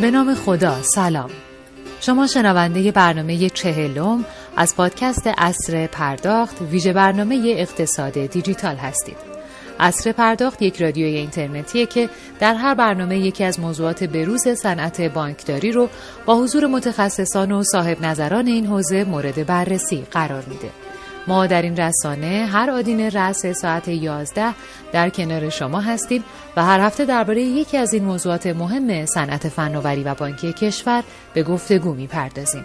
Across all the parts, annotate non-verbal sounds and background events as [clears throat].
به نام خدا سلام. شما شنونده برنامه چهلم از پادکست اصر پرداخت ویژه برنامه اقتصاد دیجیتال هستید. اصر پرداخت یک رادیوی اینترنتیه که در هر برنامه یکی از موضوعات بروز صنعت بانکداری رو با حضور متخصصان و صاحب نظران این حوزه مورد بررسی قرار میده. ما در این رسانه هر آدین رأس ساعت 11 در کنار شما هستیم و هر هفته درباره یکی از این موضوعات مهم صنعت فناوری و بانکی کشور به گفتگو می‌پردازیم.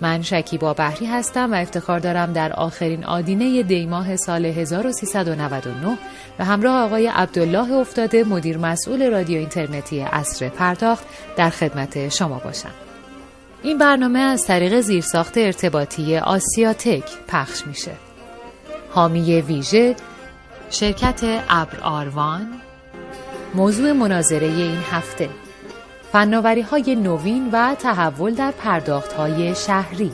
من شکیبا بحری هستم و افتخار دارم در آخرین آدینه دیماه سال 1399 و همراه آقای عبدالله افتاده مدیر مسئول رادیو اینترنتی اصر پرداخت در خدمت شما باشم. این برنامه از طریق زیرساخت ارتباطی آسیاتک پخش میشه. حامی ویژه شرکت ابر آروان. موضوع مناظره این هفته. فناوری های نوین و تحول در پرداخت های شهری.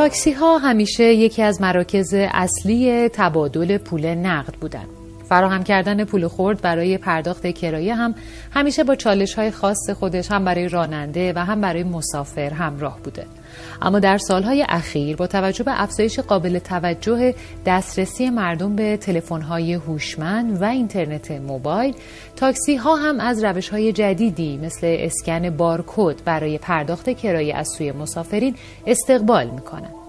تاکسی ها همیشه یکی از مراکز اصلی تبادل پول نقد بودند. فراهم کردن پول خورد برای پرداخت کرایه هم همیشه با چالش های خاص خودش هم برای راننده و هم برای مسافر همراه بوده. اما در سالهای اخیر با توجه به افزایش قابل توجه دسترسی مردم به های هوشمند و اینترنت موبایل تاکسی ها هم از روش های جدیدی مثل اسکن بارکد برای پرداخت کرایه از سوی مسافرین استقبال می‌کنند.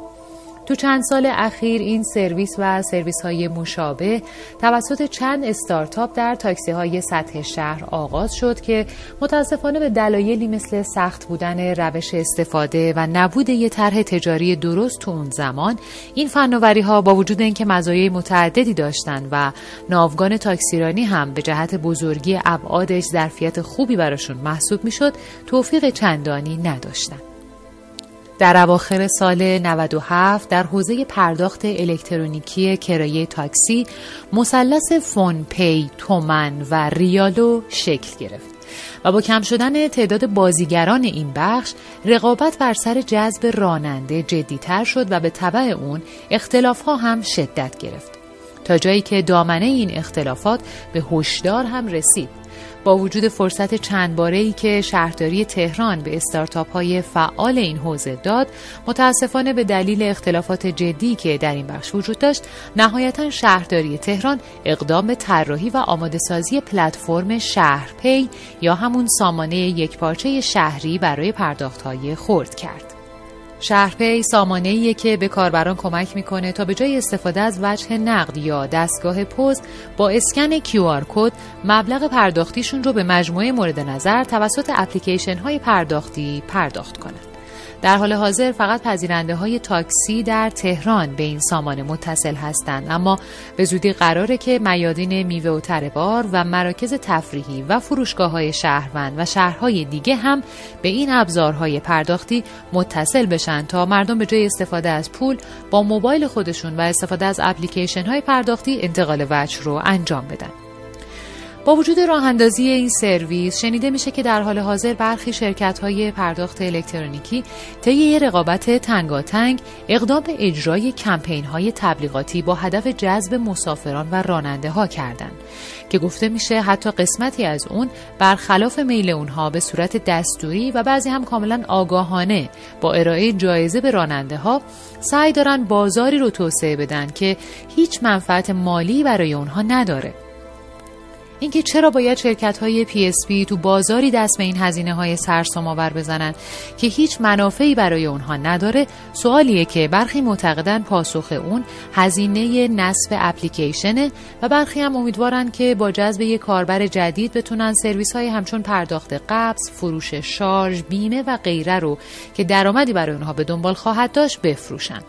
تو چند سال اخیر این سرویس و سرویس های مشابه توسط چند استارتاپ در تاکسی های سطح شهر آغاز شد که متاسفانه به دلایلی مثل سخت بودن روش استفاده و نبود یه طرح تجاری درست تو اون زمان این فناوری ها با وجود اینکه مزایای متعددی داشتند و ناوگان تاکسیرانی هم به جهت بزرگی ابعادش ظرفیت خوبی براشون محسوب می‌شد توفیق چندانی نداشتند در اواخر سال 97 در حوزه پرداخت الکترونیکی کرایه تاکسی مثلث فون پی، تومن و ریالو شکل گرفت. و با کم شدن تعداد بازیگران این بخش رقابت بر سر جذب راننده جدیتر شد و به تبع اون اختلاف ها هم شدت گرفت تا جایی که دامنه این اختلافات به هشدار هم رسید با وجود فرصت چند باره ای که شهرداری تهران به استارتاپ های فعال این حوزه داد متاسفانه به دلیل اختلافات جدی که در این بخش وجود داشت نهایتا شهرداری تهران اقدام به طراحی و آماده سازی پلتفرم شهرپی یا همون سامانه یکپارچه شهری برای پرداخت های خرد کرد. شهرپی سامانه که به کاربران کمک می‌کنه تا به جای استفاده از وجه نقد یا دستگاه پست با اسکن QR کد مبلغ پرداختیشون رو به مجموعه مورد نظر توسط اپلیکیشن های پرداختی پرداخت کنند. در حال حاضر فقط پذیرنده های تاکسی در تهران به این سامانه متصل هستند اما به زودی قراره که میادین میوه و تربار و مراکز تفریحی و فرودگاه های شهروند و شهرهای دیگه هم به این ابزارهای پرداختی متصل بشن تا مردم به جای استفاده از پول با موبایل خودشون و استفاده از اپلیکیشن های پرداختی انتقال وجه رو انجام بدن. با وجود راه اندازی این سرویس شنیده میشه که در حال حاضر برخی شرکت های پرداخت الکترونیکی طی رقابت تنگاتنگ اقدام به اجرای کمپین های تبلیغاتی با هدف جذب مسافران و راننده ها کردند که گفته میشه حتی قسمتی از اون برخلاف میل اونها به صورت دستوری و بعضی هم کاملا آگاهانه با ارائه جایزه به راننده ها سعی دارن بازاری رو توسعه بدن که هیچ منفعت مالی برای اونها نداره. اینکه چرا باید شرکت های PSP تو بازاری دست به این هزینه های سرسام آور بزنن که هیچ منافعی برای اونها نداره سوالیه که برخی معتقدن پاسخ اون هزینه نصب اپلیکیشنه و برخی هم امیدوارن که با جذب یک کاربر جدید بتونن سرویس های همچون پرداخت قبض، فروش شارژ، بیمه و غیره رو که درآمدی برای اونها به دنبال خواهد داشت بفروشن.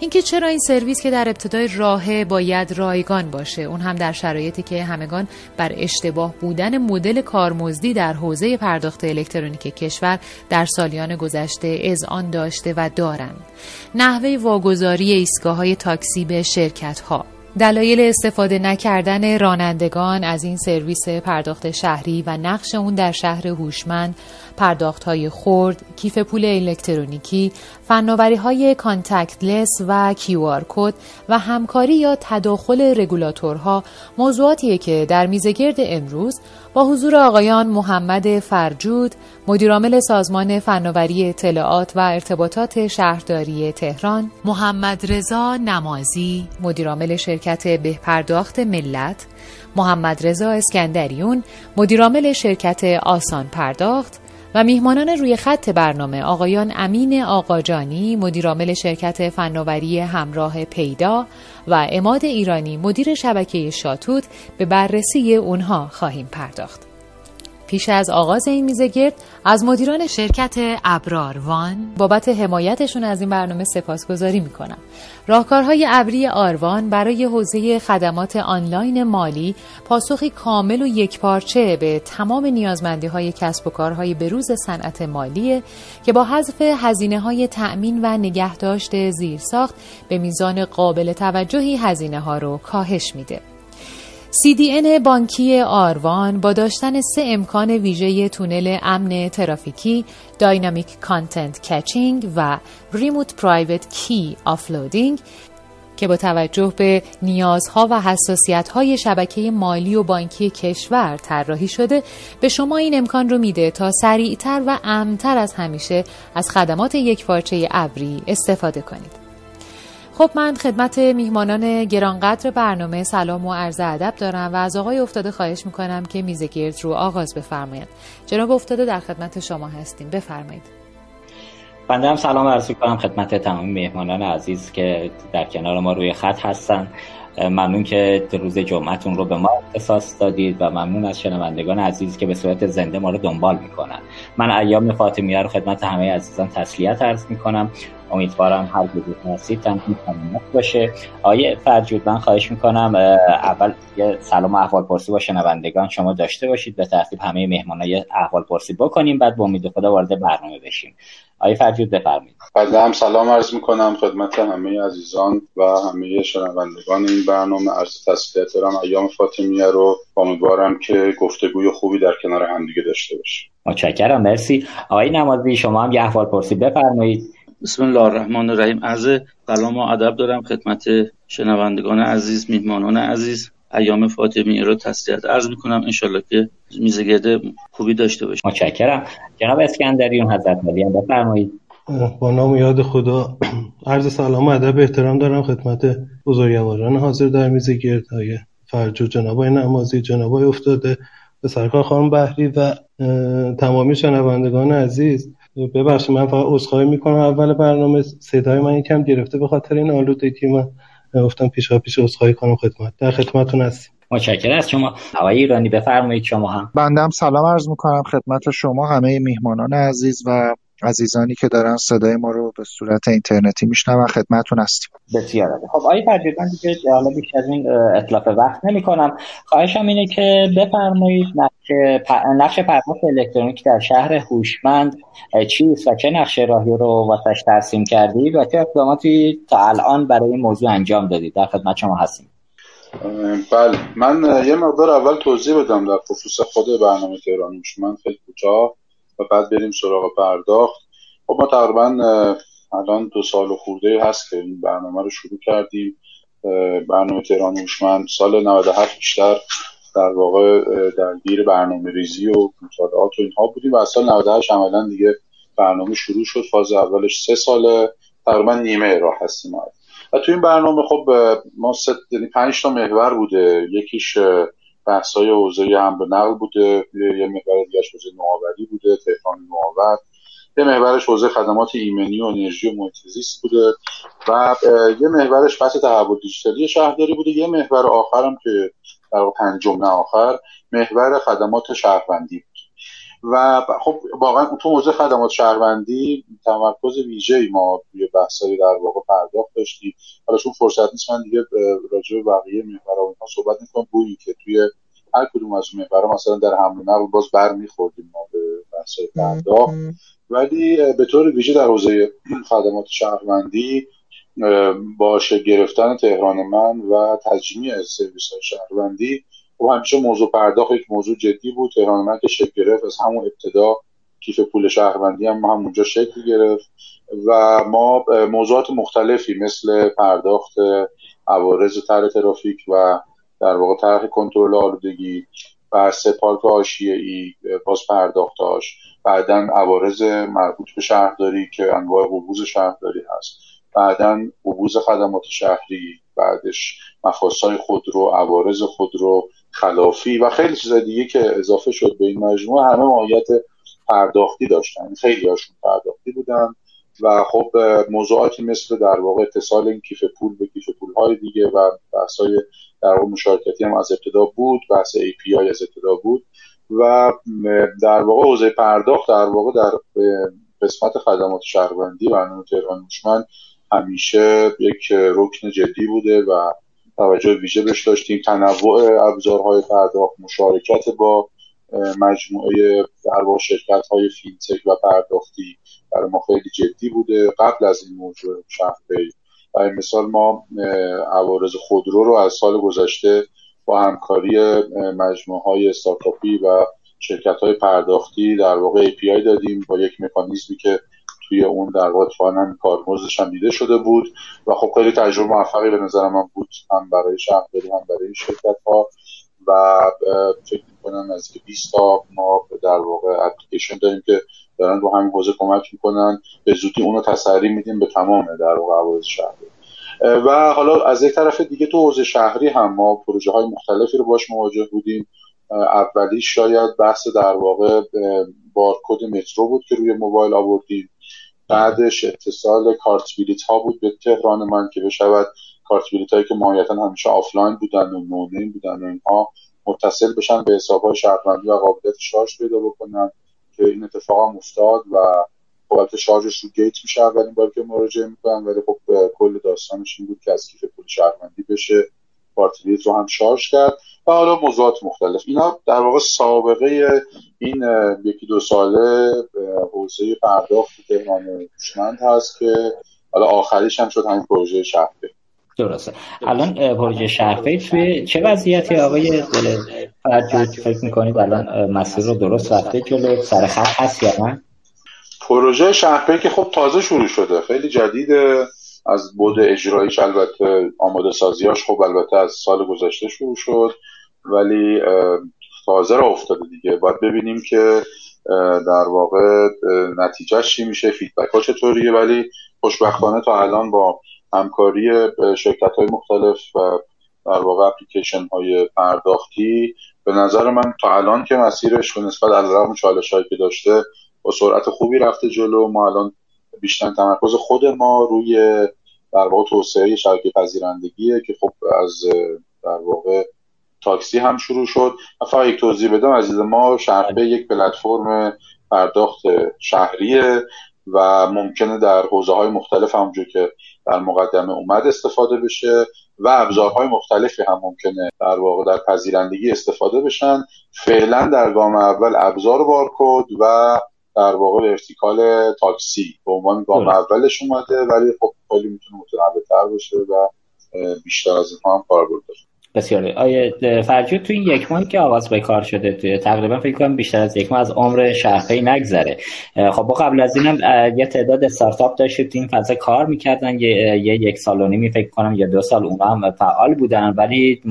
اینکه چرا این سرویس که در ابتدای راه باید رایگان باشه؟ اون هم در شرایطی که همگان بر اشتباه بودن مدل کارمزدی در حوزه پرداخت الکترونیک کشور در سالیان گذشته آن داشته و دارند. نحوه واگذاری ایستگاه های تاکسی به شرکت ها دلایل استفاده نکردن رانندگان از این سرویس پرداخت شهری و نقش اون در شهر هوشمند پرداخت های خرد، کیف پول الکترونیکی، فناوری های contactless و QR code و همکاری یا تداخل رگولاتورها موضوعاتیه که در میزگرد امروز با حضور آقایان محمد فرجود مدیرعامل سازمان فناوری اطلاعات و ارتباطات شهرداری تهران محمد رضا نمازی مدیرعامل شرکت بهپرداخت ملت محمد رضا اسکندریون مدیرعامل شرکت آسان پرداخت و میهمانان روی خط برنامه آقایان امین آقاجانی مدیرعامل شرکت فناوری همراه پیدا و اماد ایرانی مدیر شبکه شاتوت به بررسی اونها خواهیم پرداخت. پیش از آغاز این میزه گرد از مدیران شرکت ابرار وان بابت حمایتشون از این برنامه سپاسگزاری می‌کنم. راهکارهای ابری آروان برای حوزه خدمات آنلاین مالی پاسخی کامل و یکپارچه به تمام نیازمندی های کسب و کارهای بروز صنعت مالی که با حذف هزینه های تأمین و نگهداشت زیرساخت به میزان قابل توجهی هزینه ها رو کاهش میده. CDN بانکی آروان با داشتن سه امکان ویژه تونل امن ترافیکی، dynamic content caching و remote private key offloading که با توجه به نیازها و حساسیت‌های شبکه مالی و بانکی کشور طراحی شده به شما این امکان رو میده تا سریعتر و امنتر از همیشه از خدمات یک پارچه ابری استفاده کنید. خب من خدمت میهمانان گرانقدر برنامه سلام و عرض ادب دارم و از آقای افتاده خواهش می‌کنم که میز گرد رو آغاز بفرمایید. جناب افتاده در خدمت شما هستیم. بفرمایید. بنده هم سلام عرض کنم خدمت تمامی مهمانان عزیز که در کنار ما روی خط هستن. ممنون که روز جمعتون رو به ما اختصاص دادید و ممنون از شنوندگان عزیز که به صورت زنده ما رو دنبال می‌کنن. من ایام فاطمیه رو خدمت همه عزیزان تسلیت عرض می‌کنم. امیدوارم هر گروه هستید تنظیم تمامت باشه. آیه فرجود من خواهش می‌کنم اول یه سلام و احوال پرسی با شنوندگان شما داشته باشید. به ترتیب همه مهمان های احوال پرسی بکنیم بعد با امید خدا وارد برنامه بشیم. آیه فرجود بفرمایید. بله هم سلام عرض می‌کنم خدمت همه عزیزان و همه شنوندگان این برنامه. عرض تسلیت دارم ایام فاطمیه رو امیدوارم که گفتگوی خوبی در کنار همدیگه داشته باشیم. متشکرم مرسی. آقای نمازی شما هم یه احوال پرسی بفرمایید. بسم الله الرحمن الرحیم. عرض سلام و ادب دارم خدمت شنوندگان عزیز میهمانان عزیز. ایام فاطمی رو تسلیت. عرض می‌کنم انشالله که میزگرده خوبی داشته باشیم. متشکرم. جناب اسکندریون حضرت علی بفرمایید. با نام یاد خدا. [clears throat] عرض سلام و ادب احترام دارم خدمت بزرگواران حاضر در میز گرد های فرجو جناب نمازی جناب افتاده به سرکار خانم بحری و تمامی شنوندگان عزیز. ببخشید من فقط عذرخواهی می‌کنم. اول برنامه صدای من یکم گرفته به خاطر این آلودگی من. گفتم پیشا پیش عذرخواهی کنم خدمت. در خدمتتون هستیم. متشکرم از شما. آقای ایرانی بفرمایید شما هم. بنده هم سلام عرض می‌کنم خدمت شما همه میهمانان عزیز و عزیزانی که دارن صدای ما رو به صورت اینترنتی میشنون خدمتتون هستیم. بسیار عالی. خب آقای فرجید من دیگه حالا بیشتر از این اطلاف وقت نمی کنم خواهشم اینه که بفرمایید نقش نقش پرداخت الکترونیک در شهر هوشمند چیست و چه نقشه راهی رو واسش ترسیم کردید و چه اقداماتی تا الان برای این موضوع انجام دادید؟ در خدمت شما هستیم. بله من یه مقدار اول توضیح بدم در خصوص خود برنامه تهران هوشمند خیلی کوتاه. و بعد بریم سراغ پرداخت. خب ما تقریبا الان دو سال و خورده هست که این برنامه رو شروع کردیم. برنامه تهران هوشمند سال 97 بیشتر در واقع درگیر برنامه ریزی و مطالعات و اینها بودیم و از سال 98 عملا دیگه برنامه شروع شد. فاز اولش سه ساله تقریبا نیمه راه هستیم و تو این برنامه خب ما ست یعنی پنج تا محور بوده. یکیش بحث‌های حوزه به نقل بوده. یه محور دیگه حوزه نوآوری بوده تهران نوآور. یه محورش حوزه خدمات ایمنی و انرژی و محیط بوده. و یه محورش بحث تحول دیجیتالی شهرداری بوده. یه محور آخرم که در پنجم نه آخر محور خدمات شهروندی. و خب واقعا تو موضوع خدمات شهروندی تمرکز ویژه‌ای ما روی بحث‌های در واقع پرداخت داشتیم حالا چون فرصت نیست من دیگه راجع به بقیه محورها اینها صحبت می‌کنم گویی که توی هر کدوم از محورها مثلا در حمل و نقل باز برمیخوردیم ما به بحث‌های پرداخت. ولی به طور ویژه در حوزه خدمات شهروندی با گرفتن تهران من و تجمیع سرویس های شهروندی خب همیشه موضوع پرداخت یک موضوع جدی بود. تهران که شکل گرفت. از همون ابتدا کیف پول شهروندی هم همونجا شکل گرفت. و ما موضوعات مختلفی مثل پرداخت عوارض طرح ترافیک و در واقع طرح کنترل آلودگی و پارک آشیه ای باز پرداختاش بعدا عوارض مربوط به شهرداری که انواع قبوز شهرداری هست. بعدا قبوز خدمات شهری بعدش مخواستای خودرو عوارض خودرو خلافی و خیلی چیز دیگه که اضافه شد به این مجموعه همه ماهیت پرداختی داشتن. خیلی هاشون پرداختی بودن و خب موضوعاتی مثل در واقع اتصال این کیف پول به کیف پول های دیگه و بحثای در واقع مشارکتی هم از ابتدا بود بحث API از ابتدا بود و در واقع حوزه پرداخت در واقع در قسمت خدمات شهروندی برنامه تهران هوشمند همیشه یک رکن جدی بوده و توجه ویژه بهش داشتیم. تنوع ابزارهای پرداخت مشارکت با مجموعه در شرکت های فینتک و پرداختی برای ما خیلی جدی بوده. قبل از این موضوع شهر برای مثال ما عوارض خودرو رو از سال گذشته با همکاری مجموعه های استارتاپی و شرکت های پرداختی در واقع API دادیم. با یک مکانیزمی که توی اون در واقع هم کارمزدش هم دیده شده بود و خب خیلی تجربه موفقی به نظر من بود هم برای شهرداری هم برای شرکت ها و فکر می‌کنم از که 20 تا ما در واقع اپلیکیشن داریم که دارن رو همین حوزه کمک می‌کنن به زودی اونو تسری میدیم به تمام در واقع عوارض شهری و حالا از یک طرف دیگه تو حوزه شهری هم ما پروژه های مختلفی رو باش مواجه بودیم. اولی شاید بحث در واقع بارکد مترو بود که روی موبایل آوردیم. بعدش اتصال کارت بلیت ها بود به تهران من که بشود. کارت بلیت هایی که ماهیتا همیشه آفلاین بودن و نونین بودن و اینها متصل بشن به حساب های شهروندی و قابلیت شارژ پیدا بکنن که این اتفاق هم افتاد و قابلیت شارژش رو گیت میشه اولین بار که مراجعه می‌کنن. ولی خب کل داستانش این بود که از کیف پول شهروندی بشه. کارت بلیت رو هم شارژ کرد و حالا موضوعات مختلف. اینا در واقع سابقه این یکی دو ساله حوزه پرداخت تهران هوشمند هست که حالا آخریش هم شد همین پروژه شهرپی درسته. الان پروژه شهرپی توی چه وضعیتی آقای فرجود فکر می‌کنید الان مسیر رو درست رفته جلو سر خط هست یا نه؟ پروژه شهرپی که خب تازه شروع شده. خیلی جدیده. از بود اجراییش البته آماده سازیاش خب البته از سال گذشته شروع شد ولی تازه را افتاده دیگه. باید ببینیم که در واقع نتیجهش چی میشه فیدبک ها چطوریه. ولی خوشبختانه تا الان با همکاری شرکت های مختلف و در واقع اپلیکیشن های پرداختی به نظر من تا الان که مسیرش به نسبت علیرغم چالش که داشته با سرعت خوبی رفته جلو. ما الان بیشتر تمرکز خود ما روی در واقع توسعه شبکه پذیرندگیه که خب از در واقع تاکسی هم شروع شد. فقط یک توضیح بدم عزیز ما شهربه یک پلتفرم پرداخت شهریه و ممکنه در حوزه های مختلف همونجور که در مقدمه اومد استفاده بشه و ابزارهای مختلفی هم ممکنه در واقع در پذیرندگی استفاده بشن. فعلا در گام اول ابزار بارکد و در واقع ورتیکال تاکسی به عنوان گام اولش اومده ولی خب خیلی می‌تونه متنوع‌تر باشه و بیشتر از اینها هم کاربرد داره. بسیار. آیه فرجود تو این یک ماهی که آغاز به کار شده توی تقریبا فکر کنم بیشتر از یک ماه از عمر شهرپی نگذره. خب با قبل از اینم یه تعداد استارتاپ داشتید این فضا کار می‌کردن یه, یک سال و نیمی فکر کنم یا دو سال اونها هم فعال بودن ولی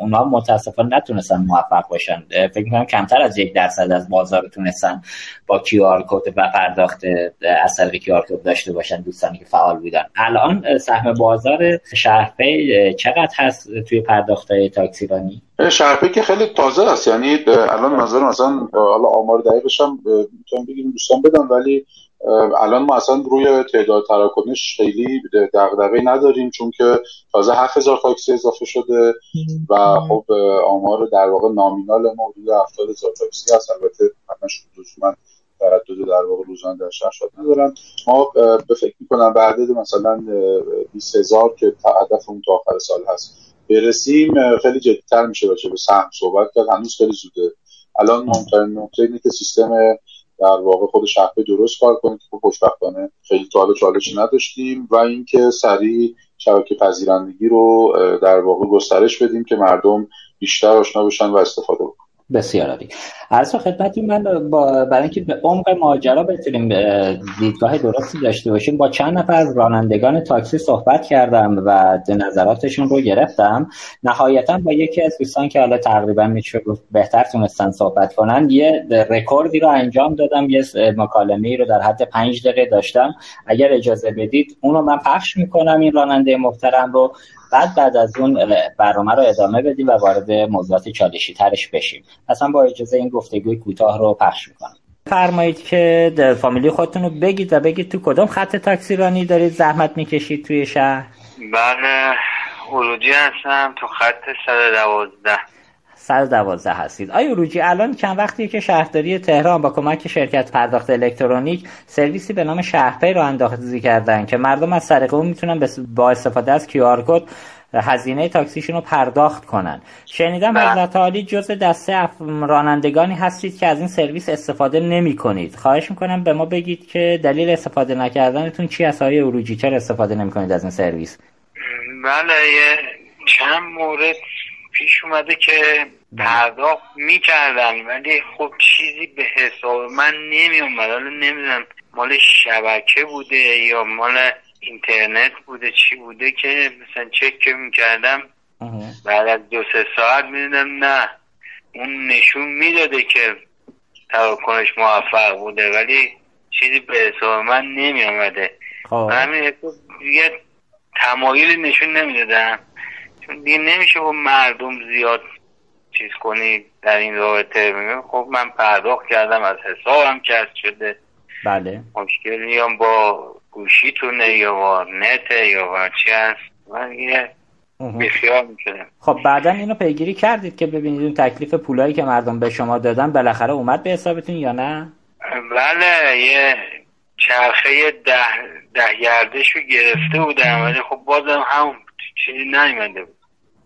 اونها متاسفانه نتونستن موفق باشن. فکر کنم کمتر از یک درصد از بازار تونستن با QR code و پرداخت از طریق QR code داشته باشن دوستانی که فعال بودن. الان سهم بازار شهرپی چقدر هست توی پرداخت نقطه تاکسیرانی شهرپی که خیلی تازه است. یعنی الان نظر مثلا حالا آمار دقیقش هم می‌تونم بگیم دوستان بدم ولی الان ما اصلا روی تعداد تراکنش خیلی دغدغه نداریم چون که تازه 7000 تاکسی اضافه شده و خب آمار در واقع نامینال ما حدود 70000 تاکسی هست. البته همش تردد در واقع روزانه در شهر شد ندارم ما به فکر می‌کنم به عدد مثلا 20000 که هدف اون تا آخر سال هست برسیم خیلی جدیتر میشه باشه به سهم صحبت کرد. هنوز خیلی زوده. الان مهمترین نکته اینه که سیستم در واقع خود شهر درست کار کنه که خوشبختانه خیلی تا چالشی نداشتیم و اینکه سریع شبکه پذیرندگی رو در واقع گسترش بدیم که مردم بیشتر آشنا بشن و استفاده بکنن. بسیار عالی. عرض خدمتی من با برای اینکه به عمق ماجرا بتونیم دیدگاه درستی داشته باشیم با چند نفر از رانندگان تاکسی صحبت کردم و نظراتشون رو گرفتم. نهایتا با یکی از دوستان که حالا تقریبا میشه بهتر تونستن صحبت کنن یه رکوردی رو انجام دادم یه مکالمه رو در حد پنج دقیقه داشتم. اگر اجازه بدید اونو من پخش می‌کنم این راننده محترم رو. بعد بعد از اون برنامه رو ادامه بدیم و وارد موضوعات چالشی ترش بشیم. اصلا با اجازه این گفتگوی کوتاه رو پخش می‌کنم. فرمایید که فامیلی خودتون رو بگید و بگید تو کدوم خط تاکسی رانی دارید زحمت می‌کشید توی شهر؟ بله اروجی هستم تو خط 112 112 هستید. آقای اروجی الان چند وقتی که شهرداری تهران با کمک شرکت پرداخت الکترونیک سرویسی به نام شهرپی راه اندازی کردن که مردم از طریق اون می‌تونن با استفاده از QR code هزینه تاکسیشون رو پرداخت کنن. شنیدم بله. حضرت عالی جز دسته رانندگانی هستید که از این سرویس استفاده نمی کنید خواهش می‌کنم به ما بگید که دلیل استفاده نکردنتون چیه آقای اروجی چرا استفاده نمی کنید از این سرویس؟ بله چند مورد پیش اومده که پرداخت می‌کردن ولی خب چیزی به حساب من نمی اومد حالا نمی‌دونم مال شبکه بوده یا مال اینترنت بوده چی بوده که مثلا چک می‌کردم. بعد از دو سه ساعت می‌دونم نه. اون نشون می‌داده که تراکنش موفق بوده ولی چیزی به حساب من نمی آمده خب. همین دیگه تمایلی نشون نمی‌دادم چون دیگه نمیشه با مردم زیاد چیز کنی در این رابطه. خب من پرداخت کردم از حسابم کسب شده. بله. مشکلی هم با گوشیتونه یا با نت یا با چی هست. من یه می‌شدم. خب بعدا اینو پیگیری کردید که ببینید اون تکلیف پولایی که مردم به شما دادن بالاخره اومد به حسابتون یا نه؟ بله یه چرخه ده, ده گردش رو گرفته بودم. ولی خب بازم هم چیزی نیومده بود.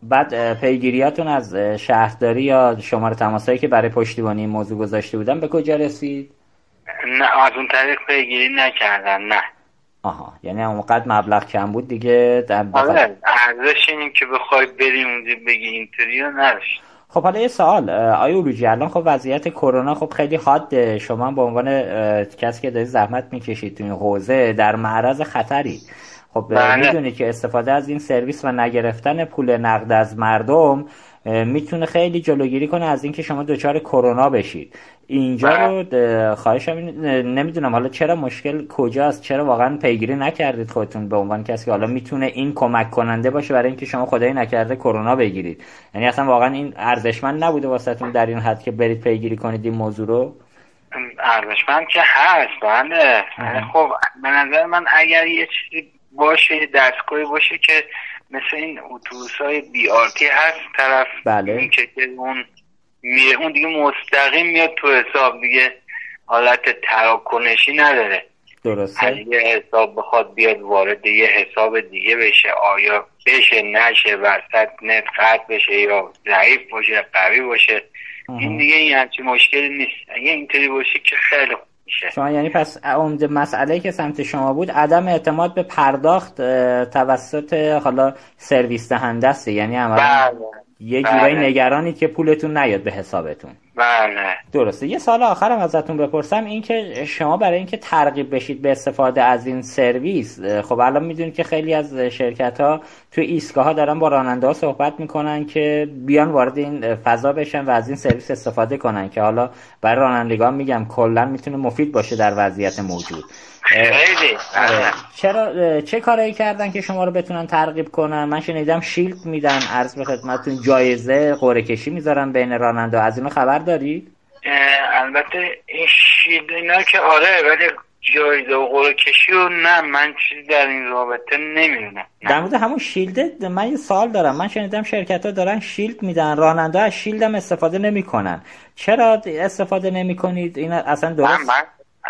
بعد پیگیریاتون از شهرداری یا شماره تماسایی که برای پشتیبانی این موضوع گذاشته بودن به کجا رسید؟ نه از اون طریق پیگیری نکردن نه. آها یعنی اونقدر مبلغ کم بود دیگه؟ در آره ارزش اینیم که بخوای بریم اونجا بگی اینطوری نداشت. خب حالا یه سوال آیا اولوجی الان خب وضعیت کرونا خب خیلی حاده. شما به عنوان کسی که داری زحمت می‌کشید تو این حوزه در معرض خطری. خب بله. می‌دونی که استفاده از این سرویس و نگرفتن پول نقد از مردم می‌تونه خیلی جلوگیری کنه از اینکه شما دچار کرونا بشید. اینجا رو بله. خواهشم نمی‌دونم حالا چرا مشکل کجاست چرا واقعا پیگیری نکردید خودتون به عنوان کسی که حالا می‌تونه این کمک کننده باشه برای اینکه شما خدایی نکرده کرونا بگیرید. یعنی اصلا واقعا این ارزشمند نبوده واسهتون در این حد که برید پیگیری کنید این موضوع رو؟ ارزشمند که هست بله. خب به نظر من اگر یه چیزی باشه دستگاهی باشه که مثل این اتوبوس های بی آرتی هست طرف بله. که اون میره اون دیگه مستقیم میاد تو حساب دیگه حالت تراکنشی نداره. درسته. یه حساب بخواد بیاد وارد یه حساب دیگه بشه آیا بشه نشه وسط نت قطع بشه یا ضعیف باشه قوی باشه. این دیگه این همچین مشکلی نیست. اگه اینطوری باشه که خیلی شما یعنی پس عمده مسئله که سمت شما بود عدم اعتماد به پرداخت توسط حالا سرویس دهنده است یعنی عملا بله. یه جورایی بله. نگرانید که پولتون نیاد به حسابتون. بله. درسته. یه سال آخرم ازتون بپرسم این که شما برای اینکه ترغیب بشید به استفاده از این سرویس خب الان می‌دونید که خیلی از شرکت ها توی ایستگاه ها دارن با راننده ها صحبت می‌کنن که بیان وارد این فضا بشن و از این سرویس استفاده کنن که حالا برای رانندگان میگم کلا می‌تونه مفید باشه در وضعیت موجود. خیلی. آره. چرا چه کارایی کردن که شما رو بتونن ترغیب کنن؟ من شنیدم شیلد میدن عرض به خدمتتون جایزه قرعه کشی می‌ذارن بین راننده. از اینو خبر دارید؟ البته این شیلد اینا که آره ولی جایزه و قرعه کشی و نه من چیزی در این رابطه نمی‌دونم. در مورد همون شیلد من یه سوال دارم. من شنیدم شرکت ها دارن شیلد میدن راننده از شیلد هم استفاده نمی‌کنن. چرا استفاده نمی‌کنید؟ این اصلا درست؟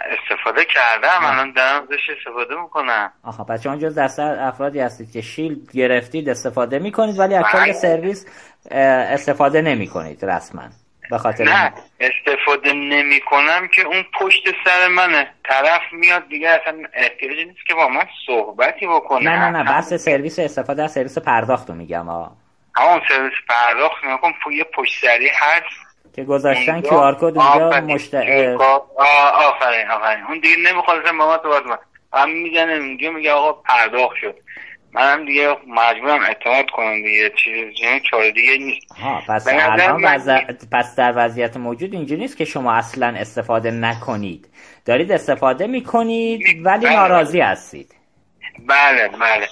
استفاده کردم الان دارم ازش استفاده می‌کنم. آها پس شما جز دسته افرادی هستید که شیلد گرفتید استفاده می‌کنید ولی از کل. سرویس استفاده نمی‌کنید رسما. به خاطر نه استفاده نمی کنم که اون پشت سر منه. طرف میاد دیگه اصلا احتیاجی نیست که با من صحبتی بکنه. نه نه نه بحث سرویس استفاده از سرویس پرداخت رو میگم آه اون سرویس پرداخت میگم یه پشت سری هست. که گذاشتن کیو آر کد اونجا مشت آفرین آفرین. اون دیگه نمی‌خواد با ما صحبت کنه. هم می‌زنه اونجا میگه آقا پرداخت شد. منم دیگه مجبورم اعتماد کنم دیگه. چیز یعنی چاره دیگه نیست. ها پس الان پس در وضعیت موجود اینجوری نیست که شما اصلا استفاده نکنید. دارید استفاده می‌کنید ولی بله. ناراضی هستید. بله بله.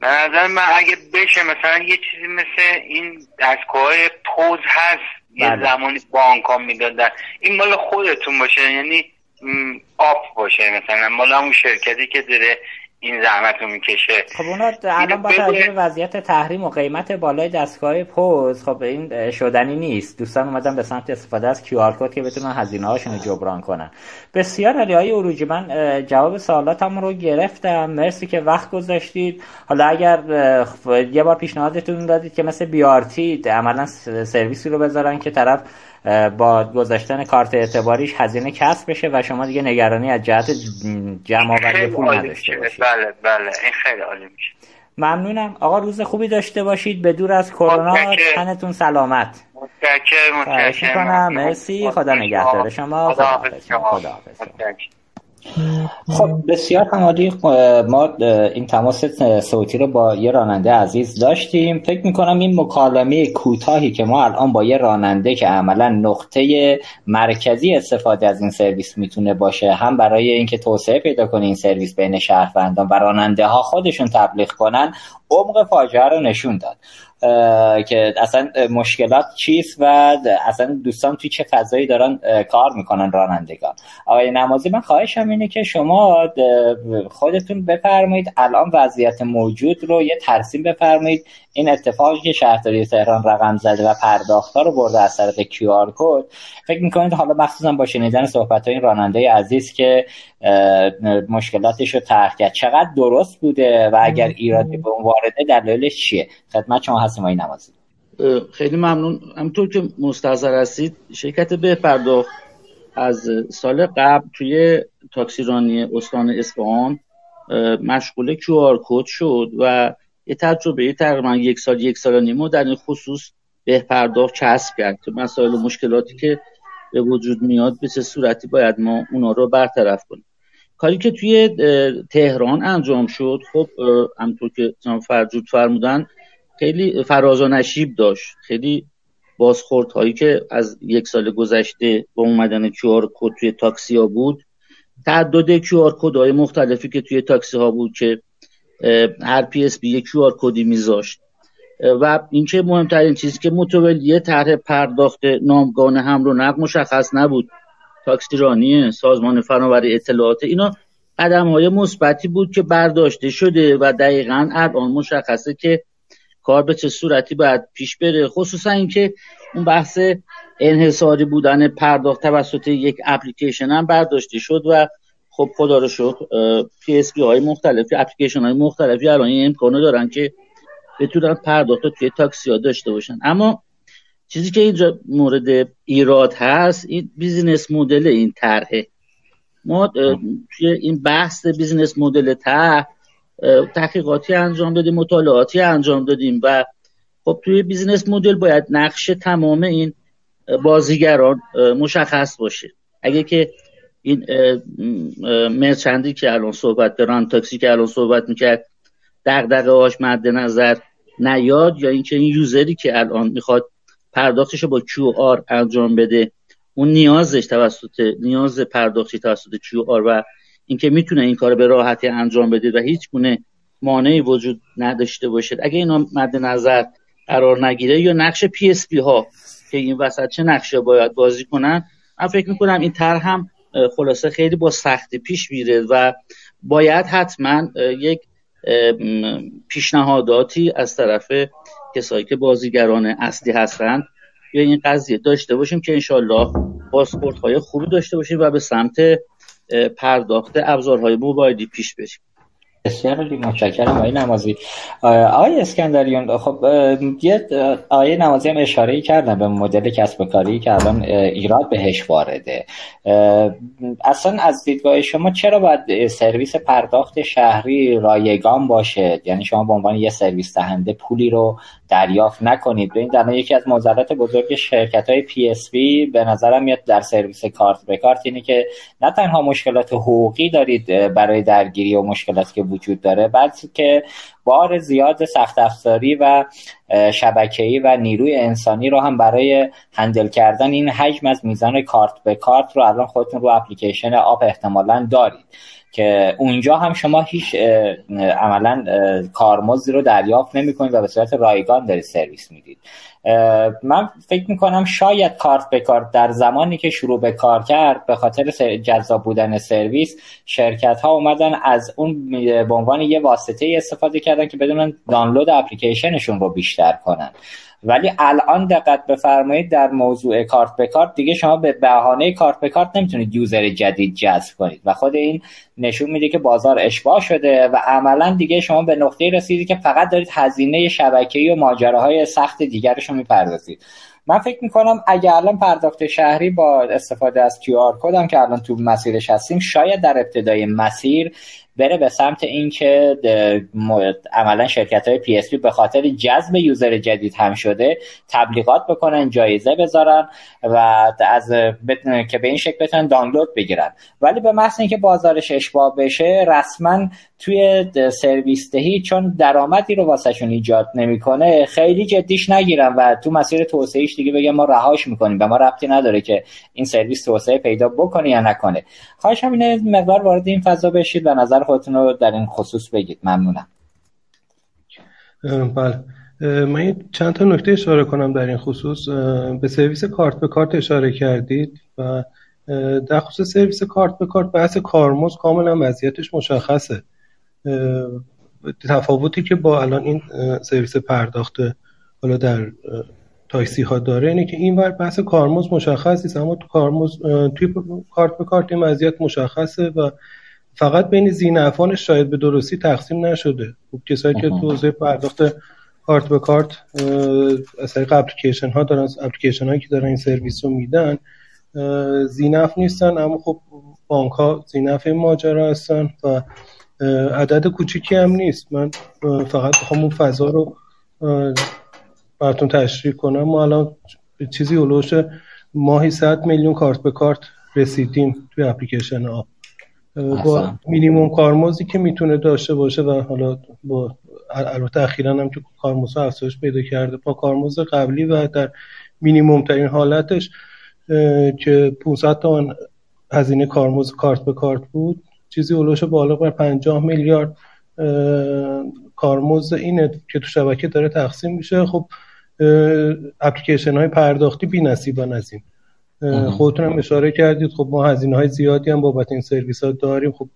به نظر من اگه بشه مثلا یه چیزی مثل این دستگاه پوز هست یه بله. زمانی بانک ها می‌دادن این مال خودتون باشه یعنی off باشه مثلا مال اون شرکتی که داره این زحمت رو می‌کشه. خب اونا الان با توجه وضعیت تحریم و قیمت بالای دستگاه پوز خب این شدنی نیست. دوستان اومدن به سمت استفاده از QR code که بتونن هزینه هاشون رو جبران کنن. بسیار علی های اروجی من جواب سوالاتم رو گرفتم. مرسی که وقت گذاشتید. حالا اگر یه بار پیشنهادتون دادید که مثل بیارتی عملا سرویسی رو بذارن که طرف با گذاشتن کارت اعتباریش هزینه کسب بشه و شما دیگه نگرانی از جهت جمع آوری پول نداشته باشید. بله بله. این خیلی عالی میشه. ممنونم. آقا روز خوبی داشته باشید. به دور از کرونا تنتون سلامت. متشکرم مرسی. خدا نگهدار. شما خدا خدا خب بسیار عالی ما این تماس صوتی رو با یه راننده عزیز داشتیم. فکر می‌کنم این مکالمه کوتاهی که ما الان با یه راننده که عملا نقطه مرکزی استفاده از این سرویس می‌تونه باشه هم برای اینکه توسعه پیدا کنه این سرویس بین شهروندان و راننده ها خودشون تبلیغ کنن عمق فاجعه رو نشون داد. که اصلا مشکلات چیست و اصلا دوستان توی چه فضایی دارن کار می‌کنن رانندگان. آقای نمازی من خواهشم اینه که شما خودتون بفرمایید الان وضعیت موجود رو یه ترسیم بفرمایید. این اتفاقی که شهرداری تهران رقم زده و پرداختها رو برده از طریق کیو آر کد فکر می‌کنید حالا مخصوصا با شنیدن صحبت های این راننده عزیز که مشکلاتش رو ترک کرد چقدر درست بوده و اگر ایرادی به اون وارده دلایلش چیه؟ خدمت شما هستیم نمازی. خیلی ممنون. همونطور که مستحضر هستید شرکت به پرداخت از سال قبل توی تاکسیرانی استان اصفهان مشغول کیو کد شد و یه تجربه تقریبا یک سال یک سال نیمه در این خصوص به پرداخت کسب کرد. که مسائل و مشکلاتی که به وجود میاد به چه صورتی باید ما اونا رو برطرف کنیم؟ کاری که توی تهران انجام شد خب همونطور که فرجود فرمودن خیلی فراز و نشیب داشت. خیلی بازخورد هایی که از یک سال گذشته با اومدن QR code توی تاکسی ها بود. تعدد QR code های مختلفی که توی تاکسی ها بود که هر PSP یک QR code ی میذاشت. و اینکه مهمترین چیزی که متولیه طرح پرداخت نامگان هم رو نقل مشخص نبود. تاکسیرانی سازمان فناوری اطلاعات اینا قدم های مثبتی بود که برداشته شده و دقیقا الان مشخصه که کار به چه صورتی باید پیش بره خصوصا اینکه اون بحث انحصاری بودن پرداخت توسط یک اپلیکیشن هم برداشته شد و خب خدا رو شکر PSP های مختلفی اپلیکیشن های مختلفی الان این امکانو دارن که بتونن پرداخت توی تاکسی ها داشته باشن. اما چیزی که اینجا مورد ایراد هست این business model این طرحه. ما توی این بحث business model طرح تحقیقاتی انجام دادیم مطالعاتی انجام دادیم و خب توی business model باید نقش تمام این بازیگران مشخص باشه. اگه که این merchant ی که الان صحبت دارن تاکسی که الان صحبت می‌کرد دغدغه هاش مد نظر نیاد یا اینکه این user ی که الان می‌خواد پرداختش با QR انجام بده اون نیازش توسط نیاز پرداختی توسط QR و اینکه می‌تونه این کار به راحتی انجام بده و هیچ گونه مانعی وجود نداشته باشه اگه اینا مد نظر قرار نگیره یا نقش PSP ها که این وسط چه نقشه باید بازی کنن من فکر می‌کنم این طرح هم خلاصه خیلی با سختی پیش میره و باید حتما یک پیشنهاداتی از طرف کسایی که بازیگران اصلی هستند یا این قضیه داشته باشیم که انشالله پاسپورت های خوبی داشته باشیم و به سمت پرداخت ابزارهای موبایلی پیش بریم بسیار علی متشکرم آقای نمازی. آقای اسکندریون خب یه آقای نمازی هم اشاره کردن به مدل کسب کاری که الان ایراد بهش وارده. اصلا از دیدگاه شما چرا باید سرویس پرداخت شهری رایگان باشه؟ یعنی شما به عنوان یه سرویس دهنده پولی رو دریافت نکنید. این در یکی از معضلات بزرگ شرکت های PSP به نظرم میاد در سرویس کارت به کارت اینه که نه تنها مشکلات حقوقی دارید برای درگیری و مشکلاتی که وجود داره بلکه که بار زیاد سخت افزاری و شبکه‌ای و نیروی انسانی رو هم برای handle کردن این حجم از میزان کارت به کارت رو الان خودتون رو اپلیکیشن آپ احتمالا دارید که اونجا هم شما هیچ عملا کارمزدی رو دریافت نمی کنید و به صورت رایگان دارید سرویس می‌دید. من فکر می‌کنم شاید کارت به کارت در زمانی که شروع به کار کرد به خاطر جذاب بودن سرویس شرکت ها اومدن از اون به عنوان یه واسطه استفاده کردن که بدونن دانلود اپلیکیشنشون رو بیشتر کنن. ولی الان دقت بفرمایید در موضوع کارت به کارت دیگه شما به بهانه کارت به کارت نمی‌تونید یوزر جدید جذب کنید و خود این نشون میده که بازار اشباع شده و عملا دیگه شما به نقطه رسیدید که فقط دارید هزینه شبکه‌ای و ماجراهای سخت دیگرش رو می‌پردازید. من فکر می‌کنم اگر الان پرداخت شهری با استفاده از QR code هم که الان تو مسیرش هستیم شاید در ابتدای مسیر بره به سمت اینکه عملا شرکت های PSP به خاطر جذب user جدید هم شده تبلیغات بکنن جایزه بذارن و از که به این شکل بتونن دانلود بگیرن. ولی به محض اینکه بازارش اشباه بشه رسما توی سرویس دهی چون درآمدی رو واسهشون ایجاد نمی‌کنه خیلی جدیش نگیرن و تو مسیر توسعهش دیگه بگم ما رهاش می‌کنیم به ما ربطی نداره که این سرویس توسعه پیدا بکنه یا نکنه. خواهش اینه مقدار وارد این فضا بشید. و نظر خودتون رو در این خصوص بگید. ممنونم. بله. من چند تا نکته اشاره کنم در این خصوص. به سرویس کارت به کارت اشاره کردید و در خصوص سرویس کارت به کارت بحث کارمز کاملا وضعیتش مشخصه. تفاوتی که با الان این سرویس پرداخت حالا در تاکسی ها داره اینه که این ور بحث کارمز مشخص نیست اما تو کارمز توی کارت به کارت این وضعیت مشخصه و فقط بین زینفانش شاید به درستی تقسیم نشده. خب کسایی که تو حوزه پرداخت کارت به کارت از طریق اپلیکیشن ها دارن اپلیکیشن هایی که دارن این سرویس رو میدن زینف نیستن اما خب بانک ها زینف این ماجرا هستن و عدد کوچیکی هم نیست. من فقط بخوام اون فضا رو براتون تشریح کنم. ما الان چیزی اولوش ماهی 100 میلیون کارت به کارت رسیدیم توی اپلیکیشن ها با مینیموم کارمزدی که می‌تونه داشته باشه و حالا با البته اخیرا هم که کارمزد افزایش پیدا کرده با کارمزد قبلی و در مینیموم ترین حالتش که 500 تومن هزینه کارمزد کارت به کارت بود چیزی اولوش بالا بر 50 میلیارد کارمزد اینه که تو شبکه داره تقسیم میشه. خب اپلیکیشن های پرداختی بی نصیبن از این خودتون هم اشاره کردید. خب ما هزینه های زیادی هم بابت این سرویس ها داریم. خب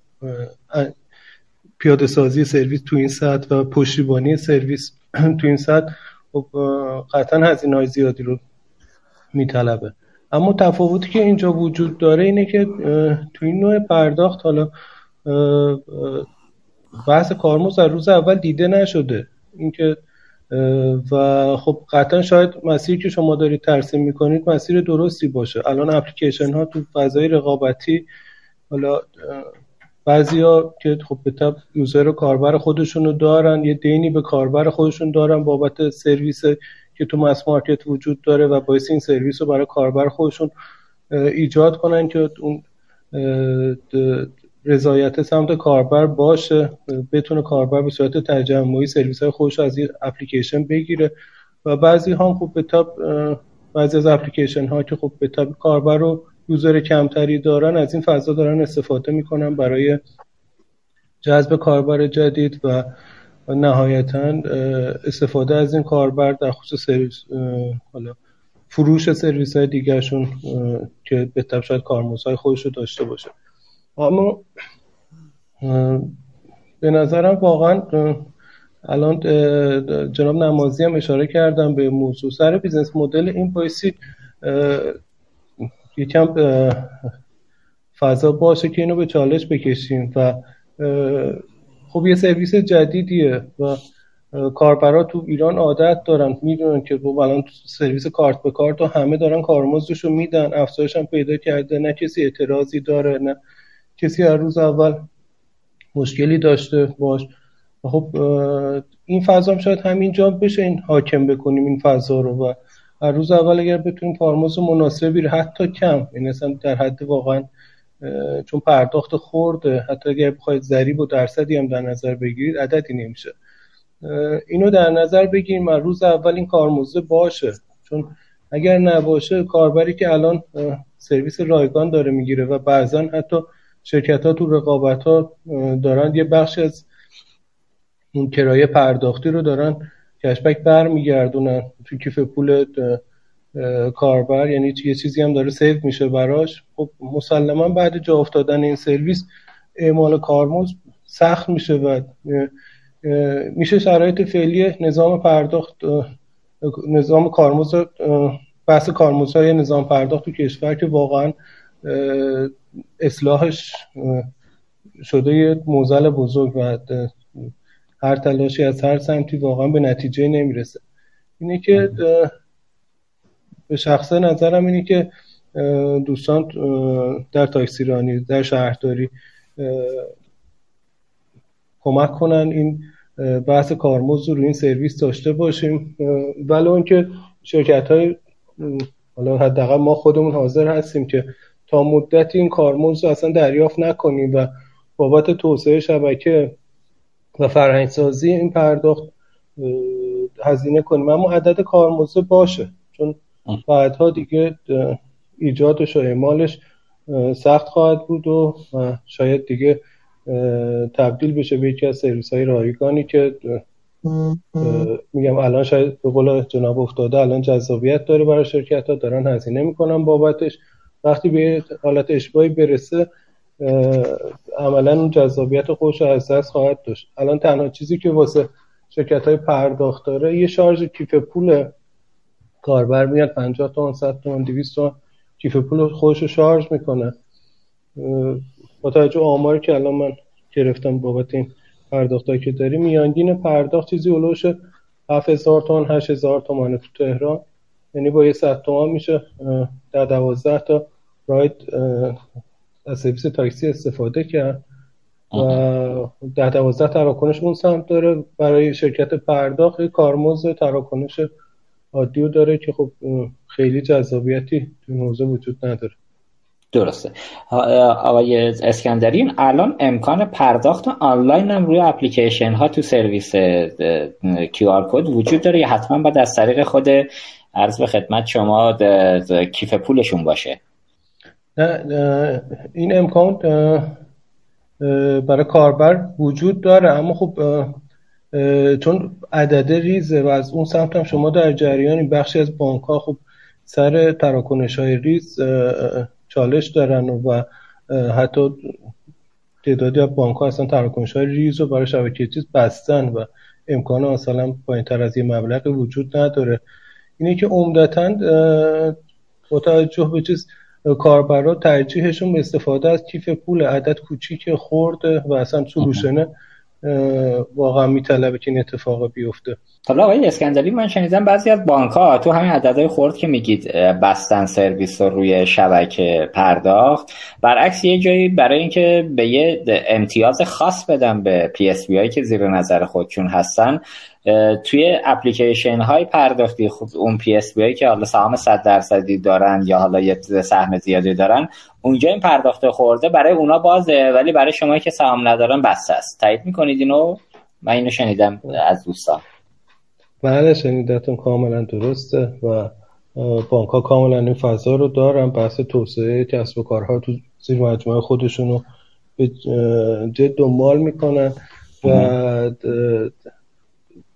پیاده سازی سرویس تو این سطح و پشتیبانی سرویس [clears throat] تو این سطح خب قطعا هزینه های زیادی رو میطلبه. اما تفاوتی که اینجا وجود داره اینه که تو این نوع پرداخت حالا بحث کارمز در روز اول دیده نشده. اینکه و خب قطعا شاید مسیری که شما دارید ترسیم می‌کنید مسیر درستی باشه. الان اپلیکیشن ها تو فضای رقابتی حالا بعضیا که خب به تبع user و کاربر خودشونو دارن یه دینی به کاربر خودشون دارن بابت سرویس که تو mass market وجود داره و باعث این سرویس رو برای کاربر خودشون ایجاد کنن که اون رضایت سمت کاربر باشه بتونه کاربر به صورت تجمعی سرویس های خودش از این اپلیکیشن بگیره. و بعضی هم خب به تبع بعضی از اپلیکیشن ها که خب به تاب کاربر رو یوزر کمتری دارن از این فضا دارن استفاده می‌کنن برای جذب کاربر جدید و نهایتا استفاده از این کاربر در خصوص سرویس حالا فروش سرویس های دیگرشون که به شاید کارمزدهای خودش رو داشته باشه. اما به نظرم واقعا الان جناب نمازی هم اشاره کردن به موضوع سر business model. این بایستی یکم فضا باشه که اینو به چالش بکشیم و خب یه سرویس جدیدیه و کاربرا تو ایران عادت دارن. می‌دونن که خب الان سرویس کارت به کارت و همه دارن کارمزدش رو میدن. افزایش هم پیدا کرده. نه کسی اعتراضی داره نه کسی هر روز اول مشکلی داشته باش. خب این فضا هم شاید همینجا بشه این حاکم بکنیم این فضا رو. و هر روز اول اگر بتونیم کارمزد مناسبی رو حتی کم این یعنی در حد واقعا چون پرداخت خورده حتی اگر بخواید ضریب و درصدی هم در نظر بگیرید عددی نمیشه. اینو در نظر بگیریم از روز اول این کارمزد باشه. چون اگر نباشه کاربری که الان سرویس رایگان داره می‌گیره و بعضا حتی شرکت ها تو رقابت ها دارن یه بخش از اون کرایه پرداختی رو دارن cashback برمیگردونن. تو کیف پول کاربر یعنی یه چیزی هم داره save میشه براش. خب مسلما بعد جا افتادن این سرویس اعمال کارمزد سخت میشه و میشه شرایط فعلی نظام پرداخت نظام کارمزد بحث کارمزدهای نظام پرداخت تو کشور که واقعا اصلاحش شده یه موزل بزرگ و هر تلاشی از هر سمتی واقعا به نتیجه نمی‌رسه. اینه که به شخص نظرم اینه که دوستان در تاکسیرانی در شهرداری کمک کنن این بحث کارمزد رو این سرویس داشته باشیم. ولی اینکه شرکت های حالا حداقل ما خودمون حاضر هستیم که تا مدتی این کارمزد رو اصلا دریافت نکنیم و بابت توسعه شبکه و فرهنگسازی این پرداخت هزینه کنیم. اما عدد کارمزد باشه چون بعدها دیگه ایجادش و اعمالش سخت خواهد بود و شاید دیگه تبدیل بشه به یکی از سرویس های رایگانی که میگم الان شاید به قول جناب افتاده الان جذابیت داره برای شرکت ها دارن هزینه می‌کنن بابتش. وقتی به حالت اشباهی برسه عملا اون جذابیت خودش رو از خواهد داشت. الان تنها چیزی که واسه شرکت های پرداخت داره یه شارژ کیف پول کاربر میاد 50 تومن 100 تومن 200 تومن کیف پول خودش رو شارژ می‌کنه. با توجه آماری که الان من گرفتم بابت این پرداخت که داریم میانگین پرداخت چیزی اولوش 7000 تومن 8000 تومن تو تهران. یعنی با یه 100 تومن میشه در 12 تا راید از سرویس تاکسی استفاده کرد و ده دوازده تراکنش اون سمت داره. برای شرکت پرداخت کارمزد تراکنش عادی داره که خب خیلی جذابیتی تو حوزه وجود نداره. درسته. آقای اسکندری الان امکان پرداخت آنلاین هم روی اپلیکیشن ها تو سرویس QR code وجود داره یا حتما باید از طریق خود عرض به خدمت شما کیف پولشون باشه؟ نه این امکان برای کاربر وجود داره. اما خب چون عدد ریزه و از اون سمت هم شما در جریان بخشی از بانک ها خب سر تراکنش های ریز چالش دارن و حتی تعدادی از بانک ها اصلا تراکنش های ریز رو برای شبکه چیز بستن و امکان مثلا پایین تر از یه مبلغ وجود نداره. اینه که عمدتا با توجه به چیز کاربرا ترجیحشون به استفاده از کیف پول عدد کوچیک خورده و اصلا سلوشنه واقعا میطلبه که این اتفاق بیفته. حالا آقای اسکندری من شنیدم بعضی از بانک ها تو همین عددهای خرد که میگید بستن سرویس رو روی شبکه پرداخت برعکس یه جایی برای اینکه به یه امتیاز خاص بدن به PSP هایی که زیر نظر خودشون هستن توی اپلیکیشن های پرداختی خب اون PSP که حالا سهام 100 درصدی دارن یا حالا یه سهم زیادی دارن اونجا این پرداخت خرده برای اونا بازه ولی برای شما که سهام ندارن بسته است. تایید می‌کنید اینو؟ من اینو شنیدم از دوستان. بله شنیدتون کاملا درسته و بانک ها کاملا این فضا رو دارن. بحث توسعه کسب و کارها تو زیر مجموعه خودشون رو به جد دنبال می‌کنن و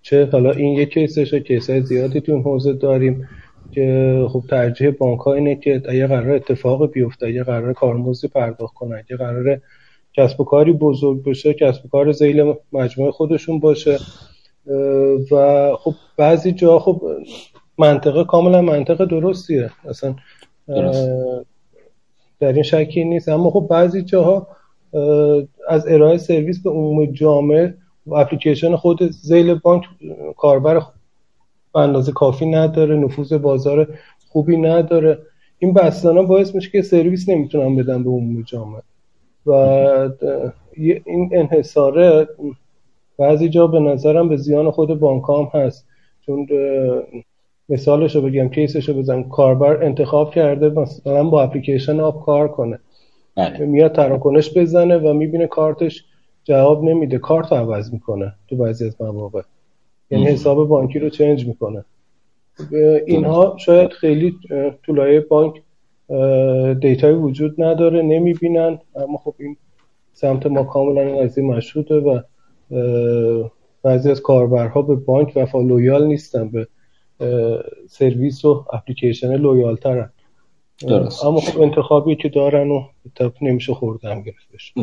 چه حالا این یک کیسشه کیس های زیادی تو این حوزه داریم که خب ترجیح بانک ها اینه که اگه قرار اتفاق بیفته اگه قرار کارمزدی پرداخت کنن اگه قرار کسب و کاری بزرگ بشه کسب و کار زیل مجموعه خودشون باشه. و خب بعضی جا خب منطقه کاملا منطقه درستیه. اصلا در این شکی نیست. اما خب بعضی جاها از ارائه سرویس به عموم جامعه و اپلیکیشن خود زیل بانک کاربر به اندازه کافی نداره نفوذ بازار خوبی نداره. این بستانا باعث میشه که سرویس نمی‌تونن بدن به عموم جامعه. و این انحصاره بعضی جا به نظرم به زیان خود بانک هم هست. چون مثالش رو بگم کیسش رو بزن کاربر انتخاب کرده مثلا با اپلیکیشن آب کار کنه. بله. میاد تراکنش بزنه و می‌بینه کارتش جواب نمیده کارت عوض می‌کنه تو بعضی از مواقع. یعنی حساب بانکی رو چنج می‌کنه. اینها شاید خیلی تو لایه بانک data ای وجود نداره نمی‌بینن اما خب این سمت ما کاملا این قضیه مشهوده و بعضی از کاربرها به بانک وفا loyal نیستن به سرویس و اپلیکیشن loyal ترن درست. اما خب انتخابی که دارن و خب نمیشه خرده هم گرفتش.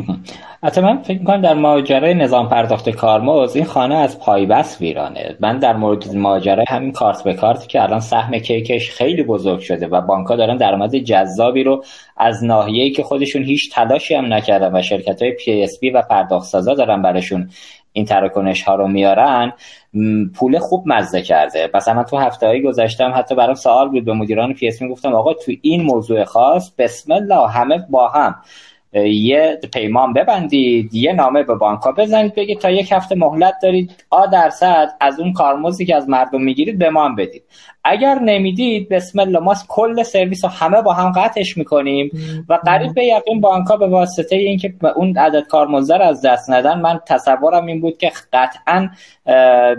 حتی من فکر می‌کنم در ماجرای نظام پرداخت کارمزد این خانه از پایبست ویرانه. من در مورد ماجرای همین کارت به کارت که الان سهم کیکش خیلی بزرگ شده و بانک ها دارن درآمد جذابی رو از ناحیه‌ای که خودشون هیچ تلاشی هم نکردن و شرکت های PSP و پرداخت سازا دارن براشون این تراکنش ها رو میارن پول خوب مزه کرده. مثلا تو هفته های گذشتم حتی برام سوال بود به مدیران PSP گفتم آقا تو این موضوع خاص بسم الله همه با هم یه پیمان ببندید یه نامه به بانک بزنید بگید تا یک هفته مهلت دارید آ درصد از اون کارمزدی که از مردم می‌گیرید به ما بدید. اگر نمی‌دید بسم الله ما کل سرویس رو همه با هم قطعش می‌کنیم. و قریب به یقین بانک به واسطه اینکه اون عدد کارمزد از دست ندن من تصورم این بود که قطعا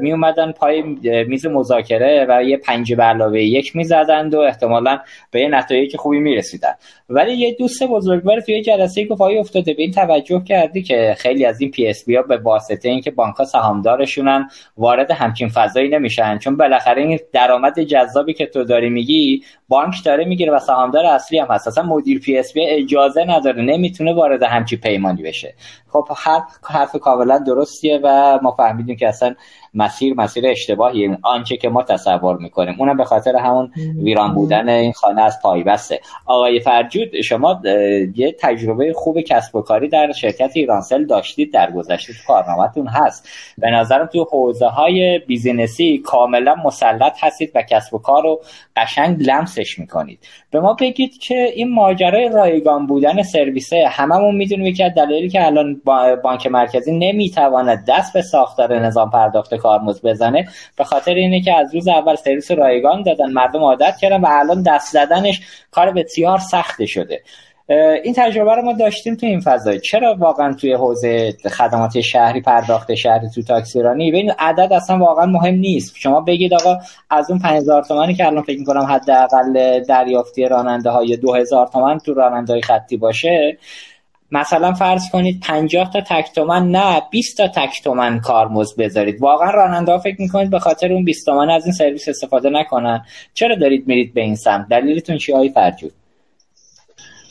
می اومدن پای میز مذاکره و یه پنج به علاوه یک می‌زدند و احتمالا به یه نتایج خوبی می‌رسیدن. ولی یه دوست بزرگوار توی جلسه گفت آیا افتاده به این توجه کردی که خیلی از این PSP ها به واسطه اینکه بانک ها سهامدارشونن وارد همچین فضایی نمیشن. چون بالاخره این درآمد جذابی که تو داری میگی بانک داره می‌گیره و سهامدار اصلی هم هست. اصلا مدیر PSP اجازه نداره نمی‌تونه وارد همچی پیمانی بشه. خب حرف حرف کاملا درستیه و ما فهمیدیم که اصلا مسیر مسیر اشتباهی آنچه که ما تصور می‌کنیم. اونم به خاطر همون ویران بودن این خانه از پای بست آقای فرجود شما یه تجربه خوب کسب و کاری در شرکت ایرانسل داشتید در گذشته تو کارنامهتون هست. به نظرم تو حوزه های بیزینسی کاملا مسلط هستید و کسب و کار رو قشنگ لمسش می‌کنید. به ما بگید که این ماجرای رایگان بودن سرویسه هممون می‌دونیم که دلایلی که الان بانک مرکزی نمی‌تواند دست به ساختار نظام پرداخت کارمز بزنه. به خاطر اینه که از روز اول سرویس رایگان دادن. مردم عادت کردن و الان دست زدنش کار بسیار سخته شده. این تجربه رو ما داشتیم تو این فضای. چرا واقعا توی حوزه خدمات شهری پرداخت شهری تو تاکسیرانی ببین عدد اصلا واقعا مهم نیست. شما بگید آقا از اون 5000 تومانی که الان فکر می‌کنم حداقل دریافتی راننده های 2000 تومن تو راننده های خطی باشه مثلا فرض کنید 50 تا تک تومن نه 20 تا تک تومن کارمز بذارید. واقعا راننده ها فکر می‌کنید به خاطر اون 20 تومن از این سرویس استفاده نکنن. چرا دارید میرید به این سمت؟ دلیلتون چی های فرجود؟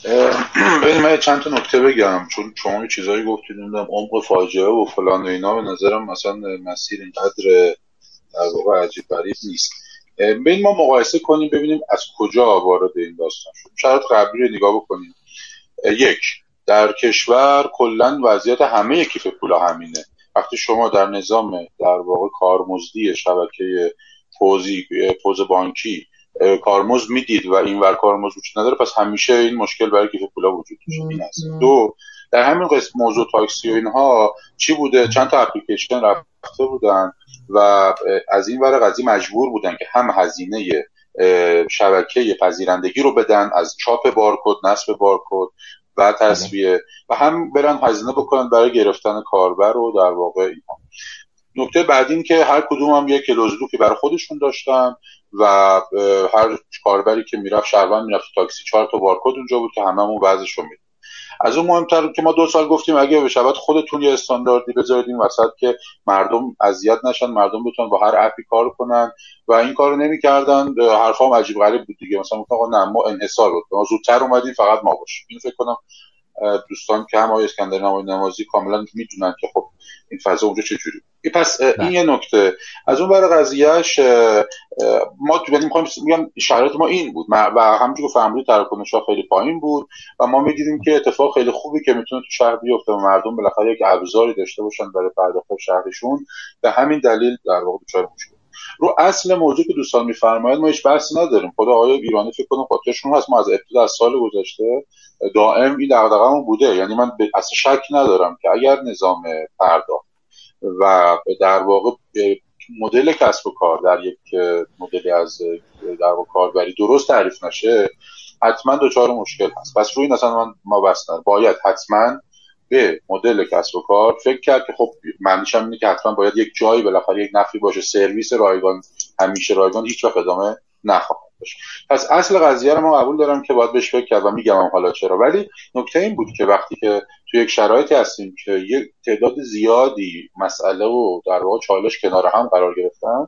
[clears throat] ببین من چند تا نکته بگم چون شما یه چیزایی گفتید نمی‌دونم عمق فاجعه و فلان و اینا به نظرم مثلا مسیر اینقدر در واقع عجیب غریب نیست. ببین ما مقایسه کنیم ببینیم از کجا وارد این داستان شد. شاید قبلی رو نگاه بکنیم. یک در کشور کلا وضعیت همه کیف پولا همینه. وقتی شما در نظام در واقع کارمزدی شبکه پوزی پوز بانکی کارمزد می‌دید و این ور کارمزد وجود نداره پس همیشه این مشکل برای کیف پولا وجود داشته این است. دو در همین قسم موضوع تاکسی و اینها چی بوده؟ چند تا اپلیکیشن رفته بودن و از این ور قضیه مجبور بودن که هم هزینه شبکه پذیرندگی رو بدن از چاپ بارکد نصب بارکد و تصویه. و هم برن هزینه بکنن برای گرفتن کاربر رو در واقع اینها. نکته بعد این که هر کدوم هم یک که برای خودشون داشتن و هر کاربری که می‌رفت شهروند می‌رفت تاکسی چهار تا بارکد اونجا بود که هممون رو میدیم از اون مهمتر که ما دو سال گفتیم اگه به شبت خودتون یه استانداردی بذارید این وسط که مردم اذیت نشن مردم بتونن با هر اپی کار کنن و این کارو نمی‌کردن. حرفام عجیب غریب بود دیگه. مثلا آقا نه ما انحصار بود ما زودتر اومدیم فقط ما باشیم. این فکر کنم دوستان که هم آقای اسکندر نمای نمازی کاملا می‌دونن که خب این فضا اونجا چجوری پس این بله. یه نکته. از اون برای قضیهش ما تو می‌خوایم میگم شرایط ما این بود. و همونجور که فهمیدید تراکنش ها خیلی پایین بود و ما می‌دیدیم که اتفاق خیلی خوبی که می‌تونه تو شهر بیفته و مردم بالاخره یک ابزاری داشته باشن برای پرداخت شهرشون. به همین دلیل در واقع دچار مشکل رو اصل موضوع که دوستان میفرمایید ما هیچ بحثی نداریم. خدا آقای ایرانی فکر کنم خاطرشون هست. ما از ابتدا از سال گذشته دائم این دغدغه‌مون بوده. یعنی من اصلا شک ندارم که اگر نظام پرداخت و در واقع مدل کسب و کار در یک مدلی از در واقع کاربری درست تعریف نشه حتما دچار مشکل هست. پس روی مثلا من ما بس باید حتما به مدل کسب و کار فکر کرد که خب معنیش هم اینه که حتما باید یک جایی بالاخره یک نفی باشه. سرویس رایگان همیشه رایگان هیچ وقت ادامه نخواهد باشه پس اصل قضیه رو ما قبول دارم که باید بهش فکر کرد و میگم حالا چرا. ولی نکته این بود که وقتی که تو یک شرایطی هستیم که یک تعداد زیادی مسئله و در واقع چالش کنار هم قرار گرفتن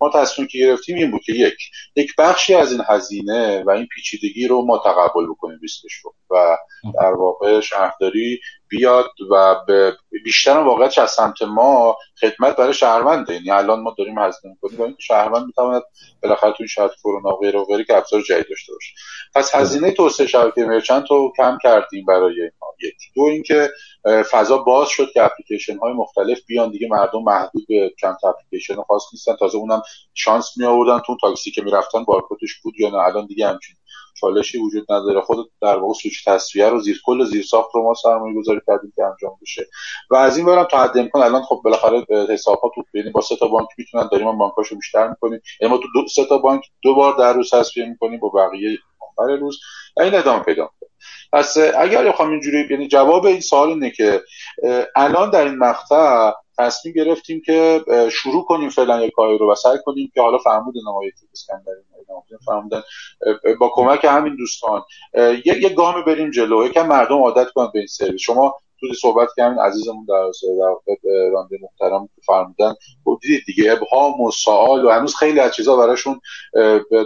ما تصمیم که گرفتیم این بود که یک یک بخشی از این هزینه و این پیچیدگی رو ما تقبل بکنیم ریسکش رو. و در واقع شهرداری بیاد و به بیشتر واقعیتش از سمت ما خدمت برای شهرونده. یعنی الان ما داریم هزینه می‌کنیم و شهروند می‌تواند بالاخره توی شرط کرونا و غیره و غیره که ابزار جدید داشته باشه. پس هزینه توسعه شبکه مرچنت رو کم کردیم برای ما. یک دو اینکه فضا باز شد که اپلیکیشن های مختلف بیان. دیگه مردم محدود به چند اپلیکیشن خاص نیستن. تازه اونم شانس می آوردن تو تاکسی که می‌رفتن بارکدش بود یا نه؟ الان دیگه همچین چالشی وجود نداره. خود در واقع سویچ تصویه رو زیر کل زیر ساخت رو ما سرمایه گذاری کردیم که انجام بشه. و از این برم تا حد امکان الان خب بالاخره حساب ها تو یعنی با سه تا بانک می‌تونن داریم ما بانکاشو بیشتر می‌کنیم. یعنی ما تو دو سه تا بانک دو بار در روز تصفیه می‌کنیم با بقیه آخر روز. این ادامه پیدا پس اگر بخوام اینجوری یعنی جواب این سوال اینه که الان در این مقطع تصمیم گرفتیم که شروع کنیم فعلا یک کاری رو و کنیم که حالا فرمود نمایت اسکندری فرمودن با کمک همین دوستان یه, گام بریم جلو یکم مردم عادت کنن به این سرویس. شما تو صحبت که همین عزیزمون در رانده محترم فرمودن دیدید دیگه ابهام و سوال و هنوز خیلی از چیزا براشون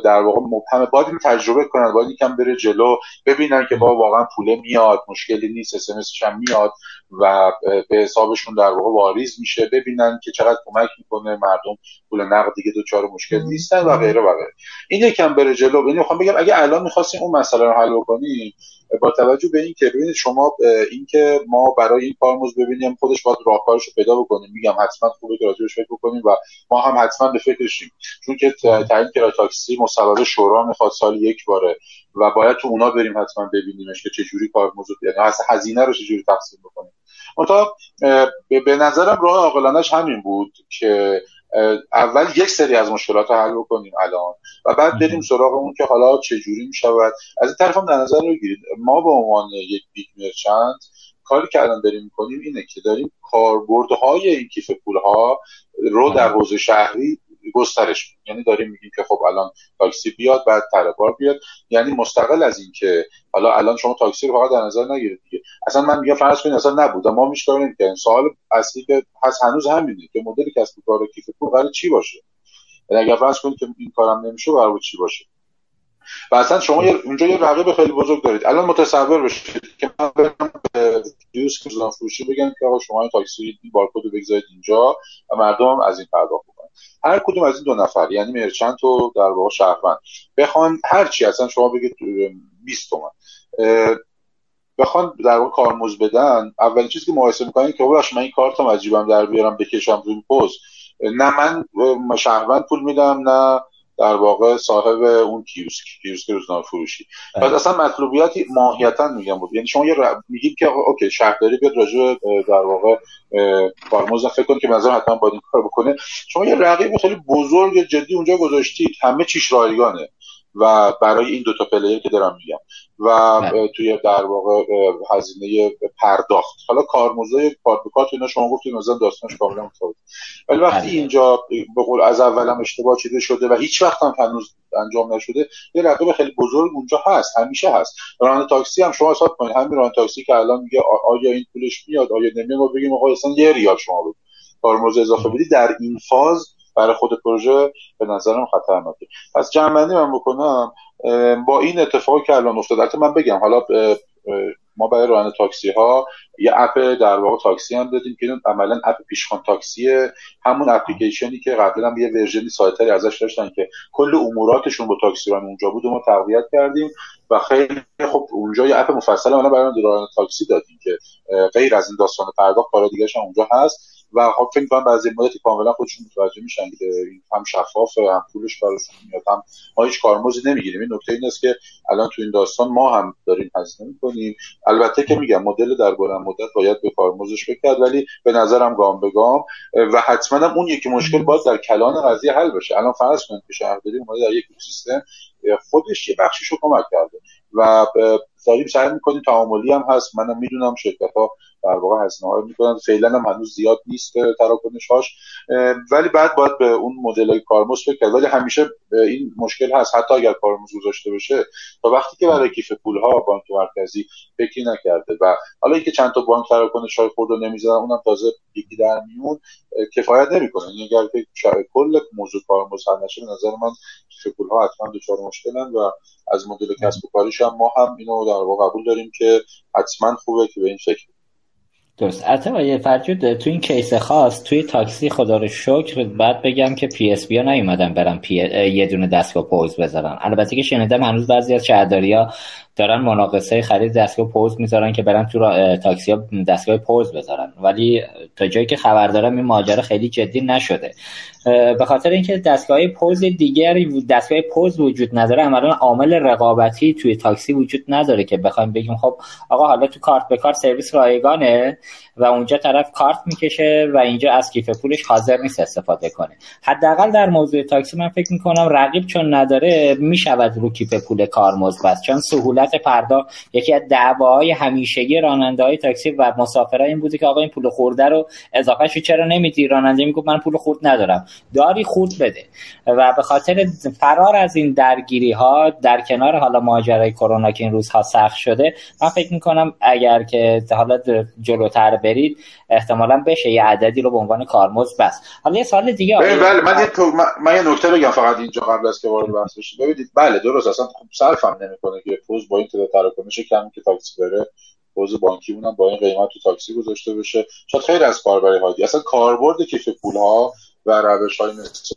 در واقع مبهمه. باید این تجربه کنن باید یکم بره جلو ببینن که با واقعا پوله میاد مشکلی نیست اس هم میاد و به حسابشون در واقع واریز میشه. ببینن که چقدر کمک می‌کنه مردم پول نقد دیگه دوچار مشکل نیستن و غیره و غیره. این یکم بره جلو. یعنی می‌خوام بگم اگه الان می‌خواستیم اون مسئله رو حل بکنیم با توجه به این که ببینید شما اینکه ما برای این کارمز ببینیم خودش باید راهکارش رو پیدا بکنیم. میگم حتما خوبه که راجعش فکر بکنیم و ما هم حتما به فکرشیم چون که تعیین کرایه تاکسی مصوبه شورا می‌خواد سال یک باره و باید تو اونا بریم حتما ببینیمش که چجوری کارمزد یعنی از هزینه رو چجوری تقسیم بکنیم. منتها به نظرم راه عاقلانش همین بود که اول یک سری از مشکلات رو حل بکنیم الان و بعد بریم سراغ اون که حالا چجوری می‌شود. از این طرف هم در نظر بگیرید ما به عنوان یک بیگ مرچنت کاری که الان داریم می‌کنیم اینه که داریم کاربردهای این کیف پولها رو در حوزه شهری گسترش یعنی داریم میگیم که خب الان تاکسی بیاد بعد تربار بیاد. یعنی مستقل از این که حالا الان شما تاکسی رو فقط در نظر نگیرید دیگه. اصلا من میگم فرض کنید اصلا نبود ما میشکار نمی‌کنیم سوال اصلی که هست هنوز همینه که مدل کسب و کار کیف پول قرار چی باشه؟ یعنی اگر فرض کنید که این کارم نمیشه قرار چی باشه؟ و اصلا شما اونجا یه رقیب خیلی بزرگ دارید. الان متصور بشید که من برم به دیوس فروشی بگم که آقا شما این تاکسی بارکد رو بگذارید اینجا و مردم هم از این پرداخت بکنن. هر کدوم از این دو نفر یعنی مرچنت و در واقع شهروند بخوان هر چی اصلا شما بگید 20 تومن. بخوان در واقع کارمزد بدن اولین چیزی که مقایسه می‌کنن که ببخش من این کارتم از در بیارم بکشم روی پوز نه من شهروند پول میدم نه در واقع صاحب اون کیوسک کیوسک روزنامه فروشی بعد بله. اصلا مطلوبیتی ماهیتا میگم. بود یعنی شما یه ر... میگیم که اوکی شهرداری بیاد راجع در واقع کارمزد فکر کنید که مثلا حتما باید این کار بکنه. شما یه رقیب خیلی بزرگ جدی اونجا گذاشتید. همه چیش رایگانه. و برای این دوتا player که دارم میگم. و بله. توی در واقع هزینه پرداخت. حالا کارمزد کارت به کارت اینا شما گفتید مثلا داستانش کاملا متفاوت ولی وقتی بله. اینجا به قول از اولم اشتباه چیده شده و هیچ وقت هم هنوز انجام نشده یه رقیب خیلی بزرگ اونجا هست همیشه هست. ران تاکسی هم شما حساب کنید. همین ران تاکسی که الان میگه آیا این پولش میاد آیا نمیاد ما بگیم آقا اصلا یه ریال شما بدید کارمزد اضافه بدید در این فاز برای خود پروژه به نظرم خطرناکه پس جمعنی من بکنم با این اتفاقی که الان افتاد من بگم حالا ما برای راننده تاکسی ها یه اپ در واقع تاکسی هم دادیم که عملا اپ پیشخوان تاکسی همون اپلیکیشنی که قبلا هم یه ورژنی سایتری ازش داشتن که کل اموراتشون با تاکسی ران اونجا بود و ما تقویت کردیم و خیلی خب اونجا یه اپ مفصل ما برای راننده تاکسی دادیم که غیر از این داستان پرداخت کار دیگه اونجا هست. و خب فکر کنم بعضی مدتی کاملا خودشون متوجه میشن که این هم شفاف هم پولش براشون میاد هم ما هیچ کارمزدی نمی‌گیریم. این نکته این است که الان تو این داستان ما هم داریم هزینه می‌کنیم. البته که میگم مدل در بلند مدت باید به کارمزدش بکرد ولی به نظرم گام به گام و حتما هم اون یکی مشکل باید در کلان قضیه حل بشه. الان فرض کنید که شهرداری اومده در یک سیستم خودش یه بخشیش رو کمک کرده و داریم سعی می‌کنیم تعاملی هم هست. منم می‌دونم شرکت ها در واقع هزینه ها می‌کنن. فعلا هم هنوز زیاد نیست تراکنش هاش ولی بعد باید به اون مدل های کارمز فکر کرد. ولی همیشه این مشکل هست. حتی اگر کارمز گذاشته بشه تا وقتی که برای کیف پول ها بانک مرکزی فکری نکرده و حالا اینکه چند تا بانک تراکنش های خود رو نمی‌ذارن اونم تازه یکی در میون کفایت نمی‌کنه. یعنی اگر کل موضوع کارمز حل نشه به نظر من کیف پول ها حتما دچار مشکلن و از مدل کسب و کاریش هم ما هم اینو واقع قبول داریم که حتما خوبه که به این فکر درست. البته آقای فرجود تو این case خاص توی تاکسی خدا رو شکر بعد بگم که PSP ها نیومدن برم پی... یه دونه دستگاه پوز بذارن البته که شنیدم هنوز بعضی از شهرداری ها دارن مناقصه خرید دستگاه پوز می‌ذارن که برن تو تاکسی ها دستگاه پوز بذارن. ولی تا جایی که خبر دارم این ماجرا خیلی جدی نشده. به خاطر اینکه دستگاه پوز دیگری دستگاه پوز وجود نداره عملا عامل رقابتی توی تاکسی وجود نداره که بخوایم بگیم خب آقا حالا تو کارت به کارت سرویس رایگانه؟ و اونجا طرف کارت می‌کشه و اینجا از کیف پولش حاضر نیست استفاده کنه. حداقل در موضوع تاکسی من فکر می‌کنم رقیب چون نداره می‌شود رو کیف پول کارمزد بس چون سهولت پرداخت یکی از دعواهای همیشگی راننده های تاکسی و مسافرها این بوده که آقا این پول خورده رو اضافه شو چرا نمیدی؟ راننده میگه من پول خورد ندارم. داری خورد بده. و به خاطر فرار از این درگیری ها در کنار حالا ماجرای کرونا که این روزها سخت شده من فکر می‌کنم اگر که حالا جلوتر برید احتمالا بشه یه عددی رو به عنوان کارمزد بس حالا یه سال دیگه بله من یه تو... من یه نکته بگم فقط اینجا قبل از که وارد بحث بشیم. ببینید بله درست اصلا خوب صرفم نمی‌کنه که پوز با این تعداد تراکنش کمی که تاکسی بره پوز بانکی اونم با این قیمت تو تاکسی گذاشته بشه. شاید خیلی از کاربری هادی. اصلا کاربرد کیف پول ها و روش های مثل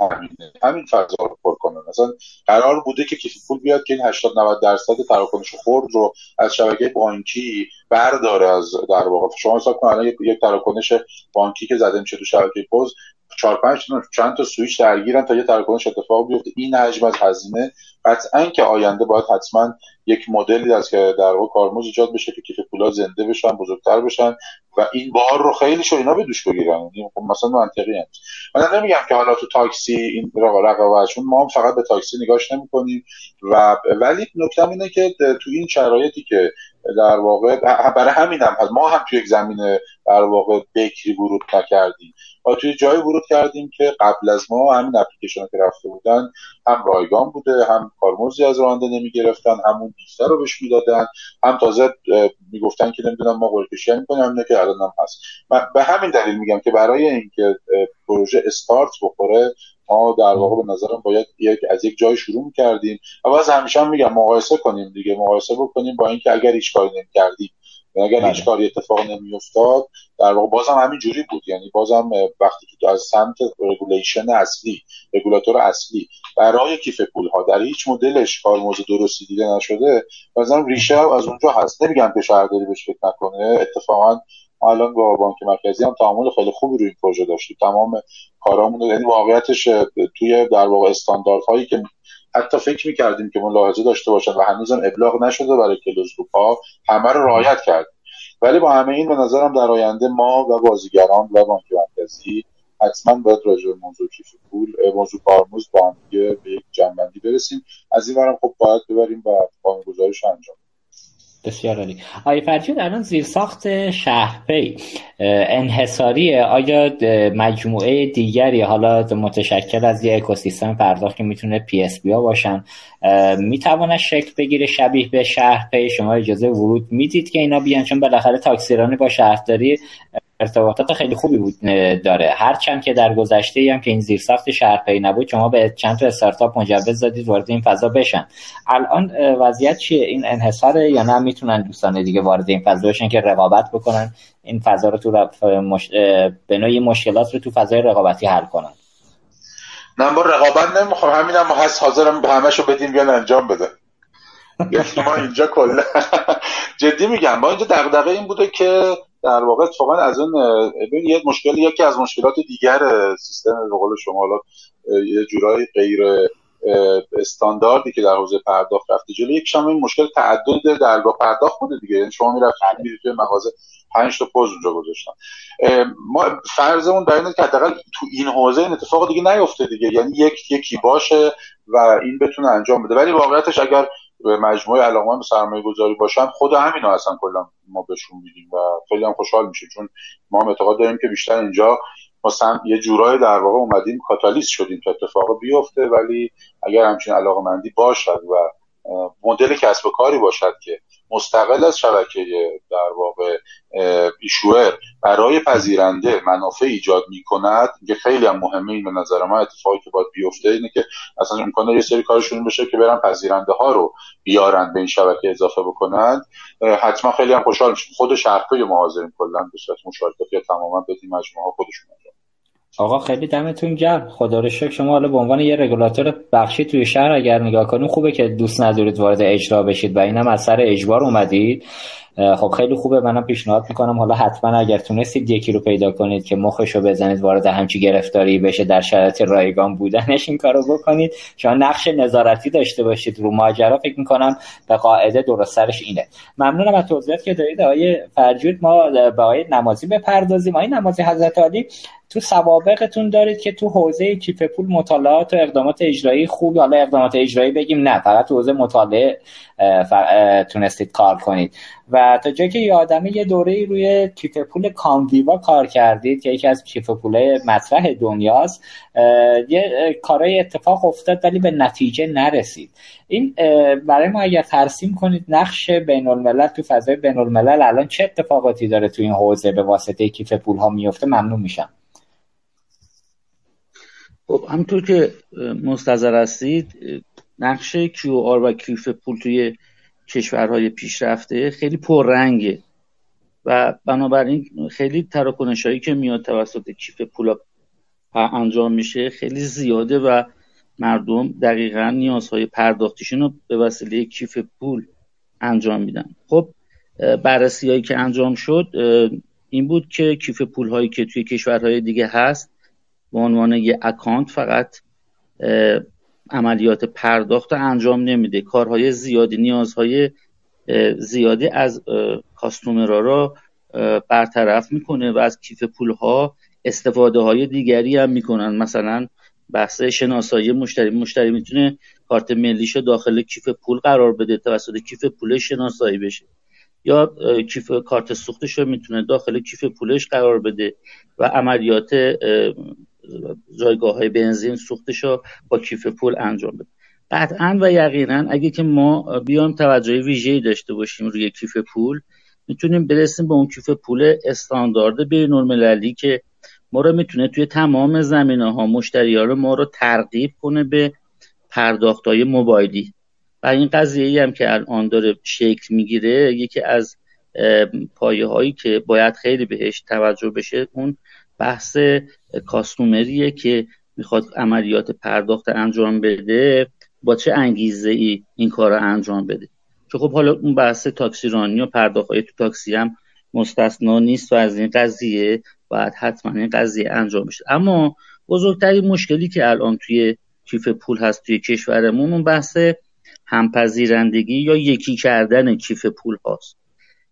همینه همین فضا رو پر کنن مثلا قرار بوده که کیف پول بیاد که این 80 90 درصد تراکنش خورد رو از شبکه بانکی برداره از در واقع. شما حساب کن الان یک تراکنش بانکی که زده میشه تو شبکه پوز چهار پنج چند تا سویچ درگیرن تا یه تراکنش اتفاق بیفته. این حجم از هزینه قطعا که آینده باید حتما یک مدلی از که در واقع کارمز ایجاد بشه که کیف پولا زنده بشن بزرگتر بشن و این بار رو خیلی شو اینا به دوش بگیرن. یعنی خب مثلا منطقی هست. من نمیگم که حالا تو تاکسی این رقابتشون ما هم فقط به تاکسی نگاش نمی‌کنیم و ولی نکته اینه که تو این شرایطی که در واقع برای همین هم ما هم توی یک زمینه در واقع بکری ورود نکردیم. توی جای ورود کردیم که قبل از ما همین اپلیکیشن که رفته بودن هم رایگان بوده هم کارمزدی از راننده نمی‌گرفتن همون بیسته رو بهش می‌دادن هم تازه می‌گفتن که نمی‌دونم ما قرعه‌کشی می‌کنیم همینه که الان هم هست. من به همین دلیل میگم که برای اینکه پروژه استارت بخوره ما در واقع به نظرم باید یک از یک جای شروع می‌کردیم. و باز همیشه هم میگم مقایسه کنیم دیگه مقایسه بکنیم با اینکه اگر هیچ کاری نمی‌کردیم اگر هیچ بله. کاری اتفاق نمیافتاد در واقع بازم همین جوری بود. یعنی بازم وقتی که از سمت regulation اصلی رگولاتور اصلی برای کیف پول ها در هیچ مدلش کارمزد درستی دیده نشده بازم ریشه از اونجا هست. نمیگم که شهرداری بهش فکر نکنه. اتفاقا الان با بانک مرکزی هم تعامل خیلی خوبی روی این پروژه داشتیم. تمام کارامون یعنی واقعیتش توی در واقع استانداردهایی که حتی فکر می‌کردیم که ملاحظه داشته باشن و هنوزم ابلاغ نشده برای کلوز ها همه رو رعایت کرد ولی با همه این به نظرم در آینده ما و بازیگران و بانک مرکزی حتما باید راجع به موضوع کیف پول موضوع کارمزد با هم به یک جنبندی برسیم. از این خب باید ببریم و قانونگذاریش انجام بسیار عالی. آقای فرجود الان زیر ساخت شهرپی انحصاریه. آیا مجموعه دیگری حالا متشکل از یه اکوسیستم پرداخت که می‌تونه PSP ها باشن می‌تونه شکل بگیره شبیه به شهرپی شما اجازه ورود می‌دید که اینا بیان؟ چون بالاخره تاکسیرانی با شهرداری ارتباطات خیلی خوبی بود داره. هرچند که در گذشته هم که این زیرساخت شهرپی نبود شما به چند تا استارتاپ مجوز دادید وارد این فضا بشن. الان وضعیت چیه؟ این انحصاره یا نه؟ می‌تونن دوستان دیگه وارد این فضا بشن که رقابت بکنن این فضا رو تو مش... به نوعی مشکلات رو تو فضای رقابتی حل کنن؟ نه ما رقابت نمی‌خوام همینم هم هست حاضرم به همشو بدیم بیان انجام بده. ما اینجا کلا [laughs] جدی میگم ما اینجا دغدغه این بوده که در واقع اتفاقا از اون یه مشکل یکی از مشکلات دیگر سیستم به قول شما حالا یه جورایی غیر استانداردی که در حوزه پرداخت رفته جلو یکیش هم این مشکل تعدد درگاه پرداخت بوده دیگه. یعنی شما می‌رفتید بله. میرید توی مغازه پنج تا پوز اونجا گذاشتن. ما فرضمون بر اینه که حداقل تو این حوزه این اتفاق دیگه نیفته دیگه. یعنی یک یکی باشه و این بتونه انجام بده. ولی واقعیتش اگر مجموعه علاقه به سرمایه گذاری باشن خود همین اصلا کلا ما بهشون میدیم و خیلی هم خوشحال میشه چون ما هم اعتقاد داریم که بیشتر اینجا ما یه جورایی در واقع اومدیم کاتالیست شدیم تا اتفاق بیفته ولی اگر همچین علاقه مندی باشد و مدل کسب و کاری باشد که مستقل از شبکه در واقع ایشوئر برای پذیرنده منافع ایجاد می کند که خیلی هم مهمه این به نظر ما اتفاقی که باید بیفته اینه که اصلا امکان یه سری کارشون بشه که برن پذیرنده ها رو بیارن به این شبکه اضافه بکنند حتما خیلی هم خوشحال میشیم. خود شهرهای ما حاضرین کلا به صورت مشارکتی تماما بدیم مجموعه ها خودشون انجام آقا خیلی دمتون گرم. خدا رو شکر شما حالا به عنوان یه رگولاتور بخشی توی شهر اگر نگاه کنیم خوبه که دوست ندارید وارد اجرا بشید. و اینم از سر اجبار اومدید. خب خیلی خوبه منم پیشنهاد می‌کنم. حالا حتما اگر تونستید یکی رو پیدا کنید که مخش رو بزنید وارد همچی گرفتاری بشه در شرایط رایگان بودنش این کارو بکنید. شما نقش نظارتی داشته باشید رو ماجرا فکر می‌کنم به قاعده درست سرش اینه. ممنونم از توضیحات که دارید آقای فرجود ما به آقای نمازی بپردازیم. آقای نمازی حضرت عالی تو سوابقتون دارید که تو حوزه کیف پول مطالعات و اقدامات اجرایی خوب حالا اقدامات اجرایی بگیم نه فقط تو حوزه مطالعه تونستید کار کنید. و تا جایی که یادمه یه دوره روی کیف پول کامویوا کار کردید که یکی از کیف پول مطرح دنیاست یه کارهای اتفاق افتاد ولی به نتیجه نرسید. این برای ما اگر ترسیم کنید نقش بین الملل تو فضای بین الملل الان چه اتفاقاتی داره تو این حوزه به واسطه کیف پول ها میفته؟ ممنون میشم. خب همطور که مستظر هستید نقش کیو آر و کیف پول توی کشورهای پیشرفته خیلی پررنگه. و بنابراین خیلی تراکنش هایی که میاد توسط کیف پول انجام میشه خیلی زیاده و مردم دقیقا نیازهای پرداختیشون رو به وسیله کیف پول انجام میدن. خب بررسی هایی که انجام شد این بود که کیف پول هایی که توی کشورهای دیگه هست به عنوان یه اکانت فقط عملیات پرداخت انجام نمیده. کارهای زیادی نیازهای زیادی از کاستومرا را برطرف می‌کنه و از کیف پول ها استفاده های دیگری هم می‌کنن. مثلا بحث شناسایی مشتری. مشتری می‌تونه کارت ملیش داخل کیف پول قرار بده توسط کیف پول شناسایی بشه. یا کیف کارت سوختش رو می‌تونه داخل کیف پولش قرار بده و عملیات جایگاه های بنزین سوختش رو با کیف پول انجام بده. قطعا و یقینا اگه که ما بیایم توجه ویژه‌ای داشته باشیم روی کیف پول می‌تونیم برسیم به اون کیف پول استاندارد بین المللی که ما رو می‌تونه توی تمام زمینه ها مشتری ها رو ما رو ترغیب کنه به پرداخت های موبایلی. و این قضیه ای هم که الان داره شکل می‌گیره یکی از پایه هایی که باید خیلی بهش توجه بشه اون بحث کاستومریه که می‌خواد عملیات پرداخت انجام بده با چه انگیزه ای این کار رو انجام بده؟ که خب حالا اون بحث تاکسی رانی و پرداخت های تو تاکسی هم مستثنا نیست و از این قضیه باید حتما این قضیه انجام بشه. اما بزرگترین مشکلی که الان توی کیف پول هست توی کشورمون اون بحث همپذیرندگی یا یکی کردن کیف پول هاست.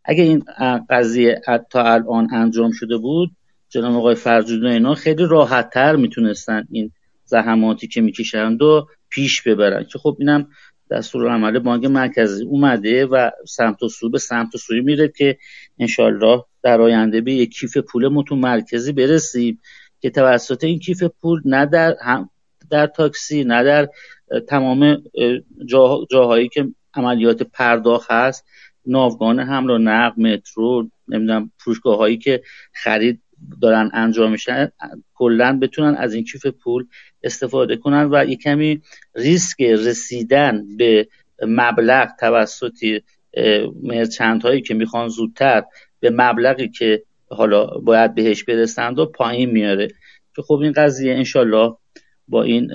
اگه این قضیه تا الان انجام شده بود جناب آقای فرجود و اینا خیلی راحت تر می‌تونستن این زحماتی که می‌کشند و پیش ببرن. که خب اینم دستور عمل بانک مرکزی اومده و سمت و سو به سمت و سوی میره که انشالله در آینده به یک کیف پول متمرکزی برسیم که توسط این کیف پول نه در, در تاکسی نه در تمام جاهایی که عملیات پرداخت هست ناوگان حمل و نقل مترو نمی‌دونم فروشگاه هایی که خرید دارن انجام میشن کلا بتونن از این کیف پول استفاده کنن و یه کمی ریسک رسیدن به مبلغ توسط مرچند هایی که می‌خوان زودتر به مبلغی که حالا باید بهش برسند و پایین میاره. که خب این قضیه انشالله با این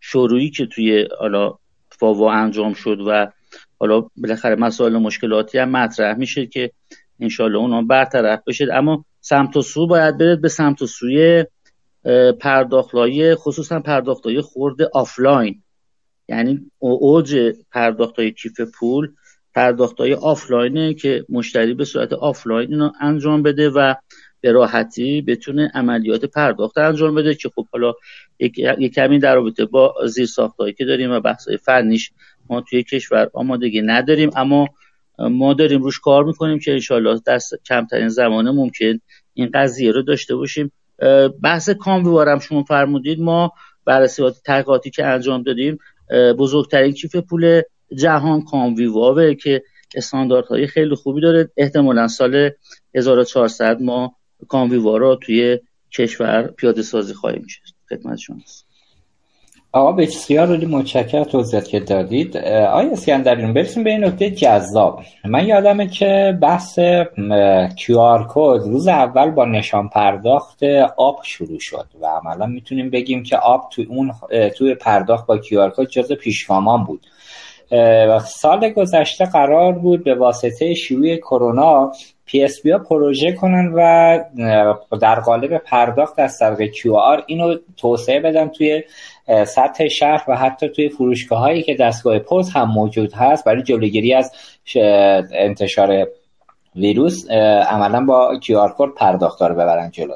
شروعی که توی حالا فاوا انجام شد و حالا بالاخره مسائل مشکلاتی هم مطرح میشه که انشالله اونا برطرف بشه. اما سمت و سو باید برد به سمت و سوی پرداختهای خصوصا پرداختهای خورد آفلاین. یعنی اوج پرداختهای کیف پول پرداختهای آفلاینه که مشتری به صورت آفلاین اینو انجام بده و به راحتی بتونه عملیات پرداخت انجام بده که خب حالا یک کمی در رابطه با زیرساخت که داریم و بحثای فنیش ما توی کشور آمادگی نداریم اما ما داریم روش کار می‌کنیم که انشالله در کمترین زمان ممکن این قضیه رو داشته باشیم. بحث کامویوارم شما فرمودید. ما بررسی تحقیقاتی که انجام دادیم بزرگترین کیف پول جهان کامویواره که استانداردهای خیلی خوبی داره. احتمالا سال 1400 ما کامویوا رو توی کشور پیاده سازی خواهیم کرد خدمت شماست آقا بسیار روی متشکرم توضیحات که دادید. آیا اسکندریون برسیم به این نکته جذاب. من یادمه که بحث QR code روز اول با نشان پرداخت آپ شروع شد و عملا می‌تونیم بگیم که آپ توی اون توی پرداخت با QR code جز پیشگامان بود. سال گذشته قرار بود به واسطه شیوع کرونا PSP پروژه کنن و در قالب پرداخت از طریق QR اینو توسعه بدن توی سطح شهر و حتی توی فروشگاه هایی که دستگاه پوز هم موجود هست برای جلوگیری از انتشار ویروس عملا با QR code پرداخت رو ببرن جلو.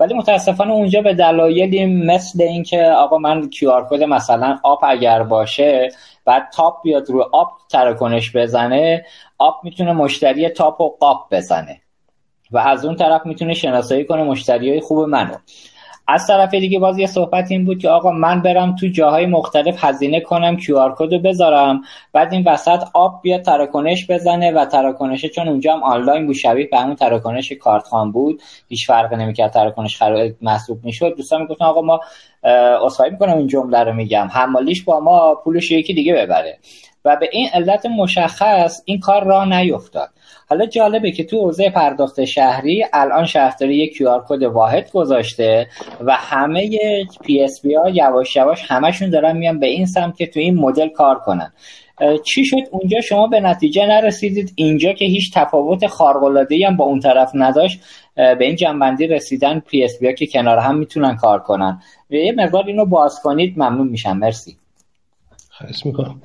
ولی متاسفانه اونجا به دلایلی مثل اینکه آقا من QR code مثلا آپ اگر باشه بعد تاپ بیاد رو آپ تراکنش بزنه آپ می‌تونه مشتری تاپ و قاپ بزنه. و از اون طرف می‌تونه شناسایی کنه مشتری های خوب منو. از طرف دیگه باز یه صحبت این بود که آقا من برم تو جاهای مختلف هزینه کنم QR code بذارم بعد این وسط آب بیاد تراکنش بزنه و تراکنشه چون اونجا هم آنلاین بود شبیه به همون تراکنش کارت خان بود. هیچ فرقی نمی‌کرد تراکنش خرید محسوب می‌شد. دوستان می‌گفتن آقا ما اصفایی می‌کنم این جمله رو میگم. حمالیش با ما پولش یکی دیگه ببره. و به این علت مشخص این کار راه نیفتاد. حالا جالبه که تو حوزه پرداخت شهری الان شهرداری یک کیو کد واحد گذاشته و همه PSP ها یواش یواش همشون دارن میان به این سمت که تو این مدل کار کنن. چی شد؟ اونجا شما به نتیجه نرسیدید. اینجا که هیچ تفاوت خارق‌العاده‌ای هم با اون طرف نداشت به این جمع‌بندی رسیدن PSP ها که کنار هم می‌تونن کار کنن. یه مقدار اینو باز کنید ممنون میشم. مرسی. خواهش می‌کنم.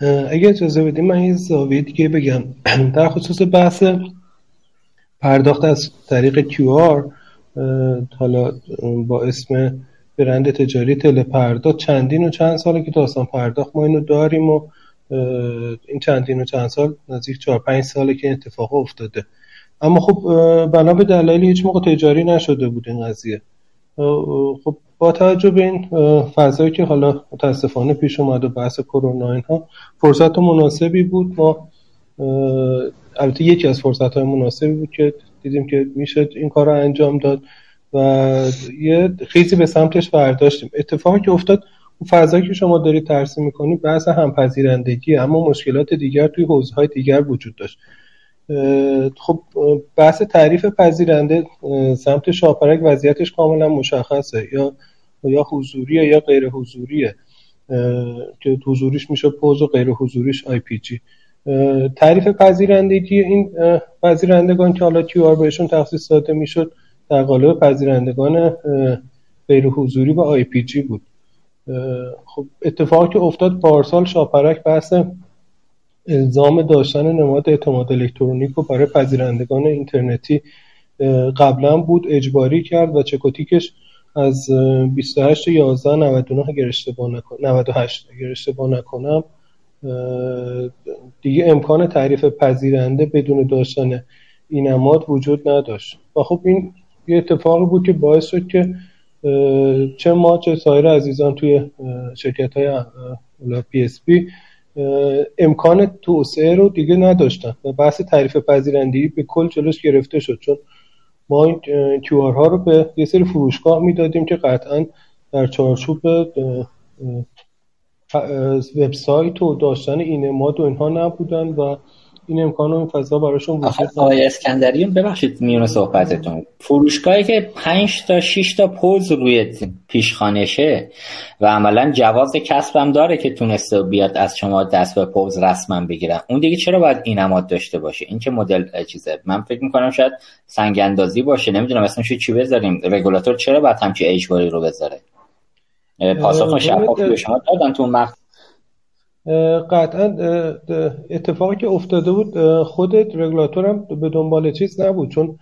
اگه اجازه بدیم من یه زاویه دیگه بگم. [clears throat] در خصوص بحث پرداخت از طریق QR حالا با اسم برند تجاری تله پرداخت چندین و چند ساله که داستان پرداخت ما اینو داریم و این چندین و چند سال نزدیک چهار پنج ساله که اتفاق افتاده. اما خب بنا به دلایلی هیچ موقع تجاری نشده بود این قضیه. خب با توجه به این فضایی که حالا متاسفانه پیش اومد و بحث کرونا اینها فرصت مناسبی بود. ما البته یکی از فرصت های مناسبی بود که دیدیم که میشه این کار رو انجام داد و یه خیزی به سمتش برداشتیم. اتفاقی که افتاد اون فضایی که شما دارید ترسیم می‌کنید بحث همپذیرندگی اما مشکلات دیگر توی حوزه های دیگر وجود داشت. خب بحث تعریف پذیرنده سمت شاپرک وضعیتش کاملا مشخصه یا یا حضوریه یا غیر حضوریه که حضوریش میشه پوز و غیر حضوریش IPG. تعریف پذیرندگی این پذیرندگان که حالا QR بهشون تخصیص داده می‌شد در قالب پذیرندگان غیر حضوری و IPG بود. خب اتفاقی که افتاد پارسال شاپرک بحث الزام داشتن نماد اعتماد الکترونیک رو برای پذیرندگان اینترنتی قبلا بود اجباری کرد و چک و تیکش از 28 11 99 اگر اشتباه نکنم 98 اگر اشتباه نکنم دیگه امکان تعریف پذیرنده بدون داشتن این نماد وجود نداشت. و خب این یه اتفاقی بود که باعث شد که چه ما چه سایر عزیزان توی شرکت های پی اس بی امکان توسعه رو دیگه نداشتن. و بحث تعریف پذیرندگی به کل جلوش گرفته شد. چون ما این کیو ها رو به یه سری فروشگاه می‌دادیم که قطعا در چارچوب وبسایت و داشتن این و اینها نبودن و این امکان و این فضا براشون وجود آقای اسکندریون ببخشید میون صحبتتون. فروشگاهی که 5 تا 6 تا پوز روی پیشخانشه و عملا جواز کسبم داره که تونسته بیاد از شما دست به پوز رسما بگیرن اون دیگه چرا باید این اماد داشته باشه؟ این که مدل چیزه. من فکر می‌کنم شاید سنگ اندازی باشه. نمی‌دونم اسمش چی بذاریم. رگولاتور چرا باید همچی اجباری رو بذاره؟ پاسخ شفافی به شما دادن تو اون قطعا اتفاقی که افتاده بود خود رگولاتور هم به دنبال چیز نبود چون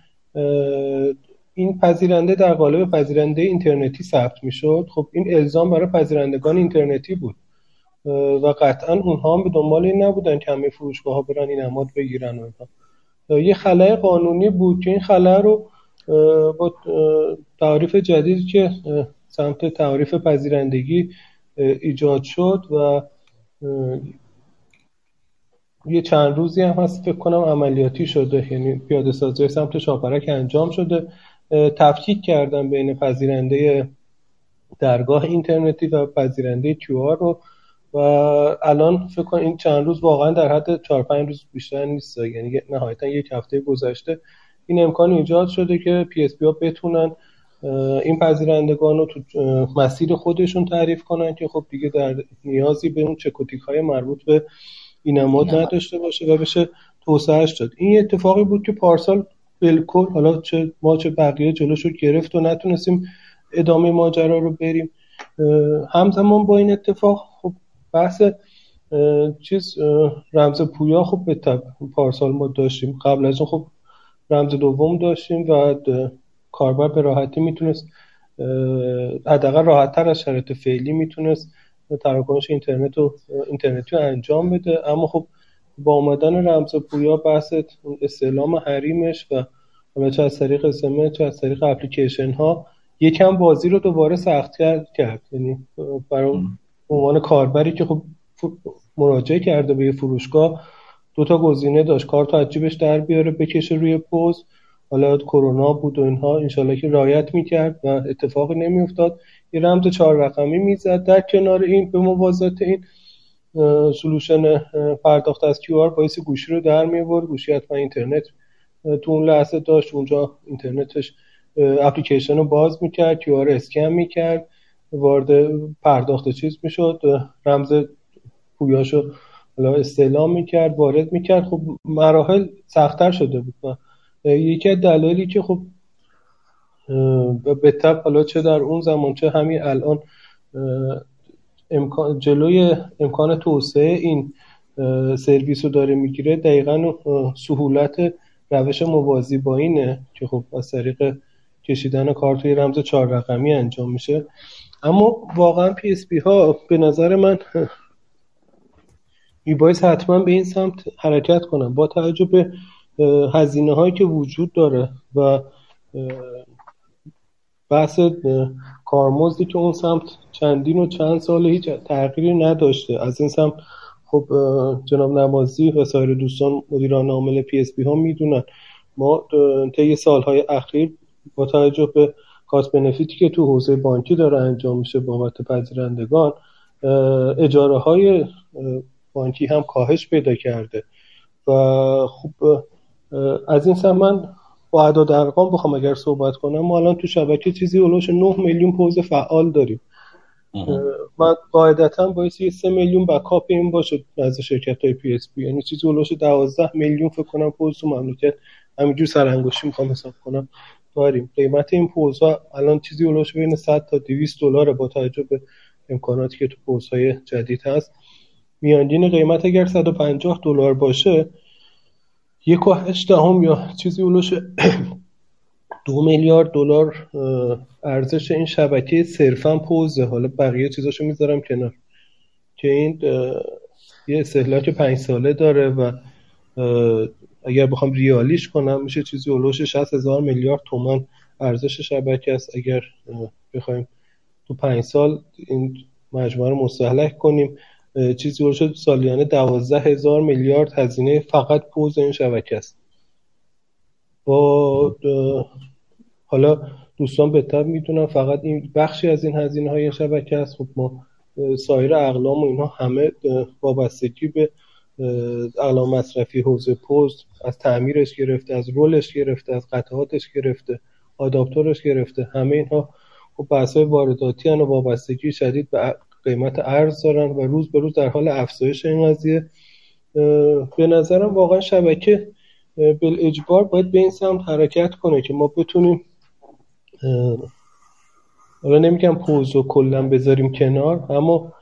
این پذیرنده در قالب پذیرنده اینترنتی ثبت می‌شد. خب این الزام برای پذیرندگان اینترنتی بود. و قطعا اونها هم به دنبال این نبودن که همه فروشگاه ها برن این اماد بگیرن و یه خلای قانونی بود که این خلای رو با تعریف جدیدی که سمت تعریف پذیرندگی ایجاد شد و یه چند روزی هم هست فکر کنم عملیاتی شده یعنی پیاده سازی سمت شاپرک انجام شده. تفکیک کردن بین پذیرنده درگاه اینترنتی و پذیرنده کیو رو و الان فکر کنم این چند روز واقعا در حد 4 5 روز بیشتر نیست. یعنی نهایتا یک هفته گذشته. این امکان ایجاد شده که PSP ها بتونن این پذیرندگان رو تو مسیر خودشون تعریف کنن که خب دیگه در نیازی به اون چک و تیک های مربوط به این نداشته باشه و بشه توسعهش داد. این اتفاقی بود که پارسال بالکل حالا چه ما چه بقیه جلوش رو گرفت و نتونستیم ادامه ماجرا رو بریم. همزمان با این اتفاق خب بحث چیز رمز پویا خب به پارسال ما داشتیم. قبل از اون خب رمز دوم داشتیم و کاربر به راحتی می‌تونست حداقل راحت تر از شرایط فعلی می‌تونست تراکنش اینترنت و اینترنتی رو انجام بده. اما خب با آمدن رمز پویا بحث استعلام حریمش و حالا چه از طریق اسمه چه از طریق اپلیکیشن ها یکم بازی رو دوباره سخت کرد یعنی برای عنوان کاربری که خب مراجعه کرده به یه فروشگاه دو تا گزینه داشت. کارت از جیبش در بیاره بکشه روی پوز حالا کرونا بود و اینها انشالله که رعایت می‌کرد و اتفاقی نمیافتاد. یه رمز چهار رقمی می‌زد. در کنار این به موازات این solution پرداخت از QR باید گوشی رو در میاورد گوشی حتما اینترنت تو اون لحظه داشت. اونجا اینترنتش اپلیکیشن رو باز می‌کرد. کیو آر اسکن می‌کرد. وارد پرداخت چیز می‌شد. رمز پویاشو حالا استعلام می‌کرد وارد می‌کرد. خب مراحل سختتر شده بود یکی از دلایلی که خب به تب حالا چه در اون زمان چه همین الان امکان جلوی امکان توسعه این سرویس رو داره می‌گیره دقیقا سهولت روش موازی با اینه که خب از طریق کشیدن کارت توی رمز چهار رقمی انجام میشه. اما واقعا PSP ها به نظر من میبایست حتما به این سمت حرکت کنن با توجه به هزینه هایی که وجود داره و بحث کارمزدی که اون سمت چندین و چند سال هیچ تغییری نداشته. از این سمت خب جناب نمازی و سایر دوستان مدیران عامل PSP ها می‌دونن. ما طی سالهای اخیر با توجه به cost benefit ی که تو حوزه بانکی داره انجام میشه بابت پذیرندگان اجاره های بانکی هم کاهش پیدا کرده. و خب از این سمت من با اعداد ارقام بخوام اگر صحبت کنم ما الان تو شبکه چیزی حول و حوش 9 میلیون پوز فعال داریم. من قاعدتا باید یه 3 میلیون backup این باشه از شرکت های PSP یعنی چیزی حول و حوش 12 میلیون فکر کنم پوز تو مملکت همینجور سرانگشتی می‌خوام حساب کنم. داریم. قیمت این پوزها الان چیزی حول و حوش بین 100 تا 200 دلار با توجه به امکاناتی که تو پوزهای جدید هست. میانگین قیمت اگر 150 دلار باشه یک و هشت دهم یا چیزی حول و حوش [clears throat] دو میلیارد دلار ارزش این شبکه صرفا پوزه. حالا بقیه چیزاشو می‌ذارم کنار. که این یه استهلاک پنج ساله داره و اگر بخوام ریالیش کنم میشه چیزی اولوش 60 هزار میلیارد تومن ارزش شبکه است. اگر بخوایم تو پنج سال این مجموعه رو مستحلک کنیم. چیزی شد سالیانه دوازده هزار میلیارد هزینه فقط پوز این شبکه است. با حالا دوستان بهتر می‌دونن فقط این بخشی از این هزینه های شبکه است. خب ما سایر اقلام و اینها همه وابستگی به اقلام مصرفی حوزه پست از تعمیرش گرفته از رولش گرفته از قطعاتش گرفته آداپتورش گرفته همه اینها خب بحث های وارداتی و وابستگی شدید به قیمت ارز دارن و روز به روز در حال افزایش این قضیه به نظرم واقعا شبکه بالاجبار باید به این سمت حرکت کنه که ما بتونیم حالا نمیگم پوز و کلا بذاریم کنار اما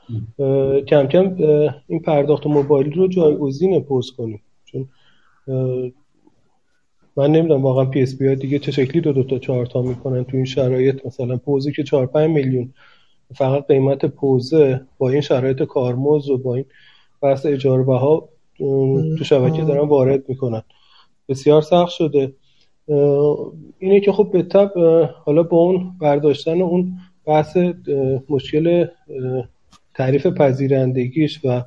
کم کم این پرداخت موبایلی رو جایگزین پوز کنیم. چون من نمی‌دونم واقعا PSP دیگه چه شکلی دو دو تا چهار تا می‌کنن تو این شرایط. مثلا پوزی که 4 5 میلیون فقط قیمت پوزه با این شرایط کارمزد و با این بحث اجاره بها تو شبکه دارن وارد می‌کنن. بسیار سخت شده. اینه که خب به تب حالا با اون برداشتن اون بحث مشکل تعریف پذیرندگیش و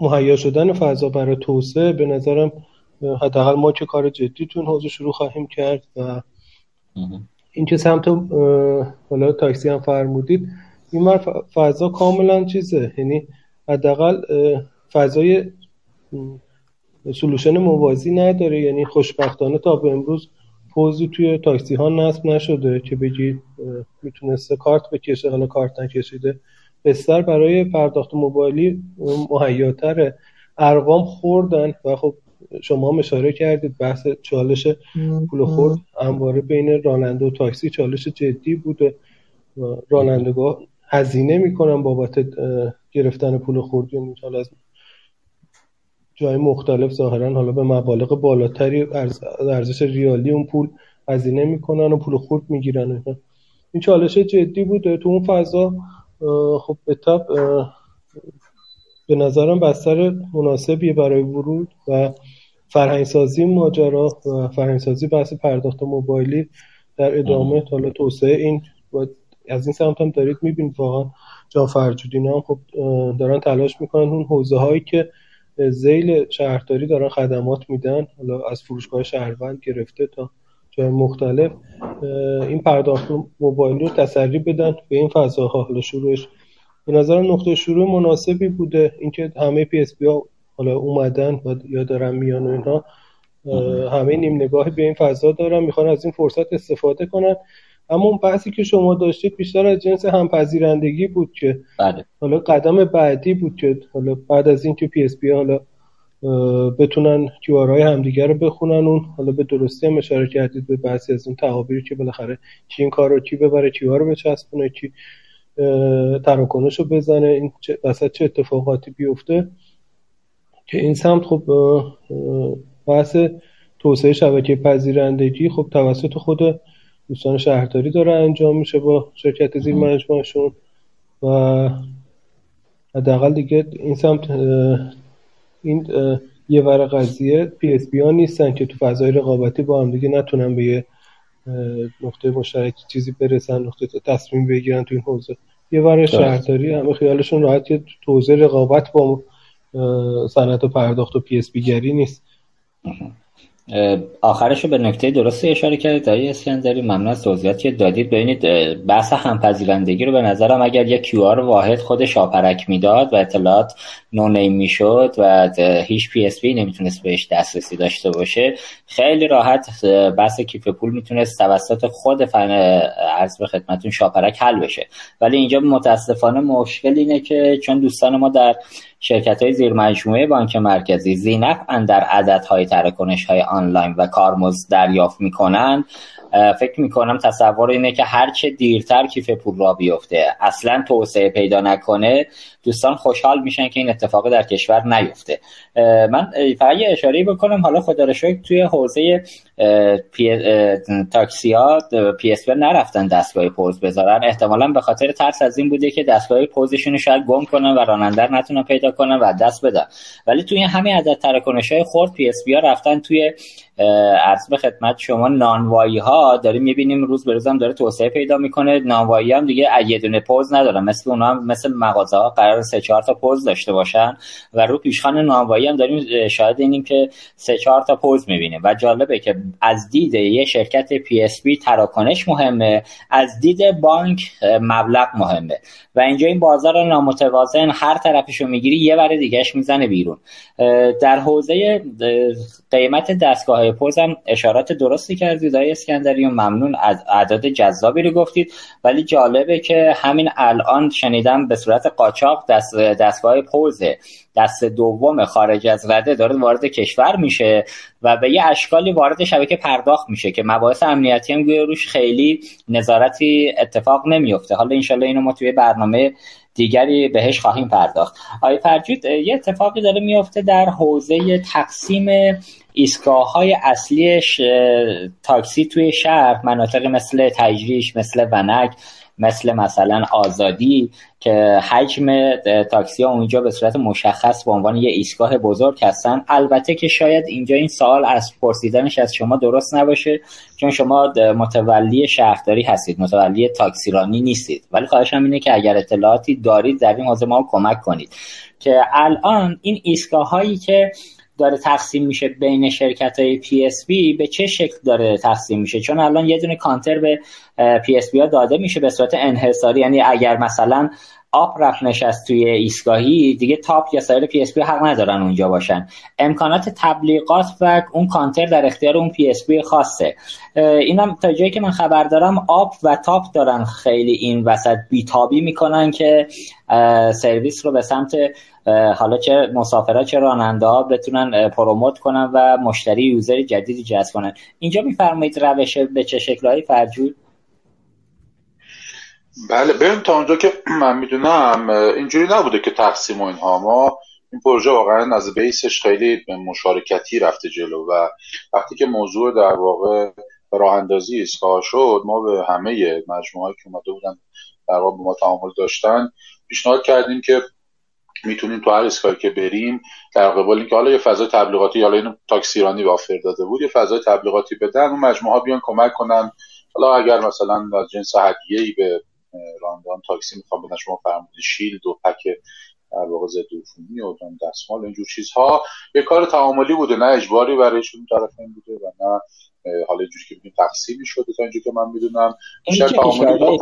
مهیا شدن فضا برای توسعه به نظرم حداقل ما که کار جدی تو این حوزه شروع خواهیم کرد و این که سمت حالا تاکسی هم فرمودید این فضا کاملا چیزه. یعنی حداقل فضای سلوشن موازی نداره. یعنی خوشبختانه تا به امروز پوزی توی تاکسی ها نصب نشده که بگی می‌تونسته کارت بکشه. حالا کارت نکشیده. بستر برای پرداخت موبایلی مهیاتر ارقام خوردن و خب شما هم اشاره کردید بحث چالش پول خورد همواره بین راننده و تاکسی چالش جدی بوده. رانندگاه هزینه می‌کنن بابت گرفتن پول خورد یعنی از جای مختلف ظاهرا حالا به مبالغ بالاتری ارزش ریالی اون پول هزینه می‌کنن و پول خورد می‌گیرن. این چالش جدی بوده. تو اون فضا خب به به نظرم بستر مناسبیه برای ورود و فرهنگسازی ماجرا فرهنگسازی بحث پرداخت موبایلی در ادامه حالا توسعه این از این سمت هم دارید می‌بینید واقعا جان فرجودین هم خب دارن تلاش می‌کنن. اون حوزه هایی که زیل شهرداری دارن خدمات میدن حالا از فروشگاه شهروند گرفته تا جای مختلف این پرداخت موبایلی رو تسری بدن به این فضاها. حالا شروعش به نظرم نقطه شروع مناسبی بوده. اینکه همه پی اس بی ها حالا اومدن و یا دارن میان و اینها همه نیم نگاهی به این فضا دارن می‌خوان از این فرصت استفاده کنن اما اون بحثی که شما داشتید بیشتر از جنس همپذیرندگی بود که بله. حالا قدم بعدی بود که حالا بعد از اینکه PSP حالا بتونن QR های همدیگه رو بخونن اون حالا به درستی هم اشاره کردید به بعضی از اون تعابیری که بالاخره کی این کار رو کی ببره QR رو بچسبونه کی تراکنش رو بزنه این وسط چه اتفاقاتی بیفته که این سمت خب بحث توسعه شبکه پذیرندگی خب توسط خود دوستان شهرداری داره انجام میشه با شرکت زیر مجموعشون و حداقل دیگه این سمت این یه ور قضیه PSP ها نیستن که تو فضای رقابتی با هم دیگه نتونن به یه نقطه مشترک چیزی برسن نقطه تصمیم بگیرن تو این حوزه. یه ور شهرداری همه خیالشون راحت یه توزیع رقابت با صنعت و پرداخت و PSP گری نیست. آخرش رو به نکته درستی اشاره کردید آقای اسکندری ممنون از توضیحاتی که دادید. ببینید بحث همپذیرندگی رو به نظرم اگر یک QR واحد خود شاپرک می‌داد و اطلاعات نونیم می‌شد و هیچ PSP نمی‌تونست بهش دسترسی داشته باشه. خیلی راحت بحث کیف پول می‌تونست توسط خود فن عرض به خدمتون شاپرک حل بشه. ولی اینجا متاسفانه مشکل اینه که چون دوستان ما در شرکت های زیر مجموعه بانک مرکزی زینف در عددهای تراکنش های آنلاین و کارمز دریافت می‌کنن فکر می‌کنم تصور اینه که هرچه دیرتر کیف پول را بیفته اصلا توسعه پیدا نکنه دوستان خوشحال میشن که این اتفاق در کشور نیفته. من فقط یه اشاره بکنم حالا خدا توی حوزه پی... تاکسی ها PSP نرفتن دستگاه پوز بذارن. احتمالا به خاطر ترس از این بوده که دستگاه پوزشون شاید گم کنن و راننده نتونن پیدا کنن و دست بدن. ولی توی همین عدد تراکنش های خرد PSP رفتن توی عرض به خدمت شما نانوایی ها داریم می‌بینیم روز به روز هم داره توسعه پیدا می‌کنه. نانوایی هم دیگه یه دونه پوز ندارن. مثل اونها هم مثل مغازه ها قرار سه چهار تا پوز داشته باشن. و رو پیشخان نانوایی هم داریم شاهد اینیم که سه چهار تا پوز می‌بینیم. و جالبه که از دید یه شرکت PSP تراکنش مهمه. از دید بانک مبلغ مهمه. و اینجا این بازار نامتوازن هر طرفشو می‌گیری یه ور دیگهش می‌زنه بیرون. در حوزه قیمت دستگاه پوز هم اشارات درستی کردید آقای و ممنون از اعداد جذابی رو گفتید. ولی جالبه که همین الان شنیدم به صورت قاچاق دست دستگاه پوز دست دوم خارج از رده داره وارد کشور میشه و به یه اشکالی وارد شبکه پرداخت میشه که مباحث امنیتی هم گویا روش خیلی نظارتی اتفاق نمیفته. حالا انشالله اینو ما توی برنامه دیگری بهش خواهیم پرداخت. آقای فرجود یه اتفاقی داره میفته در حوزه تقسیم ایستگاه های اصلی تاکسی توی شهر مناطق مثل تجریش مثل ونک مثل مثلا آزادی که حجم تاکسی ها اونجا به صورت مشخص به عنوان یه ایستگاه بزرگ هستن. البته که شاید اینجا این سوال از پرسیدنش از شما درست نباشه چون شما متولی شهرداری هستید متولی تاکسیرانی نیستید. ولی خواهشم اینه که اگر اطلاعاتی دارید در این حوزه ما کمک کنید. که الان این ایستگاه هایی که داره تقسیم میشه بین شرکت های PSP به چه شکل داره تقسیم میشه؟ چون الان یه دونه کانتر به PSP ها داده میشه به صورت انحصاری. یعنی اگر مثلا آپ رفت نشست توی ایستگاهی دیگه تاپ یا سایر PSP حق ندارن اونجا باشن. امکانات تبلیغات و اون کانتر در اختیار اون PSP خاصه. اینم تا جایی که من خبر دارم آپ و تاپ دارن خیلی این وسط بیتابی می‌کنن که سرویس رو به سمت حالا چه مسافرها چه راننده ها بتونن promote کنن و مشتری user جدیدی جذب کنن. اینجا میفرمایید روش به چه شکلهایی فرجود؟ بله بریم تا اونجا که [clears throat] من می‌دونم اینجوری نبوده که تقسیم و اینها. ما این پروژه واقعا از بیسش خیلی مشارکتی رفته جلو و وقتی که موضوع در واقع راه اندازی ایستگاه شد ما به همه مجموعه که اومده بودن در واقع ما تعامل داشتن پیشنهاد کردیم که می‌تونیم تو هر که بریم در قبال اینکه حالا یه فضای تبلیغاتی حالا اینو تاکسیرانی وافر داده بود یه فضای تبلیغاتی بدن اون مجموعه ها بیان کمک کنن. حالا اگر مثلا از جنس هدیه ای به راندان تاکسی می‌خوام بدن شما فرمودید شیلد و پک در واقع ضد عفونی و دستمال اینجور چیزها. یه کار تعاملی بوده نه اجباری برایشون طرفین بوده و نه حالا اینجوری که بگیم تقسیمی شده تا اینجوری که من می‌دونم. بیشتر تعاملی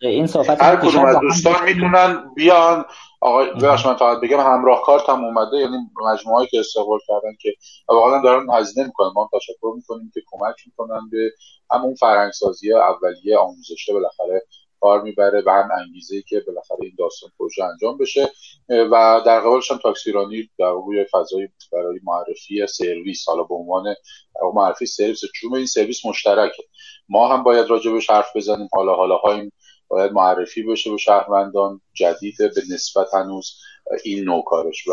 این صحبت هر کدوم از دوستان می‌تونن بیان. آقای ببخش من تا بگم همراه کارت هم اومده یعنی مجموعه که استقبال کردن که واقعا دارن هزینه می‌کنن. ما تشکر می‌کنیم که کمک می‌کنن به همون فرهنگسازی اولیه آموزشه بالاخره کار می‌بره و هم انگیزه ای که بالاخره این داستان پروژه انجام بشه. و در قبالش هم تاکسیرانی در روی فضای برای معرفی سرویس حالا به عنوان معرفی سرویس چون این سرویس مشترکه. ما هم باید راجبش حرف بزنیم. حالا حالا های باید معرفی بشه به شهروندان. جدید به نسبت هنوز این نوع کارش و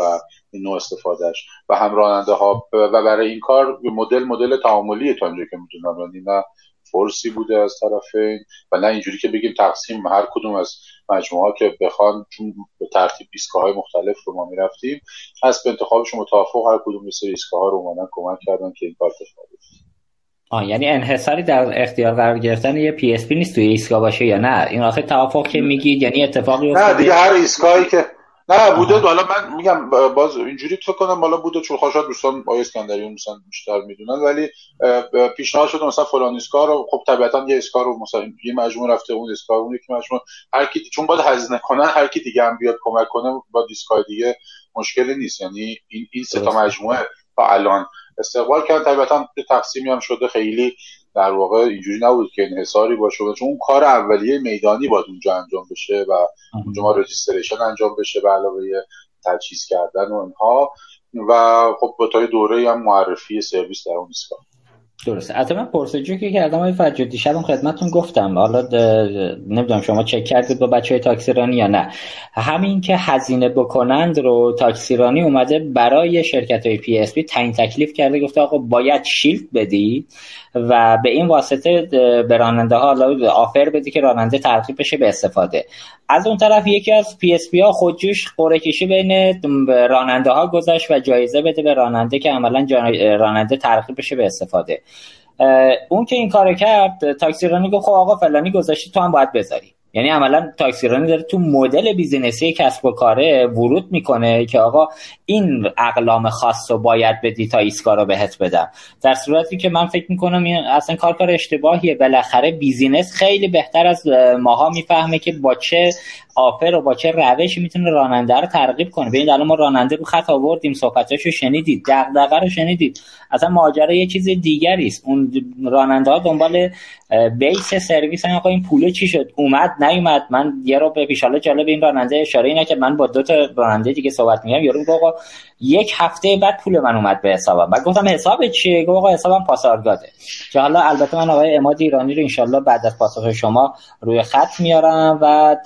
این نوع استفادهش و هم راننده ها. و برای این کار مدل مدل تعاملی تا که می‌تونم. یعنی نه فرسی بوده از طرفین و نه اینجوری که بگیم تقسیم هر کدوم از مجموعه که بخوان چون به ترتیب ایستگاه های مختلف رو ما می‌رفتیم از به انتخابشون متوافق هر کدوم مثل ایستگاه ها رو اومدن کمک کردن که این کار اتفاق آه یعنی انحصاری در اختیار قرار گرفتن یه PSP نیست توی ایستگاه باشه یا نه؟ این آخه توافق که میگید یعنی اتفاقی نه دیگه هر ایستگاهی که نه بوده. حالا من میگم باز اینجوری فکر کنم حالا بوده چون خواهشات دوستان آقای اسکندری مثلا بیشتر می‌دونن ولی پیشنهاد شده مثلا فلان ایستگاه رو خب طبیعتا یه ایستگاه رو مثلا یه مجموعه رفته اون ایستگاه اون یکی مجموعه. هر کی چون باید هزینه کنن هر کی دیگه هم بیاد کمک کنه با desk های دیگه مشکلی نیست. یعنی این این سه تا مجموعه تا الان استقبال کردن. طبیعتا تقسیمی هم شده خیلی در واقع اینجوری نبود که انحصاری باشه چون اون کار اولیه میدانی باید اونجا انجام بشه و اونجا ما registration انجام بشه به علاوه تجهیز کردن و اینها. و خب با تا دوره هم معرفی سرویس در اون ایستگاه. درسته. حتی من پرس‌وجویی که کردم های فجر دیشب خدمتتون گفتم. حالا نمی‌دونم شما چک کردید با بچه های تاکسیرانی یا نه. همین که هزینه بکنند رو تاکسیرانی اومده برای شرکت های PSP تعیین تکلیف کرده گفته آقا باید shield بدی و به این واسطه به راننده ها offer بدی که راننده ترغیب بشه به استفاده. از اون طرف یکی از PSP ها خودجوش قرعه کشی بین راننده ها گذاشت و جایزه بده به راننده که عملا راننده ترغیب بشه به استفاده. اون که این کارو کرد تاکسی رانی گفت خب آقا فلانی گذاشتی تو هم باید بذاری. یعنی عملا تاکسیرانی داره تو مدل business ی کسب و کاره ورود می‌کنه که آقا این اقلام خاص رو باید بدی تا ایستگاه رو بهت بدم. در صورتی که من فکر می‌کنم اصلا کار کار اشتباهیه. بالاخره business خیلی بهتر از ماها می‌فهمه که با چه offer و با چه روشی می‌تونه راننده رو ترغیب کنه. ببینید الان ما راننده رو خط آوردیم صحبتاشو شنیدید دغدغه رو شنیدید. اصلا ماجرا یه چیز دیگری است. اون راننده ها دنبال base service آقا این پوله چی شد؟ اومد نیومد. من یه رو به پیش حالا جالب این راننده اشاره اینه که من با دو تا راننده دیگه صحبت میگم یارو آقا یک هفته بعد پول من اومد به حسابم. بعد گفتم حساب چیه؟ گفت آقا حسابم پاسارگاده. که حالا البته من آقای اماد ایرانی رو انشالله بعد از پاسخ شما روی خط میارم و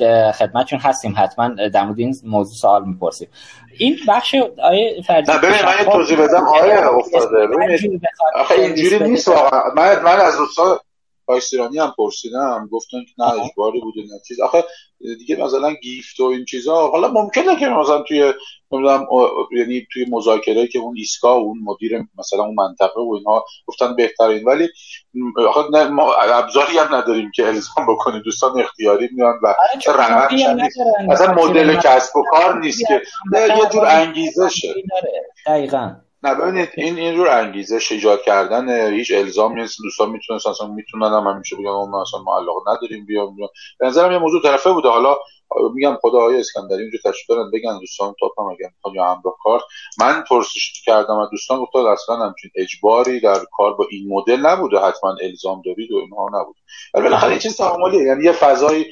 خدمتشون هستیم حتما در مورد این موضوع سوال می‌پرسیم. این بخش آیه فرجی نه ببین من توضیح بدم. آیه افتاده ببینید. آخه اینجوری نیست واقعا. من من از دوستان پاکستانی هم پرسیدم گفتن که نه اجباری بوده نه چیز. آخه دیگه مثلا گیفت و این چیزا حالا ممکنه که مثلا توی نمی‌دونم یعنی توی مذاکره که اون ایسکا و اون مدیر مثلا اون منطقه و اینها گفتن بهترین. ولی آخه نه ما ابزاری هم نداریم که الزام بکنیم. دوستان اختیاری میان و آره، مثلا مدل کسب و کار نیست که. یه جور انگیزشه. دقیقاً. نه ببینید این این رو انگیزش ایجاد کردن هیچ الزام نیست. دوستان می‌تونن اصلا می‌تونن هم همیشه بگن ما اصلا ما علاقه نداریم بیام به نظرم یه موضوع طرفه بوده. حالا میگم خدا آقای اسکندری اینجا تشریف دارن بگن دوستان تو هم اگر می‌خوان یا همراه کار من پرسش کردم از دوستان گفتن اصلا همچین اجباری در کار با این مدل نبوده حتما الزام دارید و اینها نبود ولی بالاخره چیز تعاملی یعنی یه فضایی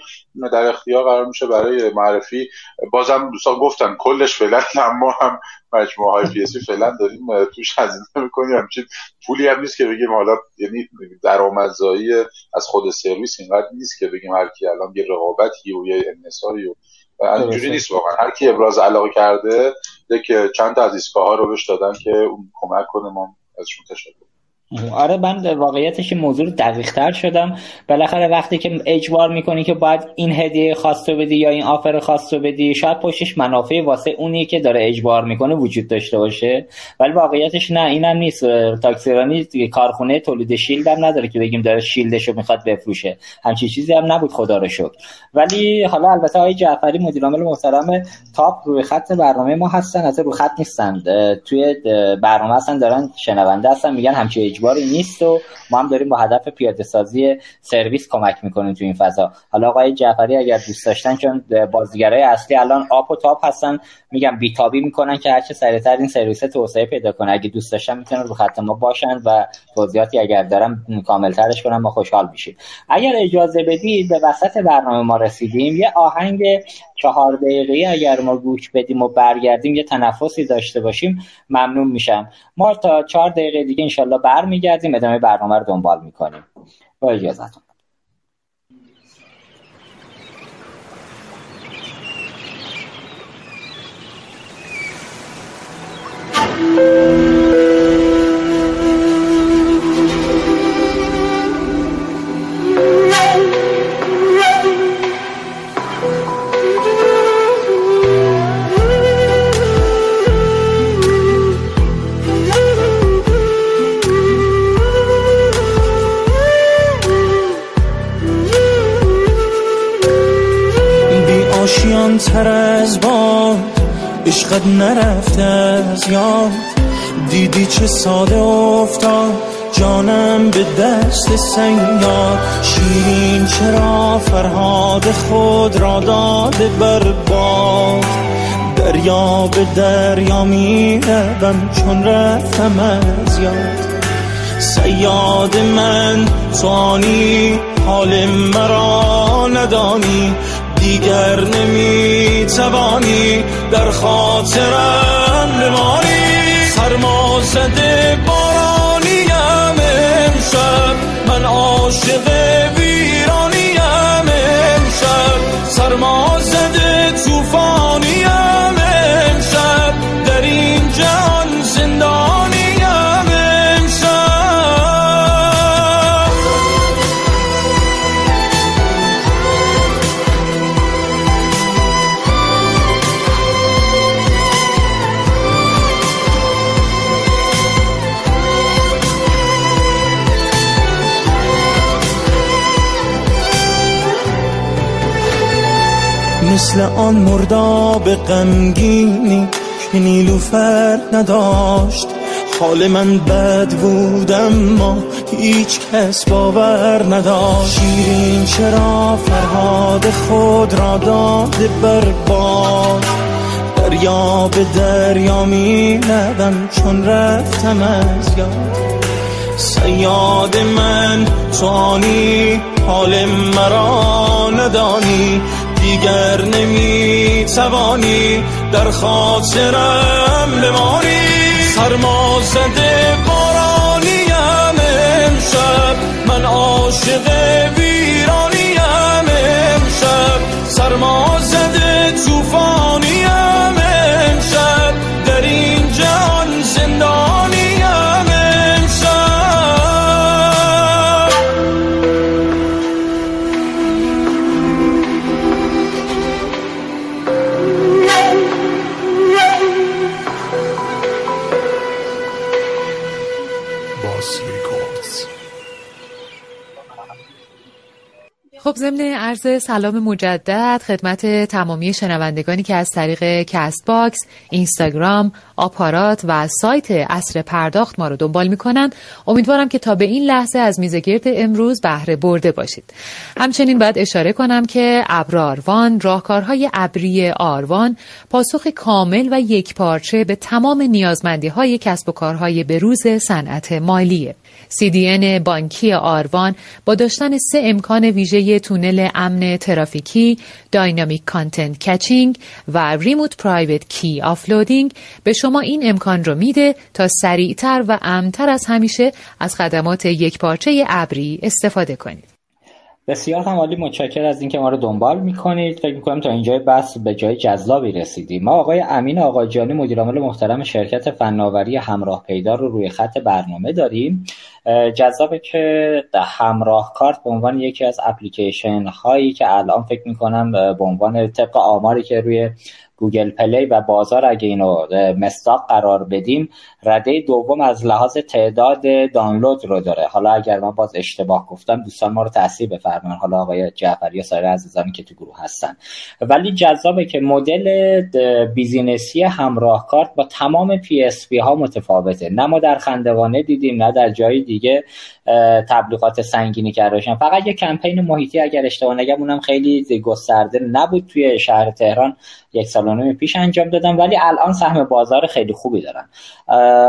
در اختیار قرار میشه برای معرفی. بازم دوستان گفتن کلش فعلا اما هم مجموعه های پیسی فعلا داریم توش هزینه می‌کنیم. همچین پولی هم نیست که بگیم حالا یعنی درآمدزایی از خود سرویس اینقدر نیست که بگیم هر کی الان یه رقابتی و یه انحصاری و اینجوری نیست واقعا. هر کی ابراز علاقه کرده که چند تا از ایستگاه ها رو بهش دادن که اون کمک کنه ما ازشون تشکر آره من واقعیتش موضوع رو دقیق تر شدم. بالاخره وقتی که اجبار می‌کنی که باید این هدیه خاص رو بدی یا این آفر خاص رو بدی شاید پشتش منافع واسه اونی که داره اجبار می‌کنه وجود داشته باشه. ولی واقعیتش نه اینم نیست. تاکسیرانی کارخونه تولید shield هم نداره که بگیم داره شیلدش رو می‌خواد بفروشه. همچین چیزی هم نبود خدا رو شکر. ولی حالا البته آقای جعفری مدیر عامل محترم تاپ روی خط برنامه ما هستن از رو خط نیستن. توی برنامه هستن دارن شنونده هستن میگن همچین اجباری نیست و ما هم داریم با هدف پیاده سازی سرویس کمک می‌کنیم تو این فضا. حالا آقای جعفری اگر دوست داشتن چون بازیگرای اصلی الان آپ و تاپ هستن میگم بیتابی می‌کنن که هرچه سریعتر این سرویس توسعه پیدا کنه. اگه دوست داشتن می‌تونن رو خط ما باشن و توضیحاتی اگر دارم کامل ترش کنم ما خوشحال میشیم. اگر اجازه بدید به وسط برنامه ما رسیدیم. یه آهنگ چهار دقیقه اگر ما گوش بدیم و برگردیم یه تنفسی داشته باشیم ممنون میشم. ما تا چهار دقیقه دیگه انشالله برمیگردیم ادامه برنامه رو دنبال می‌کنیم. با اجازتون تر از باد عشقت نرفته از یاد. دیدی چه ساده افتاد جانم به دست سیاد. شیرین چرا فرهاد خود را داده بر باد. دریا به دریا می‌روم چون رفتم از یاد. سیاد من توانی حال مرا ندانی. دیگر نمی‌توانی در خاطرم بمانی. سرما زده بارانیم امشب. من عاشق مثل آن مرداب غمگینی که نیلوفر نداشت. حال من بد بودم ما هیچ کس باور نداشت. شیرین چرا فرهاد خود را داده بر باد. دریا به دریا می چون رفتم از یاد. سیاد من توانی حال مرا ندانی. دیگر نمی توانی در خاطرم بمانی. سرما زده بارانیم امشب من عاشق ویرانیم امشب. سرما زده توفانیم امشب در این جهان ضمن عرض سلام مجدد خدمت تمامی شنوندگانی که از طریق کست باکس، اینستاگرام، آپارات و سایت عصر پرداخت ما رو دنبال می‌کنن. امیدوارم که تا به این لحظه از میزگرد امروز بهره برده باشید. همچنین باید اشاره کنم که ابر آروان راهکارهای ابری آروان پاسخ کامل و یک پارچه به تمام نیازمندی های کسب و کارهای بروز صنعت مالیه. CDN بانکی آروان با داشتن سه امکان ویژه تونل امن ترافیکی، dynamic content caching و remote private key offloading به شما این امکان رو میده تا سریعتر و امن‌تر از همیشه از خدمات یک پارچه ابری استفاده کنید. بسیار هم عالی متشکر از اینکه ما رو دنبال می‌کنید. فکر می‌کنم تا اینجای بحث به جای جذابی رسیدیم. ما آقای امین آقاجانی مدیرعامل محترم شرکت فناوری همراه پیدا رو روی خط برنامه داریم. جذابه که همراه کارت به عنوان یکی از اپلیکیشن هایی که الان فکر می‌کنم به عنوان طبق آماری که روی گوگل پلی و بازار اگه اینو مصداق قرار بدیم رده دوم از لحاظ تعداد دانلود رو داره. حالا اگر من باز اشتباه گفتم دوستان ما رو تصحیح بفرمایید حالا آقای جعفری یا سایر عزیزانی که تو گروه هستن. ولی جذابه که مدل business ی همراه کارت با تمام PSP ها متفاوته. نه ما در خندوانه دیدیم نه در جای دیگه تبلیغات سنگینی کردن فقط یه کمپین محیطی اگر اشتباه نگم اونم خیلی گسترده نبود توی شهر تهران. یک سال پیش انجام دادم ولی الان سهم بازار خیلی خوبی دارن.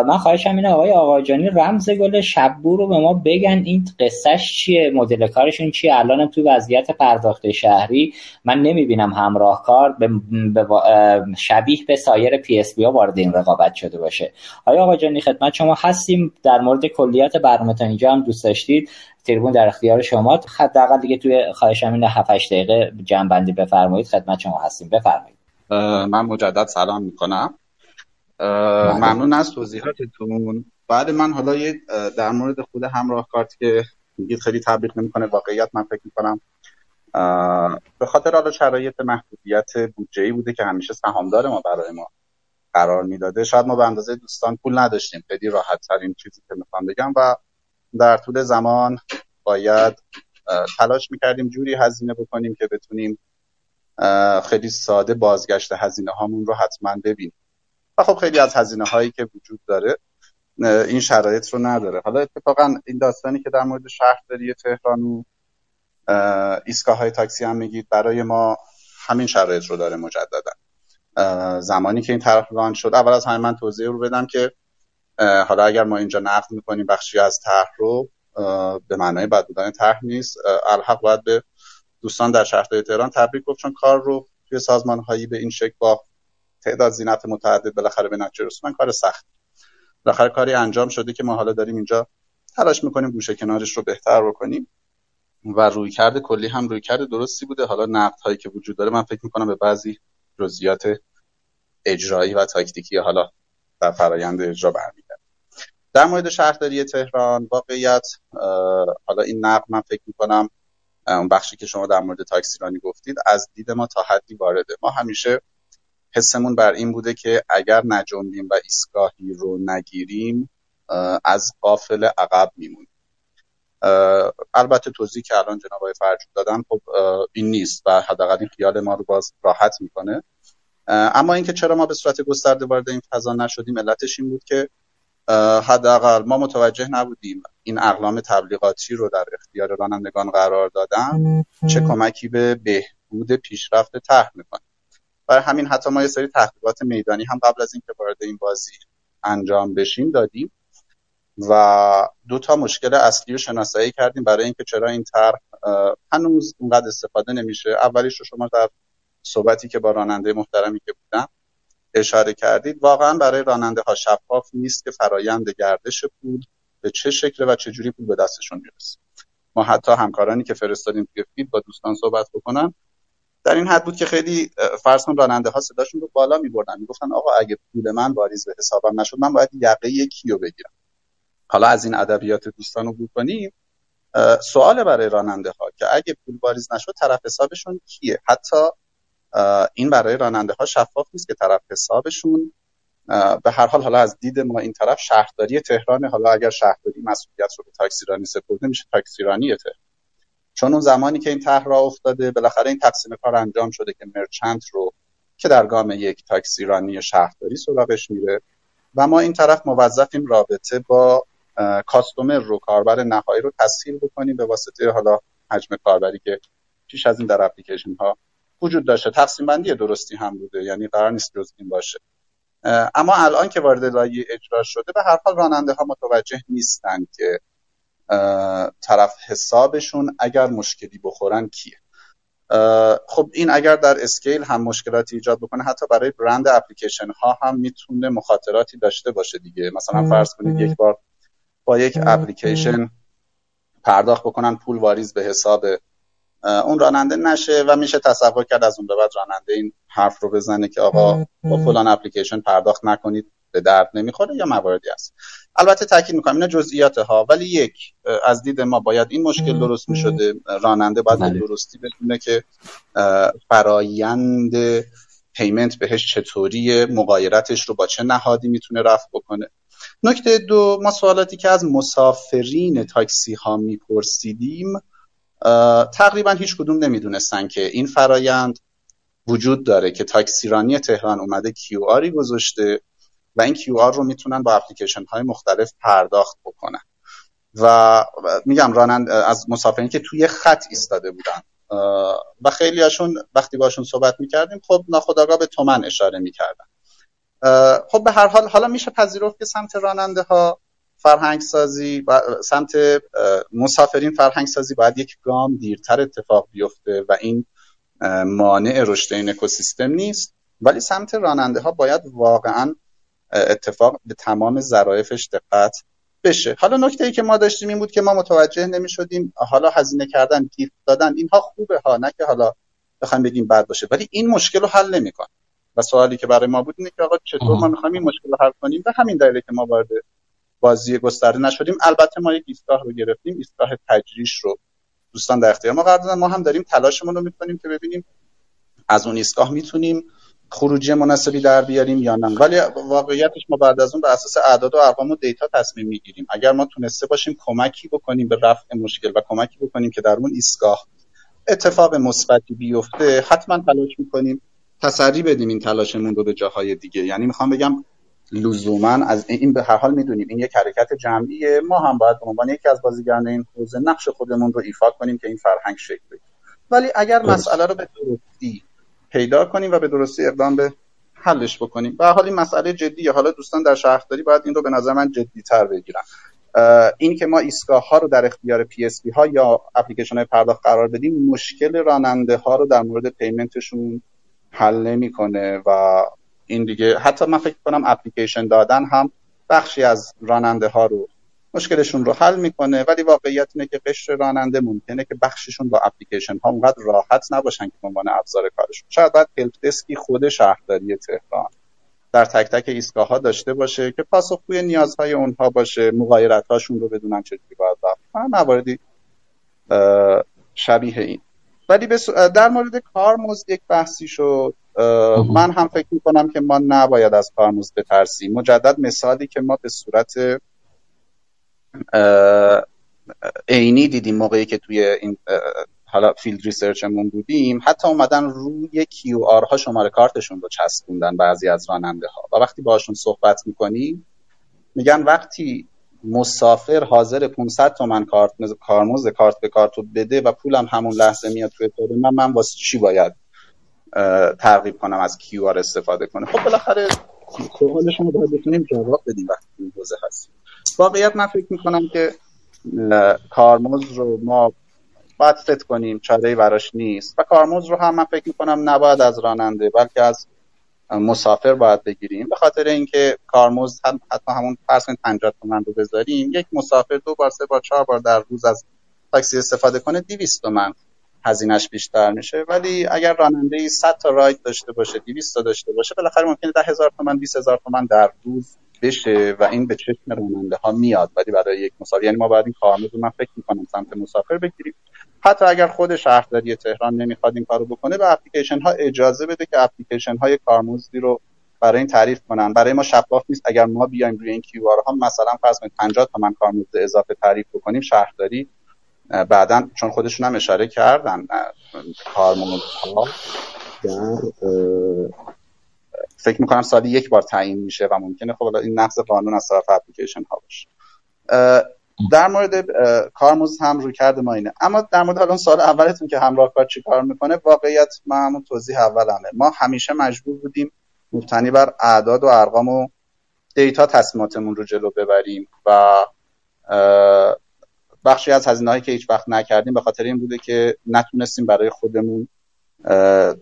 من خواهشم اینه آقای آقاجانی رمز گل شبو رو به ما بگن این قصهش چیه مدل کارشون چیه الان تو وضعیت پرداخت شهری من نمی‌بینم همراه کارت شبیه به سایر PSP ها وارد این رقابت شده باشه. آقای آقاجانی خدمت شما هستیم. در مورد کلیات برنامه اینجا هم دوست داشتید تریبون در اختیار شما. حداقل دیگه توی خواهشم این 7 8 دقیقه جنبندی بفرمایید. خدمت شما هستیم. بفرمایید. من مجدد سلام می‌کنم. ممنون از توضیحاتتون. بعد من حالا یه در مورد خود همراه کارت که میگید خیلی تبلیغ نمی‌کنه واقعیت من فکر می‌کنم به خاطر حالا شرایط محدودیت بودجه ای بوده که همیشه سهامدار ما برای ما قرار می‌داده. شاید ما به اندازه دوستان پول نداشتیم. خیلی راحت ترین چیزی که می‌خوام بگم و در طول زمان باید تلاش می‌کردیم جوری هزینه بکنیم که بتونیم خیلی ساده بازگشت هزینه هامون رو حتما ببینیم. خب خیلی از هزینه هایی که وجود داره این شرایط رو نداره. حالا اتفاقا این داستانی که در مورد شهرداری تهران و ایستگاه های تاکسی هم میگید برای ما همین شرایط رو داره مجددا. زمانی که این طرف لانچ شد اول از همه من توضیح رو بدم که حالا اگر ما اینجا نقد می‌کنیم بخشی از طرح رو به معنای بد بودن طرح نیست. الحق باید به دوستان در شهرداری تهران تبریک گفت چون کار رو توی سازمان هایی به این شکل با تعداد زینت متعدد بالاخره به نتیجه رسوندن کار سخت. بالاخره کاری انجام شده که ما حالا داریم اینجا تلاش می‌کنیم گوشه کنارش رو بهتر بکنیم. و روی کرده کلی هم روی کرده درستی بوده. حالا نقد هایی که وجود داره من فکر می‌کنم به بعضی جزئیات اجرایی و تاکتیکی حالا در فرایند اجرا برمیگرده. در مورد شهرداری تهران واقعیت حالا این نقد من فکر می‌کنم اون بخشی که شما در مورد تاکسیرانی گفتید از دید ما تا حدی وارده. ما همیشه حسمون بر این بوده که اگر نجنبیم و ایستگاهی رو نگیریم از قافل عقب میمونیم. البته توضیحی که الان جناب آقای فرجود دادن خب این نیست و حداقل این خیال ما رو باز راحت می‌کنه. اما اینکه چرا ما به صورت گسترده وارد این فضا نشدیم علتش این بود که حداقل ما متوجه نبودیم این اقلام تبلیغاتی رو در اختیار رانندگان قرار دادن چه کمکی به بهبود پیشرفت طرح می‌کنه. برای همین حتی ما یه سری تحقیقات میدانی هم قبل از اینکه وارد این بازی انجام بشیم دادیم. و دو تا مشکل اصلی رو شناسایی کردیم برای اینکه چرا این طرح هنوز اونقدر استفاده نمیشه. اولیش رو شما در صحبتی که با راننده محترمی که بودم اشاره کردید. واقعا برای راننده ها شفاف نیست که فرایند گردش پول به چه شکل و چه جوری پول به دستشون می‌رسه. ما حتی همکارانی که فرستادیم توی فیلد با دوستان صحبت بکنم در این حد بود که خیلی فرض کن راننده ها صداشون رو بالا میبردن. می‌گفتن آقا اگه پول من واریز به حسابم نشد من باید یقه یکی رو بگیرم. حالا از این ادبیات دوستان رو کنیم. سوال برای راننده ها که اگه پول واریز نشد طرف حسابشون کیه؟ حتی این برای راننده ها شفاف نیست که طرف حسابشون به هر حال حالا از دید ما این طرف شهرداری تهران حالا اگر شهرداری مسئولیت رو به تاکسیرانی سپرده میشه تاکسیرانی تهران. چون اون زمانی که این طرح را افتاده بالاخره این تقسیم کار انجام شده که مرچنت رو که در گام یک تاکسیرانی شهرداری سراغش میره. و ما این طرف موظفیم رابطه با کاستومر رو کاربر نهایی رو تسهیل بکنیم به واسطه حالا حجم کاربری که پیش از این در اپلیکیشن ها وجود داشته. تقسیم بندی درستی هم بوده یعنی قرار نیست جز این باشه. اما الان که وارد لایه اجرا شده به هر حال راننده ها متوجه نیستن که طرف حسابشون اگر مشکلی بخورن کیه؟ خب این اگر در اسکیل هم مشکلاتی ایجاد بکنه حتی برای برند اپلیکیشن ها هم می‌تونه مخاطراتی داشته باشه دیگه. مثلا فرض کنید یک بار با یک اپلیکیشن پرداخت بکنن پول واریز به حساب اون راننده نشه و میشه تصور کرد از اون به بعد راننده این حرف رو بزنه که آقا با فلان اپلیکیشن پرداخت نکنید به درد نمی‌خوره یا مواردی هست. البته تاکید می‌کنم اینا جزئیات ها ولی یک از دید ما باید این مشکل درست می‌شده راننده باید بله. درستی بدونه که فرایند payment بهش چطوری مغایرتش رو با چه نهادی می‌تونه رفع بکنه. نکته دو ما سوالاتی که از مسافرین تاکسی ها میپرسیدیم تقریبا هیچ کدوم نمی‌دونستن که این فرایند وجود داره که تاکسیرانی تهران اومده QR ی گذاشته. و این کیو آر رو می‌تونن با اپلیکیشن های مختلف پرداخت بکنن. و میگم رانند از مسافرین که توی خط ایستاده بودن. و خیلی هاشون وقتی باشون صحبت می‌کردیم خب ناخداگاه به تومن اشاره می‌کردن. خب به هر حال حالا میشه پذیرفت که سمت راننده ها فرهنگ سازی و سمت مسافرین فرهنگ سازی باید یک گام دیرتر اتفاق بیفته و این مانع رشد این اکوسیستم نیست. ولی سمت راننده ها باید واقعا اتفاق به تمام ظرافش دقت بشه. حالا نکته ای که ما داشتیم این بود که ما متوجه نمی شدیم حالا هزینه کردن گیفت دادن اینها خوبه ها نه که حالا بخوایم بگیم بد باشه. ولی این مشکل رو حل نمی‌کنه. و سوالی که برای ما بود اینه که آقا چطور ما می‌خوایم این مشکل رو حل کنیم؟ به همین دلیل که ما وارد بازی گسترده نشدیم. البته ما یک ایستگاه رو گرفتیم. ایستگاه تجریش رو دوستان در اختیار ما قرار دادن. ما هم داریم تلاشمون رو می‌کنیم که ببینیم از اون ایستگاه می‌تونیم خروجی مناسبی در بیاریم یا نه. ولی واقعیتش ما بعد از اون به اساس اعداد و ارقام و دیتا تصمیم می‌گیریم. اگر ما تونسته باشیم کمکی بکنیم به رفع مشکل و کمکی بکنیم که در اون ایستگاه اتفاق مثبتی بیفته حتما تلاش می‌کنیم تسری بدیم این تلاشمون رو به جاهای دیگه. یعنی می‌خوام بگم لزوما از این به هر حال می‌دونیم این یک حرکت جمعیه. ما هم باید به عنوان یکی از بازیگران این حوزه نقش خودمون رو ایفا کنیم که این فرهنگ شکل بگیره. ولی اگر مسئله رو به درستی پیدا کنیم و به درستی اقدام به حلش بکنیم. و حال این مسئله جدیه. حالا دوستان در شهرداری باید این رو به نظر من جدی تر بگیرن این که ما ایستگاه ها رو در اختیار PSP ها یا اپلیکیشن های پرداخت قرار بدیم مشکل راننده ها رو در مورد payment شون حل نمی‌کنه و این دیگه. حتی من فکر کنم اپلیکیشن دادن هم بخشی از راننده ها رو مشکلشون رو حل می‌کنه ولی واقعیت اینه که قشر راننده ممکنه که بخشیشون با اپلیکیشن ها اونقدر راحت نباشن که عنوان ابزار کارشون. شاید باید help desk ی خود شهرداری تهران در تک تک ایستگاه ها داشته باشه که پاسخگوی نیازهای اونها باشه مغایرت هاشون رو بدونن چجوری باید رفت. مواردی شبیه این. ولی در مورد کارمزد یک بحثی شد. من هم فکر می‌کنم که ما نباید از کارمزد بترسیم. مجدد مثالی که ما به صورت عینی دیدیم موقعی که توی این حالا field research مون بودیم. حتی اومدن روی QR ها شماره کارتشون رو چسبوندن بعضی از راننده ها و وقتی باشون صحبت می‌کنیم میگن وقتی مسافر حاضر 500 تومن کارت کارمزد کارت به کارت رو بده و پولم همون لحظه میاد توی طور من من واسه چی باید ترغیب کنم از کیو آر استفاده کنه خب بالاخره سوال شما باید بتونیم جواب بدیم وقتی این هستیم. واقعیت من فکر می‌کنم که کارمزد رو ما باید ست کنیم چاره براش نیست. و کارمزد رو هم من فکر می‌کنم نباید از راننده بلکه از مسافر باید بگیریم. به خاطر اینکه کارمزد هم حتی همون فرض کنید 50 تومن رو بذاریم یک مسافر دو بار سه بار چهار بار در روز از تاکسی استفاده کنه 200 تومن هزینهش بیشتر میشه. ولی اگر راننده ای 100 تا راید داشته باشه 200 تا داشته باشه بالاخره ممکنه 10000 تومن 20000 تومن در روز بشه و این به چشم راننده ها میاد ولی برای یک مسافر یعنی ما باید این کارمزد من فکر می‌کنم سمت مسافر بگیریم. حتی اگر خود شهرداری تهران نمی‌خواد این کارو بکنه به اپلیکیشن ها اجازه بده که اپلیکیشن های کارمزدی رو برای این تعریف کنن. برای ما شفاف نیست اگر ما بیایم روی این کیو ها مثلا فرض کنید 50 تومن کارمزد اضافه تعریف بکنیم شهرداری بعدا چون خودشون هم اشاره کردن کارمزدها در فکر می‌کنم سالی یک بار تعیین میشه و ممکنه خب این نقض قانون از طرف اپلیکیشن ها باشه. در مورد کارمزد هم روی کرده ما اینه. اما در مورد الان سال اولتون که همراه کار چی کار می‌کنه واقعیت ما همون توضیح اولمه. ما همیشه مجبور بودیم مبتنی بر اعداد و ارقام و دیتا تصمیماتمون رو جلو ببریم و بخشی از هزینه که هیچ وقت نکردیم به خاطر این بوده که نتونستیم برای خودمون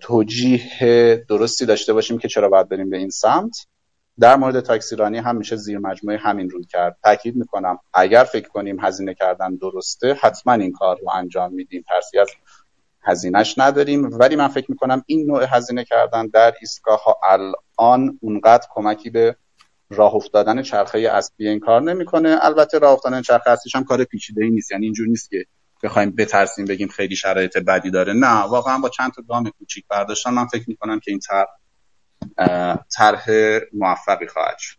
توجیه درستی داشته باشیم که چرا باید بریم به این سمت. در مورد تاکسیرانی هم میشه زیر مجموعه همین رو کرد. تاکید می‌کنم اگر فکر کنیم هزینه کردن درسته حتما این کار رو انجام میدیم. ترسی از هزینهش نداریم. ولی من فکر می‌کنم این نوع هزینه کردن در ایستگاه ها الان اونقدر کمکی به راه افتادن چرخه اصلی این کار نمی‌کنه. البته راه افتادن چرخه اصلیش هم کار پیچیده ای نیست. یعنی اینجور نیست که بخوایم بترسیم بگیم خیلی شرایط بدی داره. نه واقعا با چند تا گام کوچیک برداشتن من فکر می‌کنم که این طرح طرح موفقی خواهد شد.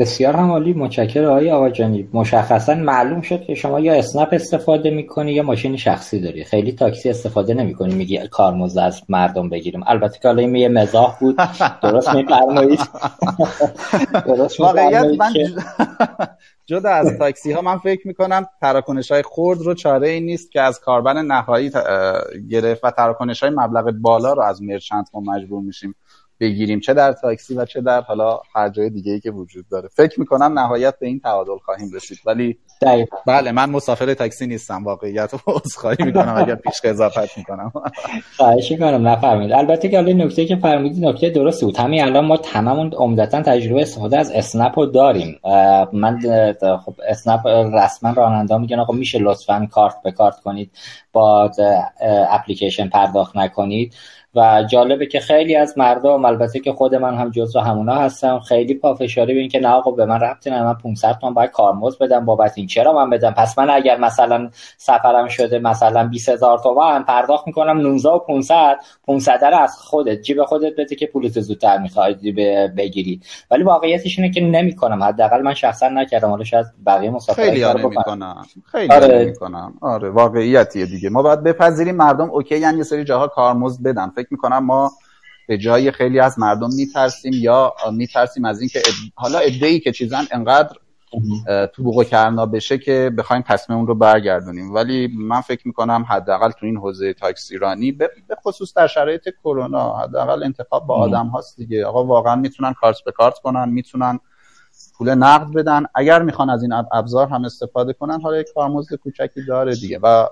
بسیار همالی متشکر آقای آقاجانی مشخصا معلوم شد که شما یا اسنپ استفاده می‌کنی یا ماشین شخصی داری. خیلی تاکسی استفاده نمی‌کنی. میگی کارمزد از مردم بگیریم. البته که حالا این یه مزاح بود. درست میفرمایید. [laughs] درست واقعیت من [laughs] جدا از تاکسی ها من فکر می‌کنم تراکنش های خرد رو چاره ای نیست که از کاربن نهایی گرفت و تراکنش های مبلغ بالا رو از مرچنت ما مجبور میشیم. بگیریم چه در تاکسی و چه در حالا هر جای دیگه ای که وجود داره. فکر می‌کنم نهایت به این تعادل خواهیم رسید. ولی دقیقا. بله من مسافر تاکسی نیستم واقعیت رو عذرخواهی می‌کنم اگر پیش اضافت می‌کنم. خواهش می‌کنم نفرمایید. البته که حالا نکته که فرمودید نکته درستی بود. همین الان ما تمام عمدتا تجربه استفاده از اسنپ رو داریم. من خب اسنپ رسما راننده میگن آقا میشه لطفا کارت به کارت کنید با اپلیکیشن پرداخت نکنید. و جالبه که خیلی از مردم البته که خود من هم جزو همونا هستم خیلی پافشاری به این که نه آقا به من ربطی نه من 500 تومن باید کارمزد بدم بابت این چرا من بدم؟ پس من اگر مثلا سفرم شده مثلا 20000 تومن پرداخت می‌کنم 19 و 500 500 رو از خودت جیب خودت بده که پولت زودتر می‌خواد بگیری. ولی واقعیتش اینه که نمی‌کنم. حداقل من شخصا نکردم. حالا شاید بقیه مسافرین خیلی نمی‌کنم خیلی آره. نمی‌کنم آره واقعیتیه دیگه. ما باید بپذیریم مردم اوکی یعنی یه سری جاها کارمزد بدن. فکر می‌کنم ما به جای خیلی از مردم میترسیم یا میترسیم از اینکه حالا ای که چیزن انقدر تو بوق کرنا بشه که بخوایم تصمیم اون رو برگردونیم. ولی من فکر می‌کنم حداقل تو این حوزه تاکسیرانی به خصوص در شرایط کرونا حداقل انتخاب با آدم هاست دیگه. آقا واقعا می‌تونن کارت به کارت کنن می‌تونن پول نقد بدن. اگر می‌خوان از این ابزار هم استفاده کنن حالا یک کارمزد کوچکی داره دیگه و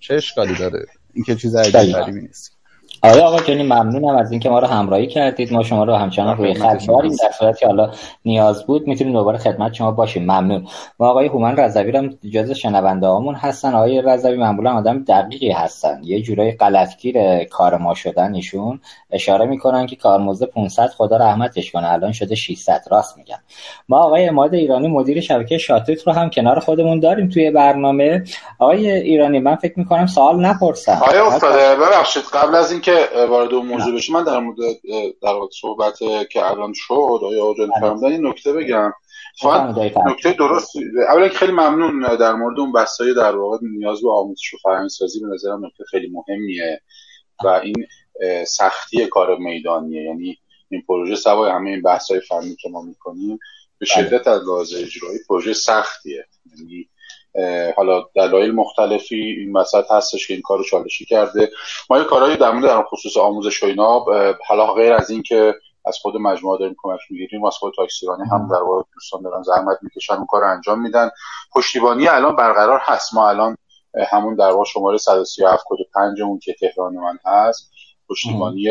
چه اشکالی داره؟ این که چیز عجیبی نیست. آره آقا جانی ممنونم از اینکه ما رو همراهی کردید. ما شما رو همچنان روی خط داریم در صورتی که حالا نیاز بود می‌تونیم دوباره خدمت شما باشیم. ممنون. ما آقای هومن رضوی هم جز شنونده هامون هستن. آقای رضوی معمولا آدم دقیقی هستن. یه جورایی غلطگیر کار ما شدن ایشون. اشاره می‌کنن که کارمزد 500 خدا رحمتش کنه. الان شده 600 راست میگن ما آقای اماد ایرانی مدیر شبکه شاتوت رو هم کنار خودمون داریم توی برنامه. آقای ایرانی من فکر می‌کنم سوال نپرسم. آیا افتاده ببخشید. قبل از اینکه وارد اون موضوع بشیم من در مورد در صحبت که الان شد آیا آجان فرمودن این نکته بگم. نکته درست اولا خیلی ممنون در مورد اون بحثای در واقع نیاز به آموزش و فرهنگسازی به نظرم نکته خیلی مهمیه و این سختی کار میدانیه. یعنی این پروژه سوای همه این بحث های فنی که ما می‌کنیم به بله. شدت از لحاظ اجرایی پروژه سختیه. یعنی حالا دلایل مختلفی این وسط هستش که این کارو چالشی کرده. ما یه کارهایی در مورد در خصوص آموزش و اینا حالا غیر از این که از خود مجموعه داریم کمک می‌گیریم از خود تاکسیرانی هم در واقع دوستان دارن زحمت می‌کشن اون کار انجام میدن. پشتیبانی الان برقرار هست. ما الان همون در واقع شماره 137 کد 5 اون که تهران من هست. پشتیبانی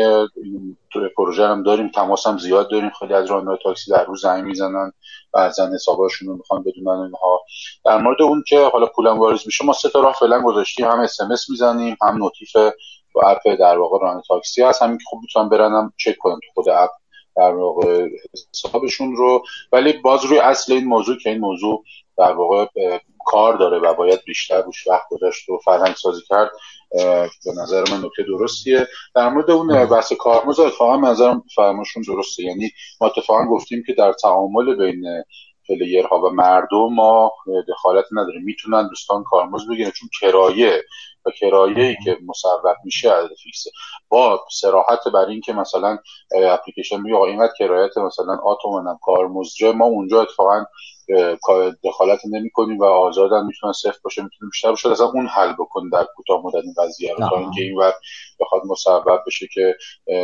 پروژه هم داریم تماس هم زیاد داریم. خیلی از راننده تاکسی در روز زنگ می‌زنن بعضا حساباشون رو می‌خوان بدونن اینها. در مورد اون که حالا پولم واریز میشه ما سه تا راه فعلا گذاشتیم. هم اس می‌زنیم هم notif و اپ در واقع راننده تاکسی هست. همین که خوب می‌تونن برنم چک کنن تو خود اپ در واقع حسابشون رو. ولی باز روی اصل این موضوع که این موضوع در واقع کار داره و باید بیشتر روش وقت گذاشت و فرهنگ سازی کرد. به نظر من نکته درستیه. در مورد اون بحث کارمز اتفاقا نظرم فرماشون درسته. یعنی ما اتفاقا گفتیم که در تعامل بین پلیرها و مردم ما دخالت نداریم. می‌تونن دوستان کارمز بگیرن چون کرایه و کرایه ای که مصوب میشه عدد فیکسه با سراحت بر این که مثلا اپلیکیشن میگه آقا اینقدر کرایت مثلا آتومنم کارمزد ما اونجا اتفاقا دخالت نمی کنیم و آزادن می‌تونن صفر باشه می‌تونه بیشتر باشه اصلا اون حل بکن در کوتاه مدت این قضیه رو تا اینکه این وقت بخواد مصوب بشه که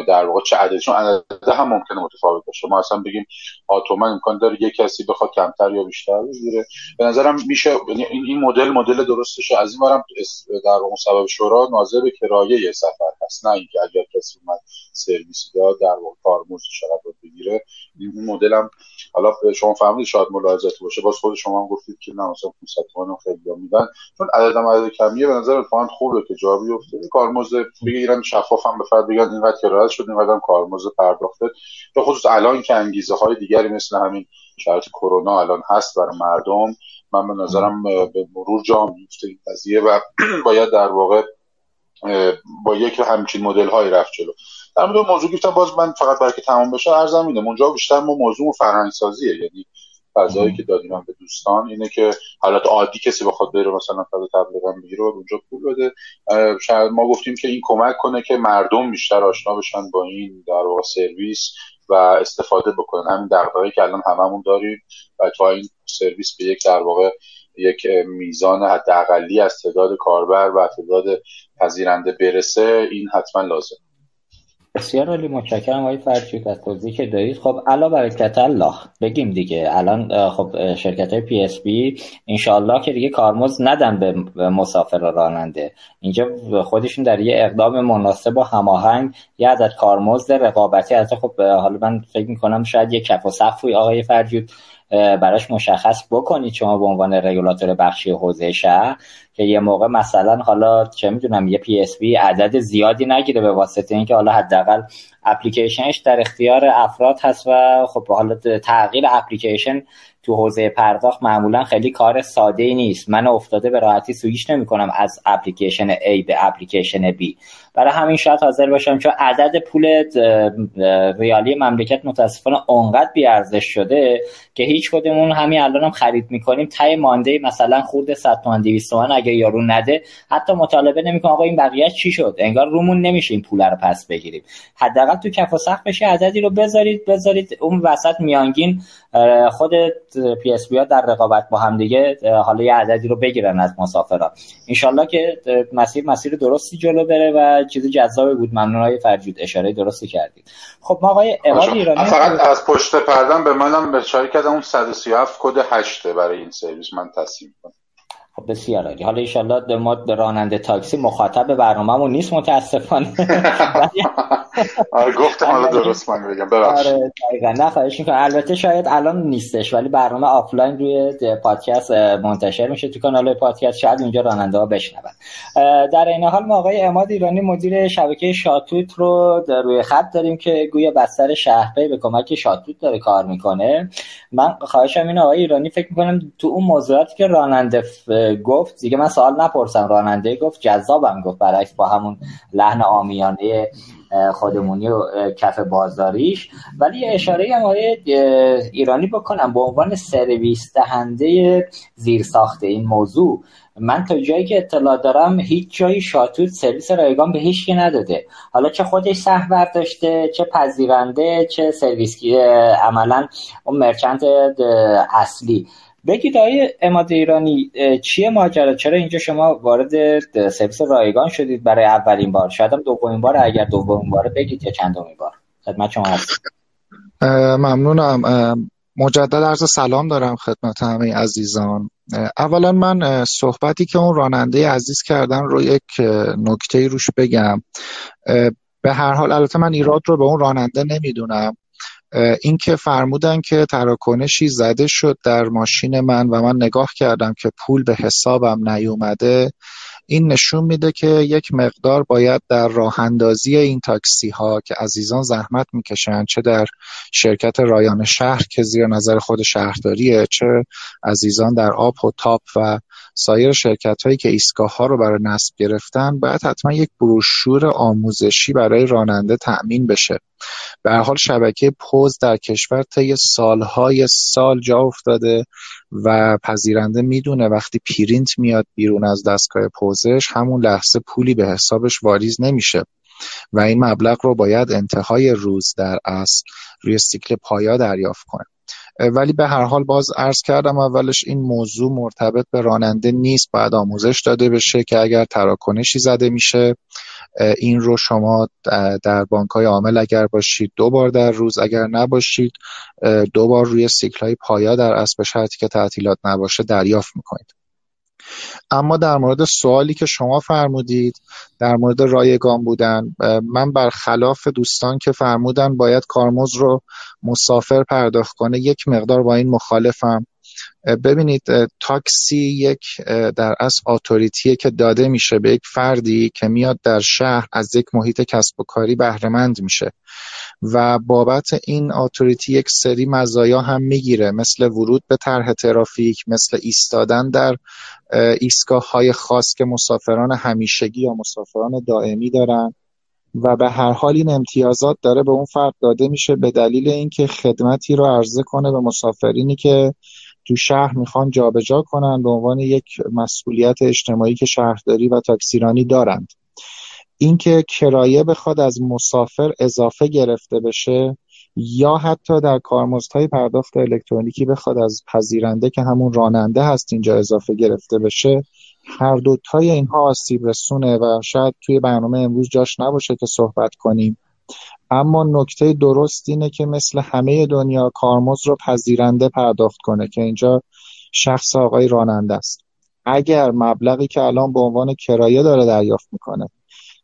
در واقع چه عددی. چون عدد هم ممکنه متفاوت باشه. ما اصلا بگیم آتومن امکان داره یک کسی بخواد کمتر یا بیشتر بگیره. به نظرم میشه یعنی این مدل مدل درستشه. از این برم در واقع مصوب شورا ناظر به کرایه سفر هست. نه اینکه اگر کسی اومد سرویس داد در واقع کارمزد چقدر بگیره. این مدل هم حالا شما فهمیدید شاید ملاحظاتی باشه. باز خود شما هم گفتید که نه مثلا 500 تومن خیلی میدن. چون عددم عدد کمیه. به نظر اتفاقا خوبه که جا بیفته. کارمزد بگیرن شفاف هم به فرد بگن اینقدر کرایه شد اینقدر کارمزد پرداخته. به خصوص الان که انگیزه های دیگری مثل همین شرط کرونا الان هست برای مردم من به نظرم به مرور جا میفته این قضیه و [clears throat] باید در واقع با یک همچین مدل های رفت جلو. در مورد موضوع گفتم باز من فقط برای که تمام بشه ارزم میدم اونجا بیشتر ما موضوع فرهنگ سازیه یعنی فضایی که دادیم به دوستان اینه که حالت عادی کسی بخواد بره مثلا فضا تبلیغ بگیره و اونجا پول بده. شاید ما گفتیم که این کمک کنه که مردم بیشتر آشنا بشن با این در واقع سرویس و استفاده بکنن. همین دغدغه‌ای که الان هممون داریم و تا این سرویس به یک در واقع یک میزان حداقلی از تعداد کاربر و تعداد پذیرنده برسه این حتما لازم بسیار عالی متشکرم آقای فرشید از توضیحی که دارید خب علی برکت الله. بگیم دیگه. الان خب شرکت های PSP انشالله که دیگه کارمزد ندن به مسافر راننده. اینجا خودشون در یه اقدام مناسب و هماهنگ یه عدد کارمزد رقابتی از خب حالا من فکر می‌کنم شاید یه کف و سقفی آقای فرجود براش مشخص بکنید. شما به عنوان رگولاتور بخشی حوزه شهر که یه موقع مثلا حالا چه می‌دونم یه PSP عدد زیادی نگیره به واسطه اینکه حالا حداقل اپلیکیشنش در اختیار افراد هست و خب حالا تغییر اپلیکیشن تو حوزه پرداخت معمولا خیلی کار ساده ای نیست. من افتاده به راحتی سویش نمی کنم از اپلیکیشن A به اپلیکیشن B. برای همین شاید حاضر باشم چون عدد پول ریالی مملکت متاسفانه اونقدر بیارزش شده که هیچ کدومون همین الان هم خرید می‌کنیم ته مانده مثلا خورده 100 تومن 200 تومن اگه یارو نده حتی مطالبه نمی‌کنه آقا این بقیه چی شد؟ انگار رومون نمیشه این پول رو پس بگیریم. حداقل تو کف و بشه عددی رو بذارید بذارید اون وسط میانگین خود PSP ها در رقابت با هم دیگه حالا یه عددی رو بگیرن از مسافران انشالله که مسیر مسیر درستی جلو بره و چیز جذابی بود. ممنون آقای فرجود. اشاره درستی کردید. خب ما آقای اماد ایرانی فقط از پشت پردم به منم اشاره کردم. اون 137 کد 8 برای این سرویس من تصمیم کنم. خب بسیار عالی. حالا ایشالله ما به راننده تاکسی مخاطب برنامه‌مون نیست متاسفانه. [laughs] آره گفتم حالا درست من بگم ببخشید. آره نه خواهش می‌کنم. البته شاید الان نیستش ولی برنامه آفلاین روی پادکست منتشر میشه تو کانال پادکست. شاید اونجا راننده ها بشنون در این حال ما آقای اماد ایرانی مدیر شبکه شاتوت رو روی خط داریم که گویا بستر شهرپی به کمک شاتوت داره کار می‌کنه. من خواهشم این آقای ایرانی فکر می‌کنم تو اون موضوعاتی که راننده گفت دیگه من سوال نپرسم راننده گفت جذابم گفت برعکس با همون لحن آمیانه خودمونی و کف بازاریش. ولی اشاره هم ایرانی بکنم به عنوان سرویس دهنده زیرساخت این موضوع من تا جایی که اطلاع دارم هیچ جایی شاتوت سرویس رایگان به هیچ نداده. حالا چه خودش سهم برداشته چه پذیرنده چه سرویس عملا اون مرچنت اصلی. بگید آقای اماد ایرانی چیه ماجرا؟ چرا اینجا شما وارد سرویس رایگان شدید برای اولین بار؟ شاید هم دومین بار اگر دومین بار بگید یا چندمین بار؟ خدمت شما هست ممنونم. مجدد عرض سلام دارم خدمت همه عزیزان. اولا من صحبتی که اون راننده عزیز کردن رو یک نکته روش بگم. به هر حال البته من ایراد رو به اون راننده نمی‌دونم. اینکه فرمودن که تراکنشی زده شد در ماشین من و من نگاه کردم که پول به حسابم نیومده این نشون میده که یک مقدار باید در راه اندازی این تاکسی ها که عزیزان زحمت می‌کشن چه در شرکت رایان شهر که زیر نظر خود شهرداریه چه عزیزان در آب و تاپ و سایر شرکت هایی که ایستگاه ها رو برای نصب گرفتن باید حتما یک بروشور آموزشی برای راننده تأمین بشه. به حال شبکه پوز در کشور طی سالهای سال جا افتاده و پذیرنده می‌دونه وقتی پرینت میاد بیرون از دستگاه پوزش همون لحظه پولی به حسابش واریز نمیشه و این مبلغ رو باید انتهای روز در اصل روی سیکل پایا دریافت کنه. ولی به هر حال باز عرض کردم اولش این موضوع مرتبط به راننده نیست. باید آموزش داده بشه که اگر تراکنشی زده میشه این رو شما در بانک های عامل اگر باشید دو بار در روز اگر نباشید دو بار روی سیکل های پایا در اسب شرطی که تعطیلات نباشه دریافت می‌کنید. اما در مورد سوالی که شما فرمودید در مورد رایگان بودن من برخلاف دوستان که فرمودن باید کارمز رو مسافر پرداخت کنه یک مقدار با این مخالفم. ببینید تاکسی یک در اصل اتوریتیه که داده میشه به یک فردی که میاد در شهر از یک محیط کسب و کاری بهرهمند میشه و بابت این اتوریتی یک سری مزایا هم می‌گیره مثل ورود به طرح ترافیک مثل ایستادن در ایستگاه های خاص که مسافران همیشگی یا مسافران دائمی دارن و به هر حال این امتیازات داره به اون فرد داده میشه به دلیل اینکه خدمتی رو عرضه کنه به مسافرینی که تو شهر می‌خوان جابجا کنن به عنوان یک مسئولیت اجتماعی که شهرداری و تاکسیرانی دارند. اینکه کرایه بخواد از مسافر اضافه گرفته بشه یا حتی در کارمزدهای پرداخت الکترونیکی بخواد از پذیرنده که همون راننده هست اینجا اضافه گرفته بشه هر دوتای اینها آسیب رسونه و شاید توی برنامه امروز جاش نباشه که صحبت کنیم. اما نکته درست اینه که مثل همه دنیا کارمز رو پذیرنده پرداخت کنه که اینجا شخص آقای راننده است. اگر مبلغی که الان به عنوان کرایه داره دریافت می‌کنه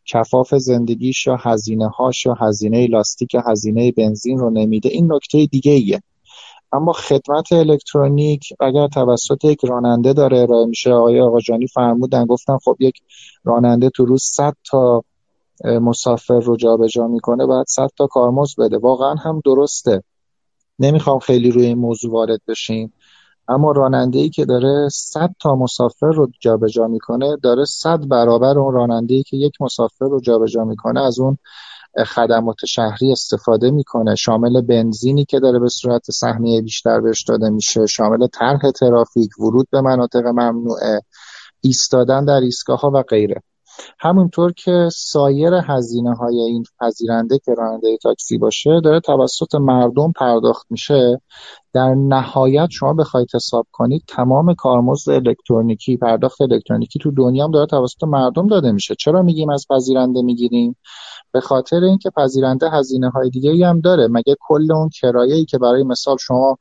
کفاف زندگیش یا هزینه هاش یا هزینه لاستیک هزینه بنزین رو نمیده این نکته دیگه ایه اما خدمت الکترونیک اگر توسط یک راننده داره ارائه میشه آقای آقاجانی فرمودن گفتن خب یک راننده تو روز 100 تا مسافر رو جابجا می‌کنه باید 100 تا کارمز بده. واقعا هم درسته. نمی‌خوام خیلی روی این موضوع وارد بشیم. اما راننده ای که داره 100 تا مسافر رو جابجا می‌کنه داره 100 برابر اون راننده ای که یک مسافر رو جابجا می‌کنه از اون خدمات شهری استفاده می‌کنه. شامل بنزینی که داره به صورت سهمیه بیشتر بهش داده میشه شامل طرح ترافیک ورود به مناطق ممنوعه ایستادن در ایستگاه ها و غیره. همونطور که سایر هزینه های این پذیرنده که راننده تاکسی باشه داره توسط مردم پرداخت میشه. در نهایت شما بخواید حساب کنید تمام کارمزد الکترونیکی پرداخت الکترونیکی تو دنیا هم داره توسط مردم داده میشه. چرا میگیم از پذیرنده می‌گیریم؟ به خاطر اینکه پذیرنده هزینه های دیگه هم داره. مگه کل اون کرایه‌ای که برای مثال شما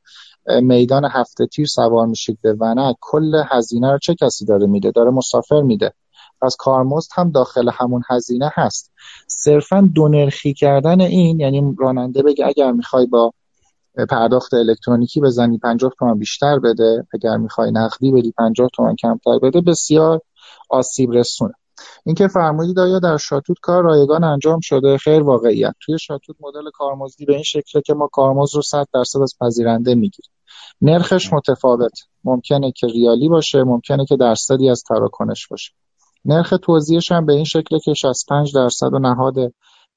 میدان هفته تیر سوار میشید به ونک کل هزینه رو چه کسی داره میده؟ داره مسافر میده. پس کارمزد هم داخل همون هزینه هست. صرفا دو نرخی کردن این یعنی راننده بگه اگر می‌خوای با پرداخت الکترونیکی بزنی 50 تومن بیشتر بده اگر می‌خوای نقدی بدی 50 تومن کمتر بده بسیار آسیب رسونه. اینکه فرمودید آیا در شاتوت کار رایگان انجام شده؟ خیر واقعیت. توی شاتوت مدل کارمزدی به این شکله که ما کارمزد رو 100 درصد از پذیرنده می‌گیریم. نرخش متفاوت. ممکنه که ریالی باشه ممکنه که درصدی از تراکنش باشه. نرخ توزیعش هم به این شکله که 65 درصد و نهاد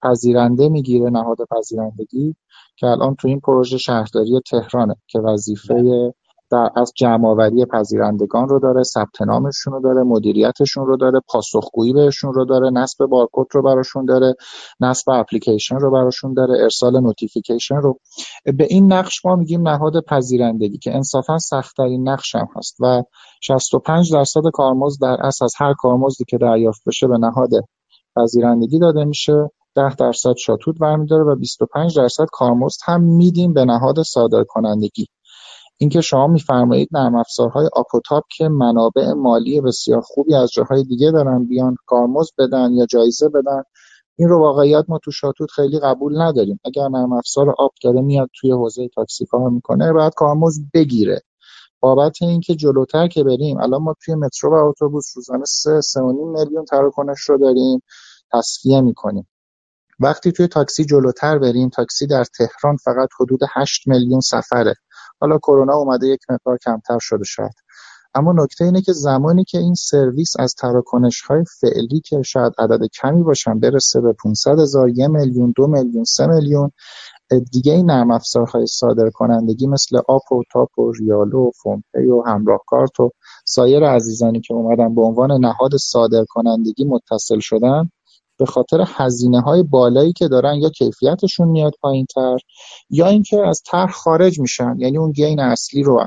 پذیرنده می‌گیره نهاد پذیرندگی که الان تو این پروژه شهرداری تهرانه که وظیفه در از جمعآوری پذیرندگان رو داره ثبت نامشون رو داره مدیریتشون رو داره پاسخگویی بهشون رو داره نصب بارکد رو براشون داره نصب اپلیکیشن رو براشون داره ارسال notification رو. به این نقش ما میگیم نهاد پذیرندگی که انصافا سختترین نقش هم هست و 65 درصد کارمزد در اصل از هر کارمزدی که دریافت بشه به نهاد پذیرندگی داده میشه. 10 درصد شاتوت برمیداره و 25 درصد کارمزد هم میدیم به نهاد صادر کنندگی اینکه شما میفرمایید نرم افزارهای آپوتاپ که منابع مالی بسیار خوبی از جاهای دیگه دارن بیان کارمزد بدن یا جایزه بدن. این رو واقعیت ما تو شاتوت خیلی قبول نداریم. اگر نرم افزار آپ داره میاد توی حوزه تاکسی کار می‌کنه باید کارمزد بگیره. بابت اینکه جلوتر که بریم الان ما توی مترو و اتوبوس روزانه 3 3.5 میلیون تراکنش رو داریم تصفیه می‌کنیم. وقتی توی تاکسی جلوتر بریم تاکسی در تهران فقط حدود 8 میلیون سفره. حالا کرونا اومده یک مقدار کمتر شده شاید. اما نکته اینه که زمانی که این سرویس از تراکنش های فعلی که شاید عدد کمی باشن برسه به 500 هزار یک میلیون دو میلیون سه میلیون دیگه این نرم افزارهای صادر کنندگی مثل آپ و تاپ و ریالو و فونپی و همراه کارت و سایر عزیزانی که اومدن به عنوان نهاد صادر کنندگی متصل شدن به خاطر هزینه های بالایی که دارن یا کیفیتشون میاد پایین تر یا اینکه از طرح خارج میشن. یعنی اون gain اصلی رو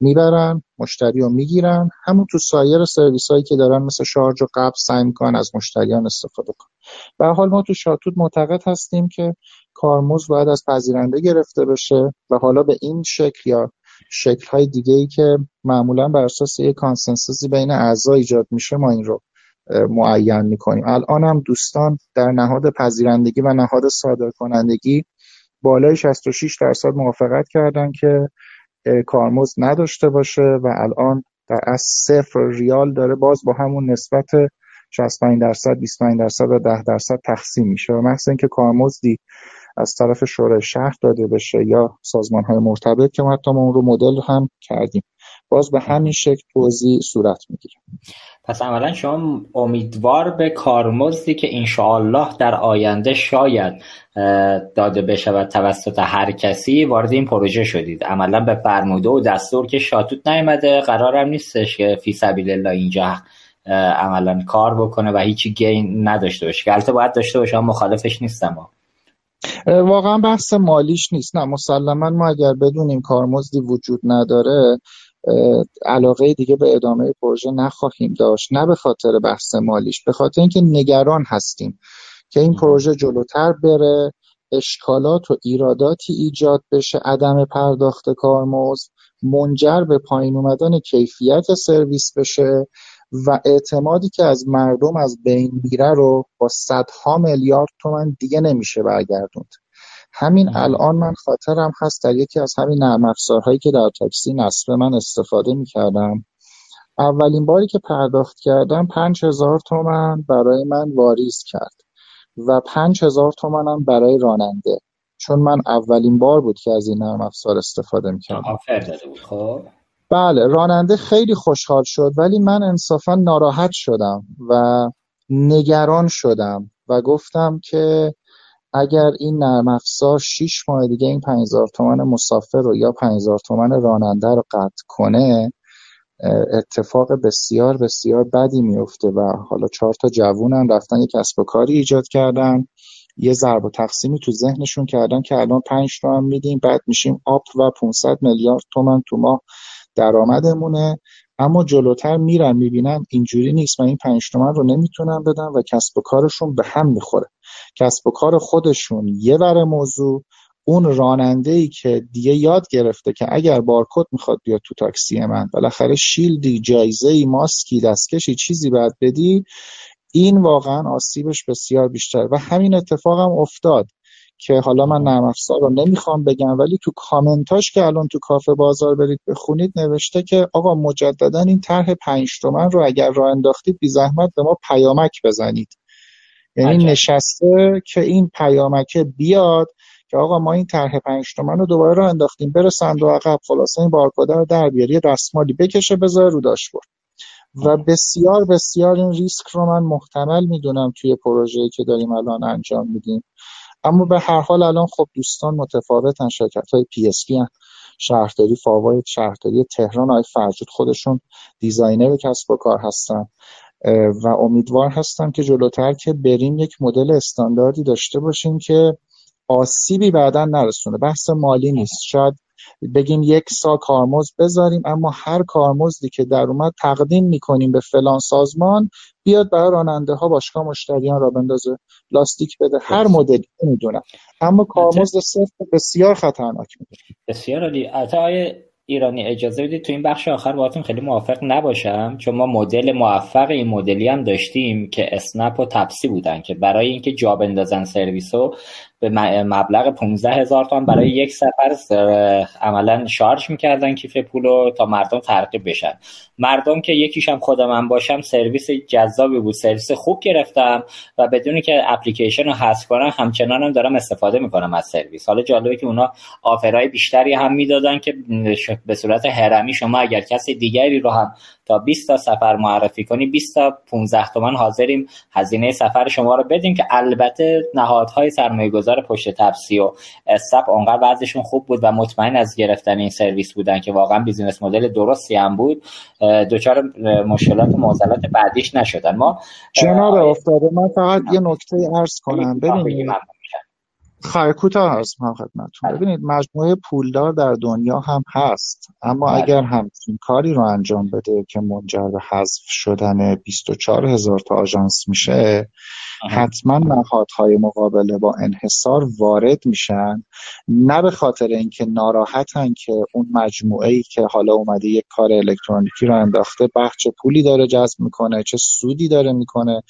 می‌برن مشتری رو می‌گیرن. همون تو سایر سرویس هایی که دارن مثل شارژ و قبض سعی می‌کنن از مشتریان استفاده کنن. به حال ما تو شاتوت معتقد هستیم که کارمز باید از پذیرنده گرفته بشه و حالا به این شکل یا شکل های دیگه ای که معمولا بر اساس یک کانسنسوسی بین اعضا ایجاد میشه ما این رو معین می‌کنیم. الان هم دوستان در نهاد پذیرندگی و نهاد صادر کنندگی بالای 66 درصد موافقت کردن که کارمزد نداشته باشه و الان در از صفر ریال داره باز با همون نسبت 65 درصد 25 درصد و 10 درصد تقسیم میشه. و محض اینکه کارمزدی از طرف شورای شهر داده بشه یا سازمان های مرتبط که ما حتی ما اون رو مدل هم کردیم. باز به همین شکل توضیح صورت می‌گیره. پس عملا شما امیدوار به کارمزدی که انشاءالله در آینده شاید داده بشود توسط هر کسی وارد این پروژه شدید. عملا به فرموده و دستور که شاتوت نیومده قرارم نیستش که فی سبیل الله اینجا عملا کار بکنه و هیچی گین نداشته باشه. که البته باید داشته باشه مخالفش نیستم. واقعا بحث مالیش نیست. نه مسلما ما اگر بدونیم کارمزدی وجود نداره علاقه دیگه به ادامه پروژه نخواهیم داشت. نه به خاطر بحث مالیش به خاطر اینکه نگران هستیم که این پروژه جلوتر بره اشکالات و ایراداتی ایجاد بشه عدم پرداخت کارمزد منجر به پایین اومدن کیفیت سرویس بشه و اعتمادی که از مردم از بین میره رو با صدها میلیارد تومن دیگه نمیشه برگردوند. همین الان من خاطرم هست در یکی از همین نرم افزارهایی که در تاکسی نصب من استفاده می‌کردم. اولین باری که پرداخت کردم پنج هزار تومن برای من واریز کرد و پنج هزار تومنم برای راننده چون من اولین بار بود که از این نرم افزار استفاده می‌کردم. خب؟ بله راننده خیلی خوشحال شد ولی من انصافا ناراحت شدم و نگران شدم و گفتم که اگر این نرم افزار 6 ماه دیگه این 5000 تومان مسافر رو یا 5000 تومان راننده رو قطع کنه اتفاق بسیار بسیار بدی میفته و حالا چهار تا جوونن رفتن یک کسب و کاری ایجاد کردن یه ضرب و تقسیمی تو ذهنشون کردن که الان 5 تومن میدیم بعد میشیم آپ و 500 میلیارد تومن تو ماه درآمدمونه. اما جلوتر میرن می‌بینن اینجوری نیست. و این 5 تومن رو نمی‌تونن بدن و کسب و کارشون به هم می‌خوره. کسب و کار خودشون یه ور موضوع اون راننده ای که دیگه یاد گرفته که اگر بارکد می‌خواد بیاد تو تاکسی من بالاخره شیلدی جایزه ای ماسکی دستکشی چیزی باید بدی این واقعا آسیبش بسیار بیشتر و همین اتفاق هم افتاد. که حالا من نرم افزار رو نمی‌خوام بگم ولی تو کامنتاش که الان تو کافه بازار برید بخونید نوشته که آقا مجددا این طرح پنج تومن رو اگر راه انداختید بی زحمت به ما پیامک بزنید. یعنی نشسته که این پیامکه بیاد که آقا ما این طرح پنج تومن رو دوباره رو انداختیم بره صندوق عقب خلاصه این بارکد رو در بیاری دستمالی بکشه بذاره رو داشبورد. و بسیار بسیار این ریسک رو من محتمل می‌دونم توی پروژه‌ای که داریم الان انجام میدیم. اما به هر حال الان خب دوستان متفاوتن شرکت های PSP شهرداری فاوای شهرداری تهران آقای فرجود خودشون designer کسب و کار هستن. و امیدوار هستم که جلوتر که بریم یک مدل استانداردی داشته باشیم که آسیبی بعدا نرسونه. بحث مالی نیست. شاید بگیم یک سال کارمزد بذاریم اما هر کارمزدی که در اومد تقدیم می‌کنیم به فلان سازمان بیاد برای راننده ها باشگاه مشتریان را بندازه لاستیک بده. هر مدلی نمی‌دونم. اما کارمزد صفر بسیار خطرناک میده. بسیار عالی. ایرانی اجازه بدید تو این بخش آخر باهاتون خیلی موافق نباشم چون ما مدل موفق این مدلی هم داشتیم که اسنپ و تپسی بودن که برای اینکه جا بندازن سرویسو به مبلغ 15 هزار تومان برای یک سفر عملا شارژ می‌کردن کیف پولو تا مردم ترقیب بشن. مردم که یکیش هم خود من باشم سرویس جذابی بود سرویس خوب گرفتم و بدونی که اپلیکیشن رو حذف کنم همچنان هم دارم استفاده می‌کنم از سرویس. حالا جالبه که اونا آفرهای بیشتری هم می‌دادن که به صورت هرمی شما اگر کسی دیگری رو هم تا 20 تا سفر معرفی کنی 20 تا 15 تومن حاضریم. هزینه سفر شما رو بدیم که البته نهادهای سرمایه گذار پشت تپسی و اسنپ اونقدر وضعشون خوب بود و مطمئن از گرفتن این سرویس بودن که واقعا business model درستی هم بود. دچار مشکلات و معضلات بعدیش نشدن. ما جناب افتاده من فقط یه نکته عرض کنم. ببینید خواهی کوتاه هست من خدمتتون. ببینید مجموعه پولدار در دنیا هم هست اما بله. اگر همچین کاری رو انجام بده که منجر به حذف شدن 24 هزار تا آژانس میشه حتما نهادهای مقابله با انحصار وارد میشن. نه به خاطر اینکه ناراحتن که اون مجموعه ای که حالا اومده یک کار الکترونیکی رو انداخته بخش پولی داره جذب می‌کنه چه سودی داره می‌کنه.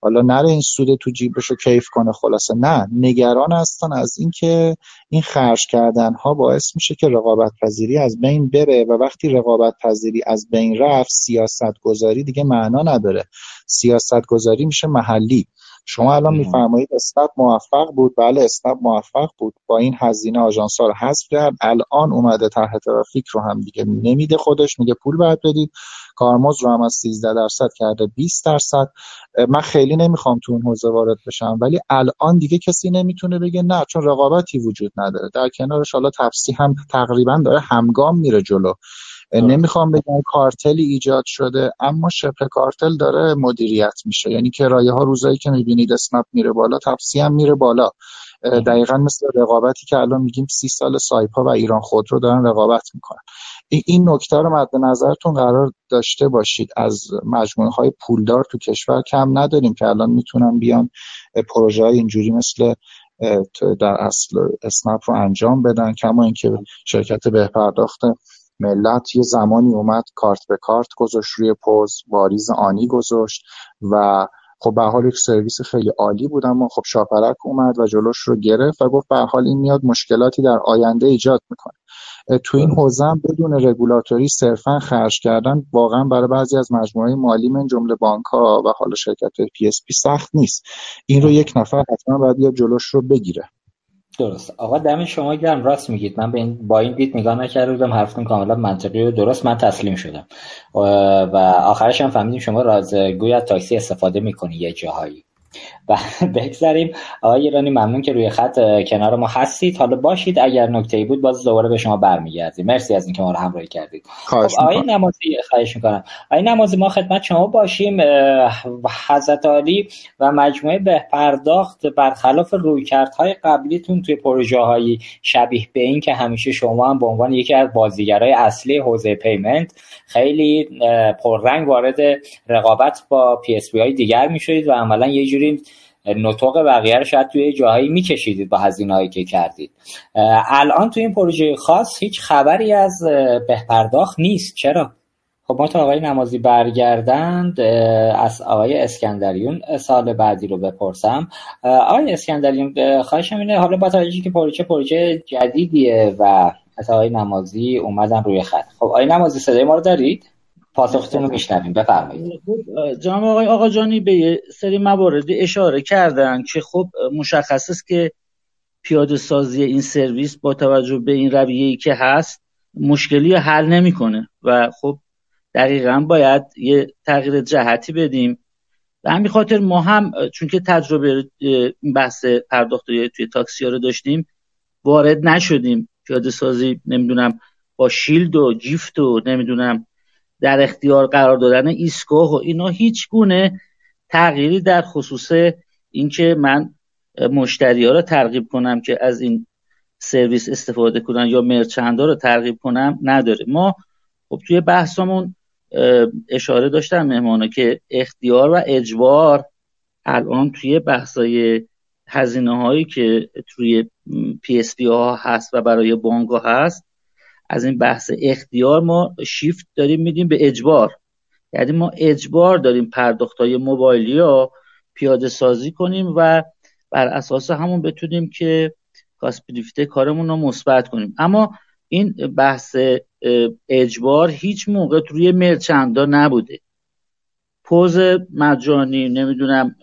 حالا نره این سود تو جیبشو کیف کنه خلاصه. نه نگران هستن از اینکه این خرج کردن ها باعث میشه که رقابت پذیری از بین بره و وقتی رقابت پذیری از بین رفت سیاست گذاری دیگه معنا نداره. سیاست گذاری میشه محلی. شما الان میفرمایید اسنپ موفق بود؟ بله اسنپ موفق بود. با این هزینه آژانس ها رو حذف کرد. الان اومده طرح ترافیک رو هم دیگه نمیده خودش میگه پول باید بدید. کارمز رو هم از 13 درصد کرده 20 درصد. من خیلی نمی‌خوام تو اون حوزه وارد بشم ولی الان دیگه کسی نمی‌تونه بگه نه چون رقابتی وجود نداره. در کنارش حالا تفسی هم تقریبا داره همگام میره جلو. نمی‌خوام بگم کارتلی ایجاد شده اما شبه کارتل داره مدیریت میشه. یعنی کرایه ها روزایی که می‌بینید اسنپ میره بالا تپسی هم میره بالا. دقیقا مثل رقابتی که الان میگیم سی سال سایپا و ایران خودرو دارن رقابت می‌کنن. این نکته رو مد نظرتون قرار داشته باشید. از مجموعه های پولدار تو کشور کم نداریم که الان می‌تونن بیان پروژه های اینجوری مثل در اصل اسنپ رو انجام بدن کما اینکه شرکت به پرداخت ملت یه زمانی اومد کارت به کارت گذاشت روی پوز واریز آنی گذاشت و خب به هر حال یک سرویس خیلی عالی بود اما خب شاپرک اومد و جلوش رو گرفت و گفت به هر حال این میاد مشکلاتی در آینده ایجاد می‌کنه. تو این حوزه هم بدون رگولاتوری صرفا خرج کردن واقعا برای بعضی از مجموعه مالی من جمله بانک ها و حالا شرکت PSP سخت نیست. این رو یک نفر حتما باید بیاد جلوش رو بگیره. درست. آقا دم شما گرم. راست میگید. من با این دید نگاه نکرده بودم. حرفتون کاملا منطقی و درست. من تسلیم شدم. و آخرش هم فهمیدیم شما رازگوی از تاکسی استفاده می‌کنی یه جاهایی. و [laughs] بگذاریم آقای ایرانی ممنون که روی خط کنار ما هستید. حالا باشید. اگر نکته ای بود باز دوباره به شما برمیگردیم. مرسی از اینکه ما رو همراهی کردید. خب آقای نمازی خواهش می‌کنم. آقای نمازی ما خدمت شما باشیم. حضرت عالی و مجموعه به پرداخت برخلاف رویکردهای قبلیتون توی پروژه های شبیه به این که همیشه شما هم به عنوان یکی از بازیگرای اصلی حوزه payment خیلی پررنگ وارد رقابت با PSP های دیگر می‌شدید و عملا یه جوری نطق بقیه رو شاید توی جاهایی میکشیدید با هزینه هایی که کردید. الان توی این پروژه خاص هیچ خبری از به پرداخت نیست. چرا؟ خب ما تا آقای نمازی برگردند از آقای اسکندریون سال بعدی رو بپرسم. آقای اسکندریون خواهشم اینه حالا با توجهی که پروژه پروژه جدیدیه و از آقای نمازی اومدن روی خط. خب آقای نمازی صدای ما رو دارید؟ پاسختون رو میشنویم. بفرمایید. جناب آقای آقا جانی به یه سری مواردی اشاره کردن که خب مشخص است که پیاده سازی این سرویس با توجه به این رویه‌ای که هست مشکلی حل نمی‌کنه و خب دقیقا باید یه تغییر جهتی بدیم. و همین خاطر ما هم چون که تجربه بحث پرداخت توی تاکسی ها رو داشتیم وارد نشدیم. پیاده سازی نمی‌دونم با شیلد و جیفت و نمی‌دونم در اختیار قرار دادن ایستگاه و اینا هیچ گونه تغییری در خصوص اینکه من مشتری ها رو ترغیب کنم که از این سرویس استفاده کنن یا merchant ا رو ترغیب کنم نداره. ما خب توی بحثمون اشاره داشتم مهمانا که اختیار و اجبار الان توی بحثای هزینه هایی که توی PSP ها هست و برای بانک هست از این بحث اختیار ما شیفت داریم میدیم به اجبار. یعنی ما اجبار داریم پرداخت های موبایلی ها پیاده سازی کنیم و بر اساس همون بتونیم که کاسپلیفته کارمون رو مثبت کنیم. اما این بحث اجبار هیچ موقع روی مرچندا نبوده. پوز مجانی نمی‌دونم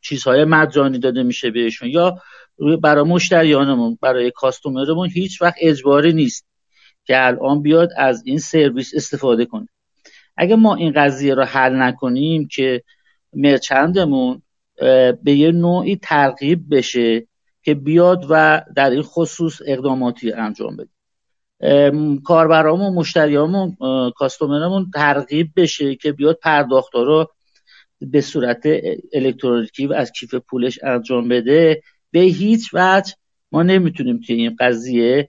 چیزهای مجانی داده میشه بهشون یا برای مشتریانمون برای کاستومرمون هیچ وقت اجباری نیست. که الان بیاد از این سرویس استفاده کنه. اگه ما این قضیه رو حل نکنیم که مرچندمون به یه نوعی ترغیب بشه که بیاد و در این خصوص اقداماتی انجام بده. کاربرامون مشتریامون کاستومرمون ترغیب بشه که بیاد پرداخت رو به صورت الکترونیکی و از کیف پولش انجام بده. به هیچ وجه ما نمی‌تونیم توی این قضیه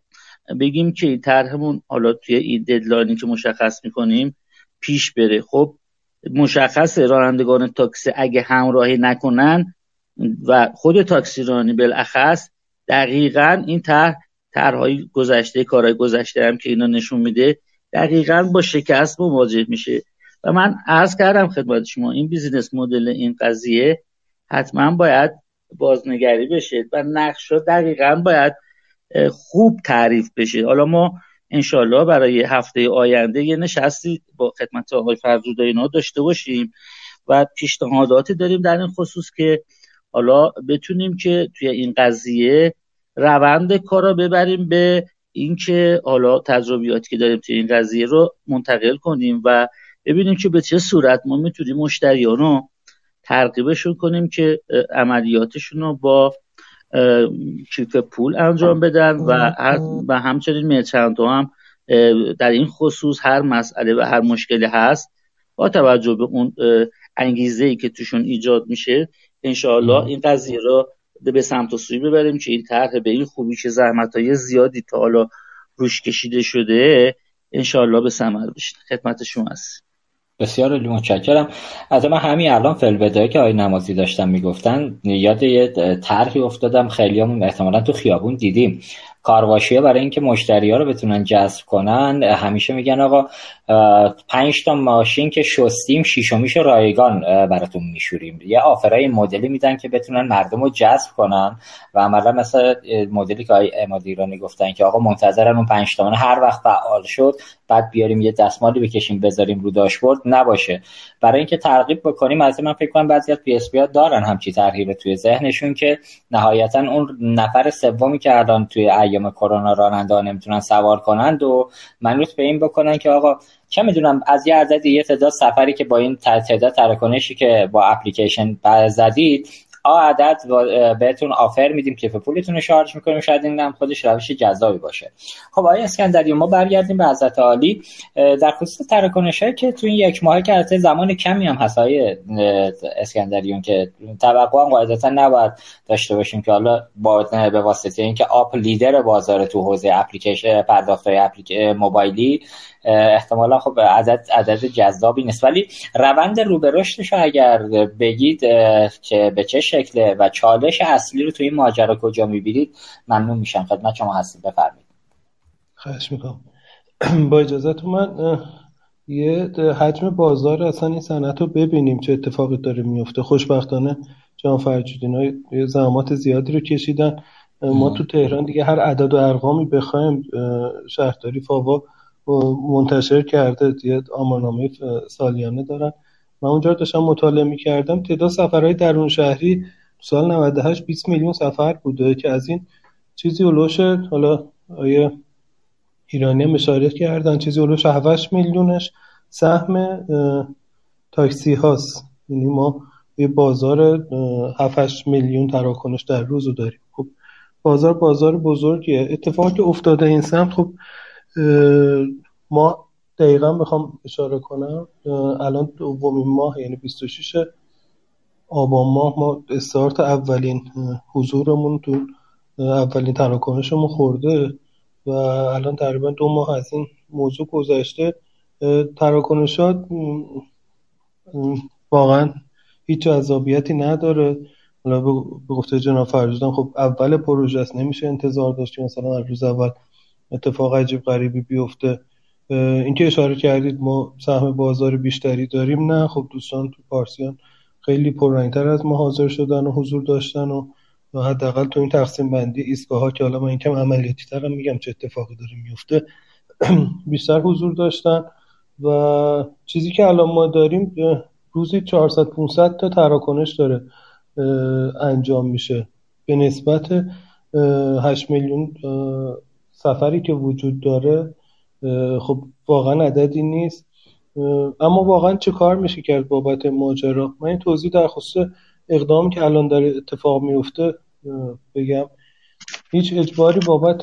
بگیم که طرحمون حالا توی این ددلاینی که مشخص می‌کنیم پیش بره. خب مشخص رانندگان تاکسی اگه همراهی نکنن و خود تاکسی رانی بالاخص دقیقا این طرح طرحهای گذشته کارهای گذشته هم که اینا نشون میده دقیقا با شکست مواجه میشه. و من عرض کردم خدمت شما این بیزینس مدل این قضیه حتما باید بازنگری بشه و نقش دقیقا باید خوب تعریف بشه. حالا ما انشالله برای هفته آینده یه نشستی با خدمت آقای فرزود اینا داشته باشیم و پیشنهاداتی داریم در این خصوص که حالا بتونیم که توی این قضیه روند کار رو ببریم به اینکه حالا تجربیاتی که داریم توی این قضیه رو منتقل کنیم و ببینیم که به چه صورت ما می‌تونیم مشتریان رو ترغیبشون کنیم که عملیاتشون رو با کیف پول انجام بدن و, و همچنین مرچنت هم در این خصوص هر مسئله و هر مشکلی هست با توجه به اون انگیزه ای که توشون ایجاد میشه انشاءالله این قضیه رو به سمت و سوی ببریم که این طرح به این خوبی که زحمت های زیادی تا حالا روش کشیده شده انشاءالله به ثمر بشه. خدمت شما هست بسیار متشکرم. از من همین الان فلبدایی که آقای نمازی داشتن می‌گفتن یاد یه طرحی افتادم. خیلی همون احتمالا تو خیابون دیدیم. کارواشی برای اینکه مشتری ها رو بتونن جذب کنن همیشه میگن آقا پنج تا ماشین که شستیم شیشمیش رایگان براتون میشوریم. یه آفرای مدلی میدن که بتونن مردم رو جذب کنن و عملا مثلا مدلی که آقای اماد ایرانی گفتن که آقا منتظرن اون پنج تومن هر وقت فعال شد بعد بیاریم یه دستمالی بکشیم بذاریم رو داشبورد نباشه. برای اینکه ترغیب بکنیم از من فکر کنم بعضی از PSP دارن همچی ترغیب توی ذهنشون که نهایتا اون نفر سومی که الان توی ایام کرونا راننده نمی‌تونن سوار کنند و منوط به این بکنن که آقا چه می‌دونم از یه عدد یه تعداد سفری که با این تعداد تراکنشی که با اپلیکیشن زدید آ عدد بهتون offer میدیم که پولتون رو شارژ می‌کنیم. شاید این هم خودش روش جذابی باشه. خب آقای اسکندری ما برگردیم به حضرت عالی. در خصوص تراکنش هایی که تو این یک ماه که البته زمان کمی هم هست های اسکندریون که توقع هم قاعدتا نباید داشته باشیم که حالا با به واسطه اینکه آپ لیدر بازار تو حوزه اپلیکیشن پرداخت های موبایلی احتمالا خب عدد عدد جذابی نیست. ولی روند رو به رشدش اگر بگید که به چه شکله و چالش اصلی رو تو این ماجرا کجا می‌بینید ممنون میشم. خدمت شما هستید بفرمایید. خواهش می‌کنم. [clears throat] با اجازت من یه حجم بازار اصلا این صنعت رو ببینیم چه اتفاقی داره میفته خوشبختانه جان فرجودین های زحمات زیادی رو کشیدن. ما تو تهران دیگه هر عدد و ارقامی بخوایم شهرداری فاوا منتشر کرده یه آمارنامه سالیانه دارن. من اونجا داشتم مطالعه می‌کردم. تعداد سفرهای درون شهری سال 98 20 میلیون سفر بوده که از این چیزی اولوش حالا آیه ایرانی هم اشاره کردن چیزی اولوش 7 میلیونش سهم تاکسی هاست. یعنی ما یه بازار 7 میلیون تراکنش در روز رو داریم. خب بازار بازار بزرگیه. اتفاقی افتاده این سمت خب ما دقیقا بخوام اشاره کنم الان دومین ماه یعنی 26 آبان ماه ما استارت اولین حضورمون تو اولین تراکنشمون خورده و الان تقریبا دو ماه از این موضوع گذشته. تراکنشات واقعا هیچ جذابیتی نداره. حالا به گفته جناب فرجودان خب اول پروژه است نمیشه انتظار داشت که مثلا از روز اول اتفاق عجیب غریبی بیفته. اینکه اشاره کردید ما سهم بازار بیشتری داریم. نه خب دوستان تو پارسیان خیلی پررنگتر از ما حاضر شدن و حضور داشتن و حداقل تو این تقسیم بندی ایستگاه ها که حالا من این کم عملیاتی ترم میگم چه اتفاقی داره میفته [clears throat] بیشتر حضور داشتن و چیزی که الان ما داریم روزی 400 500 تا تراکنش داره انجام میشه. به نسبت 8 میلیون سفری که وجود داره خب واقعا عددی نیست. اما واقعا چه کار میشه کرد بابت ماجرا؟ من این توضیح در خصوص اقدام که الان داره اتفاق میفته بگم. هیچ اجباری بابت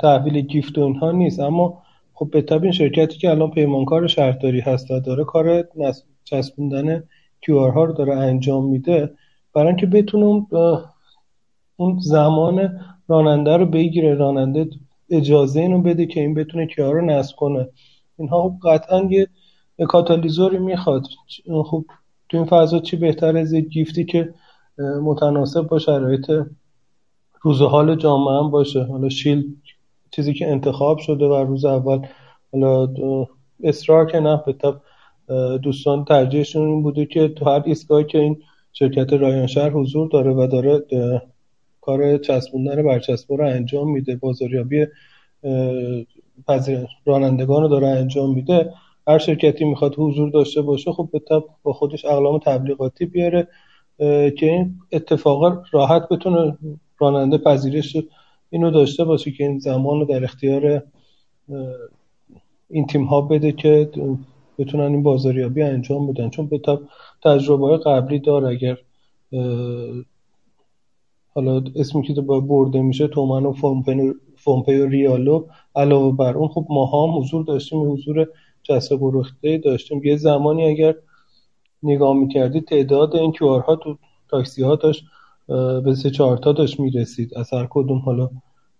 تحویل گیفت و اینها نیست. اما خب به طب این شرکتی که الان پیمانکار شهرداری هست و داره کار چسبوندن کیو ها رو داره انجام میده برای اینکه بتونه اون زمان راننده رو بگیره راننده اجازه اینو بده که این بتونه کیار رو نصب کنه. اینها خب قطعا یه کاتالیزوری می‌خواد. خب تو این فضا چی بهتر از یک گیفتی که متناسب با شرایط روز حال جامعه هم باشه. حالا شیل چیزی که انتخاب شده و روز اول حالا اصرار که نه به دوستان ترجیحشون این بوده که تو هر ایستگاهی که این شرکت رایانشهر حضور داره و داره کار چسبوندن برچسبا رو انجام میده. بازاریابی رانندگان رو داره انجام میده. هر شرکتی می‌خواد حضور داشته باشه خب به با خودش اقلام تبلیغاتی بیاره که این اتفاقا راحت بتونه راننده پذیرش اینو داشته باشه که این زمان رو در اختیار این تیم ها بده که بتونن این بازاریابی انجام بدن. چون به تجربه قبلی داره اگر حالا اسمی که با برده میشه تومن و فومپی و ریالو علاوه بر اون خب ما هم حضور داشتیم حضور جسد گرخته داشتیم. یه زمانی اگر نگاه می‌کردی تعداد این ها تو تاکسی ها داشت به سه چهار تا داشت می‌رسید. از هر کدوم حالا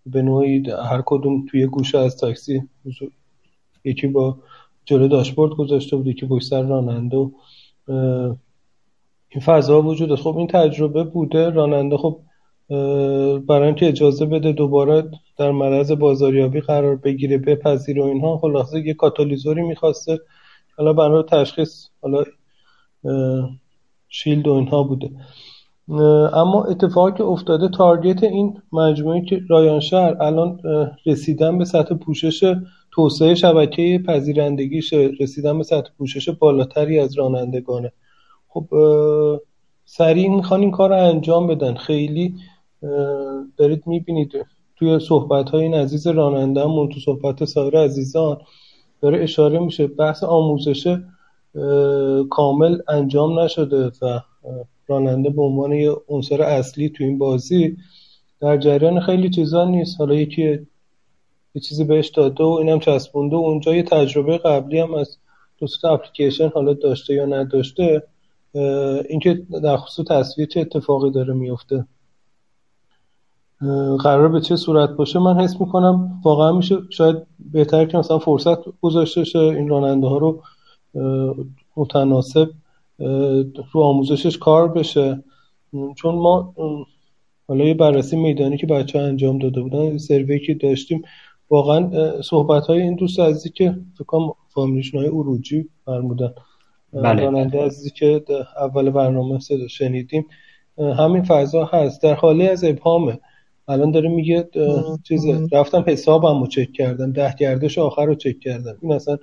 به نوعی هر کدوم توی گوشه از تاکسی یکی با جلو داشبورد گذاشته بود یکی پشت سر راننده و این فضا وجود داشت. خب این تجربه بوده. راننده خب برای اینکه اجازه بده دوباره در مرز بازاریابی قرار بگیره بپذیره و اینها. خلاصه یه کاتالیزوری می‌خواسته. حالا برای تشخیص حالا شیلد و اینها بوده. اما اتفاقی که افتاده تارگت این مجموعه که رایانشهر الان رسیدن به سطح پوشش توسعه شبکه پذیرندگیش رسیدن به سطح پوشش بالاتری از رانندگانه. خب سریع می‌خوان این کار رو انجام بدن. خیلی دارید می‌بینید. توی صحبت های این عزیز رانندهمون تو صحبت سایر عزیزان داره اشاره میشه بحث آموزش کامل انجام نشده و راننده به عنوان یه عنصر اصلی تو این بازی. در جریان خیلی چیزا نیست. حالا یکی یه چیزی بهش داده و اینم چسبونده و اونجا یه تجربه قبلی هم از دوست اپلیکیشن حالا داشته یا نداشته اینکه در خصوص تصویر چه اتفاقی داره میفته قرار به چه صورت باشه من حس می‌کنم واقعا میشه شاید بهتر که مثلا فرصت گذاشته شه این راننده ها رو متناسب رو آموزشش کار بشه. چون ما حالا یه بررسی میدانی که بچه ها انجام داده بودن سروی که داشتیم واقعا صحبت های این دوست عزیزی که فکرم فامیلیشون های اروجی فرمودن بله. راننده عزیزی که اول برنامه صدا شنیدیم همین فضا هست. در حالی از ابهامه. الان داره میگه چیز رفتم حسابم رو چک کردم ده گردش آخر رو چک کردم. این اصلا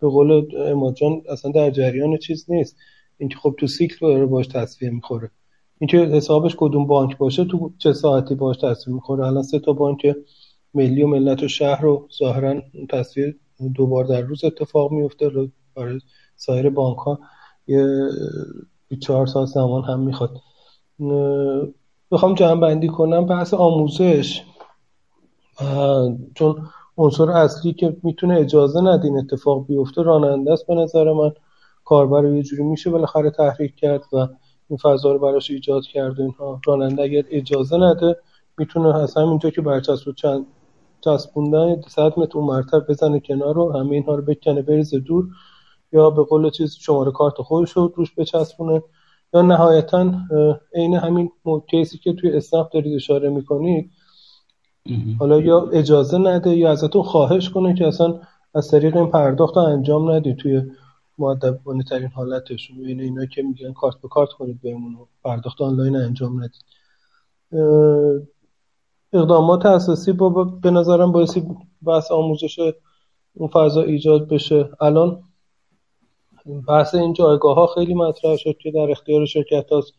به قول اماجان اصلا در جریان چیز نیست. اینکه خب تو سیکل داره باش تصویه می‌خوره. اینکه حسابش کدوم بانک باشه تو چه ساعتی باش تصویه می‌خوره. الان سه تا بانک ملی و ملت و شهر رو ظاهرا تصویه دوبار در روز اتفاق میفته برای سایر بانک ها یه چهار سال زمان هم می‌خواد. بخوام جمع بندی کنم بحث آموزش. چون عنصر اصلی که می‌تونه اجازه ندین اتفاق بیفته راننده است به نظر من. کاربر یه جوری میشه بالاخره تحریک کرد و این فضا رو براش ایجاد کرد اینها. راننده اگر اجازه نده می‌تونه از همینجا که برچسب چند چسبوندن صد متر اون مرتب بزنه کنار رو همه اینها رو بکنه بریزه دور یا به قول چیز شماره کارت خودش رو روش بچسبونه. یا نهایتا عین همین کیسی که توی اسنپ دارید اشاره می‌کنید حالا یا اجازه نده یا ازتون خواهش کنه که اصلا از طریق این پرداخت انجام ندید توی معدبانه ترین حالتشون. این اینا که میگن کارت به کارت کنید بهمون پرداخت آنلاین انجام ندید. اقدامات اساسی با به نظرم باعثی بحث آموزش اون فضا ایجاد بشه. الان بحث این جایگاه ها خیلی مطرح شد که در اختیار شرکت هاست.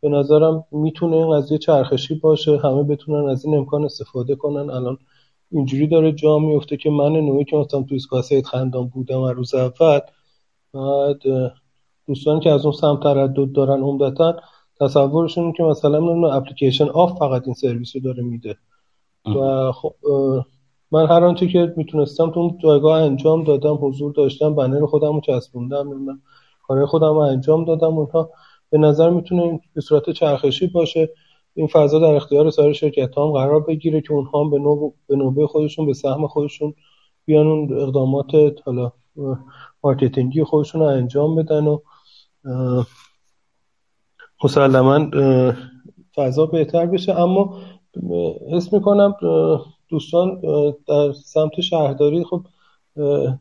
به نظرم می‌تونه این قضیه چرخشی باشه همه بتونن از این امکان استفاده کنن. الان اینجوری داره جا میفته که من نوعی که مثلا تو ایستگاه سید خندان بودم از روز اول بعد دوستان که از اون سمت تردد دارن عمدتا تصورشون که مثلا اپلیکیشن آف فقط این سرویس رو داره میده. و خب من هر آنچه که می‌تونستم تو اون جایگاه انجام دادم حضور داشتم بنر خودم رو چسبوندم کارهای خودم رو انجام دادم اونها به نظر می‌تونه به صورت چرخشی باشه. این فضا در اختیار سایر شرکت هم قرار بگیره که اونها به, نوع به نوبه خودشون به سهم خودشون بیان اون اقدامات حالا مارکتینگی خودشون رو انجام بدن و مسلما فضا بهتر بشه. اما حس می‌کنم دوستان در سمت شهرداری خب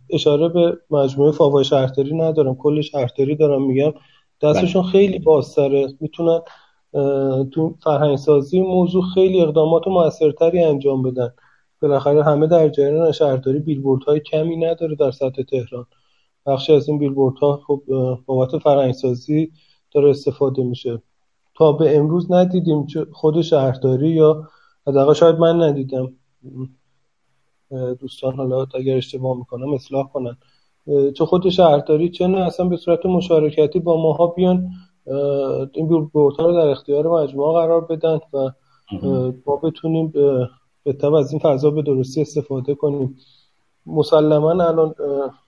اشاره به مجموعه فاوای شهرداری ندارم. کل شهرداری دارم میگم. دستشون بله. خیلی بازتره. می‌تونن تو فرهنگسازی موضوع خیلی اقدامات موثرتری انجام بدن. بالاخره همه در جریان شهرداری بیلبورد های کمی نداره در سطح تهران. بخشی از این بیلبورد ها خب بابت فرهنگسازی داره استفاده میشه. تا به امروز ندیدیم خود شهرداری یا حداقل شاید من ندیدم. دوستان حالا اگر اشتباه می‌کنم اصلاح کنن. چه خود شهرداری چه نه اصلا به صورت مشارکتی با ماها بیان؟ این بیلبوردها رو در اختیار مجموعه قرار بدن و ما بتونیم به از این فضا به درستی استفاده کنیم. مسلما الان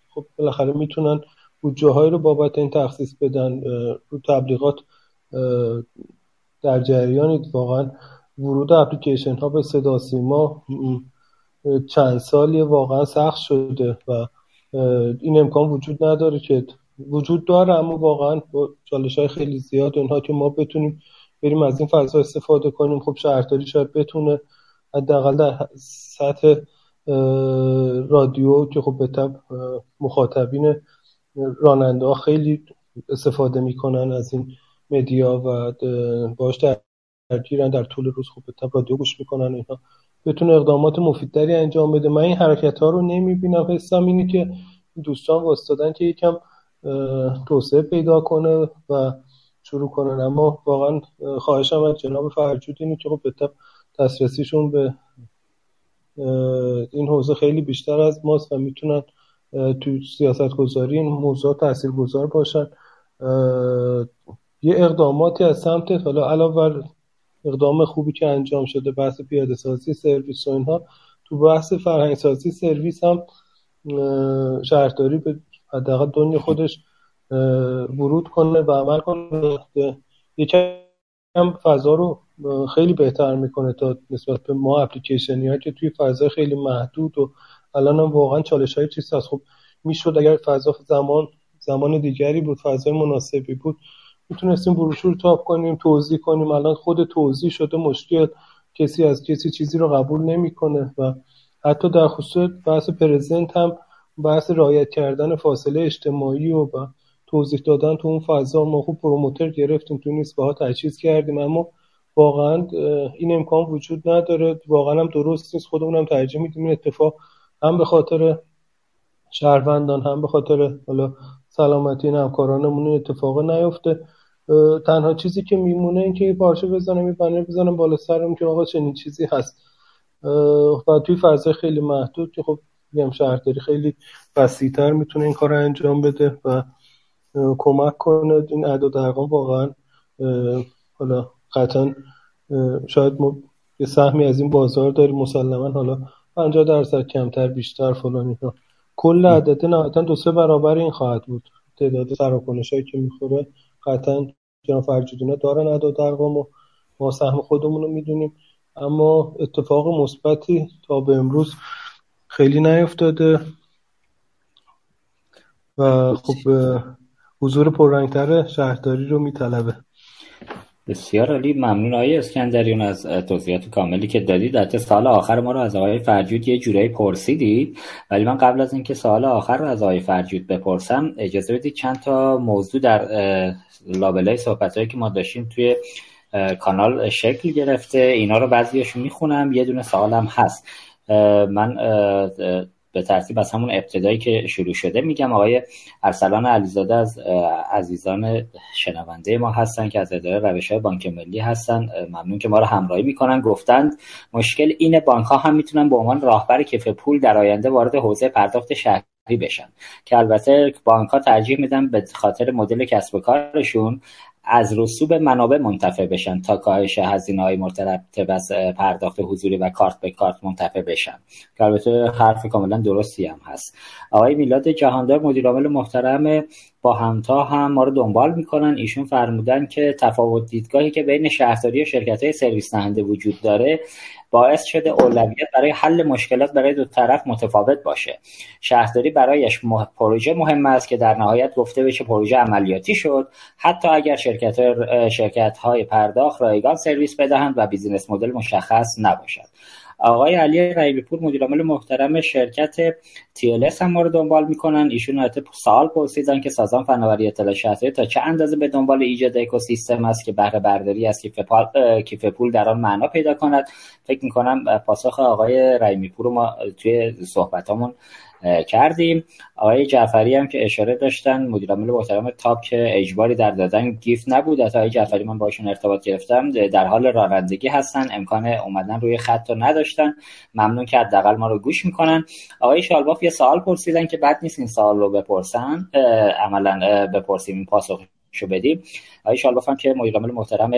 خب بالاخره می‌تونن بودجه رو بابت این تخصیص بدن. رو تبلیغات در جریانید واقعا ورود اپلیکیشن ها به صدا سیما چند سالی واقعا سخت شده و این امکان وجود نداره که وجود داره اما واقعا با چالش های خیلی زیاد اونها که ما بتونیم بریم از این فضا استفاده کنیم. خب شهرداری شاید بتونه حداقل در سطح رادیو که خب به طب مخاطبین راننده ها خیلی استفاده می‌کنن از این مدیا و باش درگیرن در طول روز به طب رادیو گوش می‌کنن اینها بتونه اقدامات مفیدتری انجام بده. من این حرکت ها رو نمی‌بینم. حسم اینه که دوستان واسطادن که یکم توسعه پیدا کنه و شروع کنن. اما واقعا خواهشم از جناب فرجود اینه که خب به دسترسیشون به این حوزه خیلی بیشتر از ماست و می‌تونن تو سیاست گذاری این موضوع تاثیر گذار باشن یه اقداماتی از سمت حالا علاوه اقدام خوبی که انجام شده بحث پیاده سازی سرویس و اینها. تو بحث فرهنگ سازی سرویس هم شهرداری به حداقل دنیا خودش ورود کنه و عمل کنه. یکم فضا رو خیلی بهتر می‌کنه تا نسبت به ما اپلیکیشنی ها که توی فضا خیلی محدود و الان هم واقعا چالش های چیست هست. خب می‌شد اگر فضا زمان زمان دیگری بود فضای مناسبی بود. می‌تونستیم بروشور تاپ کنیم توضیح کنیم. الان خود توضیح شده مشکل. کسی از کسی چیزی رو قبول نمی‌کنه و حتی در خصوص بحث پرزنت هم بحث رعایت کردن فاصله اجتماعی و توضیح دادن تو اون فضا ما خوب پروموتر گرفتیم. تو این ها تجهیز کردیم. اما واقعا این امکان وجود نداره. واقعا هم درست نیست. خودمون هم ترجیح میدیم. این اتفاق هم به خاطر شهروندان هم به خاطر حالا سلامتی همکارانمون این اتفاق نیفته. تنها چیزی که میمونه این که پارچه بزنم یه بنر بزنم بالا سرم که آقا چنین چیزی هست. و توی فضای خیلی محدود که خب میگم شهرداری خیلی وسیعتر می‌تونه این کار انجام بده و کمک کنه. این اعداد ارقام واقعا حالا قطعا شاید ما یه سهمی از این بازار داریم مسلما. حالا 50 درصد کمتر بیشتر فلان اینا. کل عدد نهایتا دو سه برابر این خواهد بود. تعداد سراکنش هایی که می‌خوره قطعا جناب فرجودینا دارن اعداد ارقام و ما سهم خودمون رو می‌دونیم. اما اتفاق مثبتی تا به امروز خیلی نیفتاده. و خب حضور پررنگتر شهرداری رو میطلبه. بسیار عالی. ممنون آقای اسکندریون از توضیحات کاملی که دادید. در سال آخر ما رو از آقای فرجود یه جورایی پرسیدید. ولی من قبل از اینکه سال آخر رو از آقای فرجود بپرسم اجازه بدید چند تا موضوع در لابلای صحبت که ما داشتیم توی کانال شکل گرفته. اینا رو بعضیاشو می‌خونم یه دونه سوالم هست. من به ترتیب از همون ابتدایی که شروع شده میگم آقای ارسلان علیزاده از عزیزان شنونده ما هستن که از اداره روش های بانک ملی هستن. ممنون که ما رو همراهی می‌کنن. گفتند مشکل این بانک ها هم می‌تونن به عنوان راهبر کیف پول در آینده وارد حوزه پرداخت شهری بشن. که البته بانک ها ترجیح میدن به خاطر مدل کسب و کارشون از رسوب منابع منتفع بشن تا کاهش هزینه های مرتبط از پرداخت حضوری و کارت به کارت منتفع بشن. که البته حرف کاملا درستی هم هست. آقای میلاد جهاندار مدیرعامل محترم باهمتا هم ما رو دنبال می‌کنن. ایشون فرمودن که تفاوت دیدگاهی که بین شهرداری و شرکت های سرویس دهنده وجود داره باعث شده اولویت برای حل مشکلات برای دو طرف متفاوت باشه. شهرداری برایش پروژه مهم است که در نهایت گفته بشه پروژه عملیاتی شد. حتی اگر شرکت شرکت های پرداخت رایگان سرویس بدهند و business model مشخص نباشد. آقای علی رئیبی پور مدیر عامل محترم شرکت TLS هم ما رو دنبال می‌کنن. ایشون البته سوال پرسیدن که سازمان فناوری اطلاع شهری تا چه اندازه به دنبال ایجاد اکوسیستم است که بهره برداری از کیف پول در آن معنا پیدا کند؟ فکر می‌کنم پاسخ آقای رحیمی پور ما توی صحبتامون کردیم. آقای جعفری هم که اشاره داشتن مدیر عامل محترم تاپ که اجباری در دادن گیفت نبود. از آقای جعفری من باشون ارتباط گرفتم. در حال رانندگی هستن. امکان اومدن روی خط رو نداشتن. ممنون که حداقل ما رو گوش می‌کنن. آقای شالباف یه سوال پرسیدن که بعد نیست این سوال رو بپرسن. عملا بپرسیم این پاسخشو بدیم. آقای شالباف هم که مدیر عامل محترم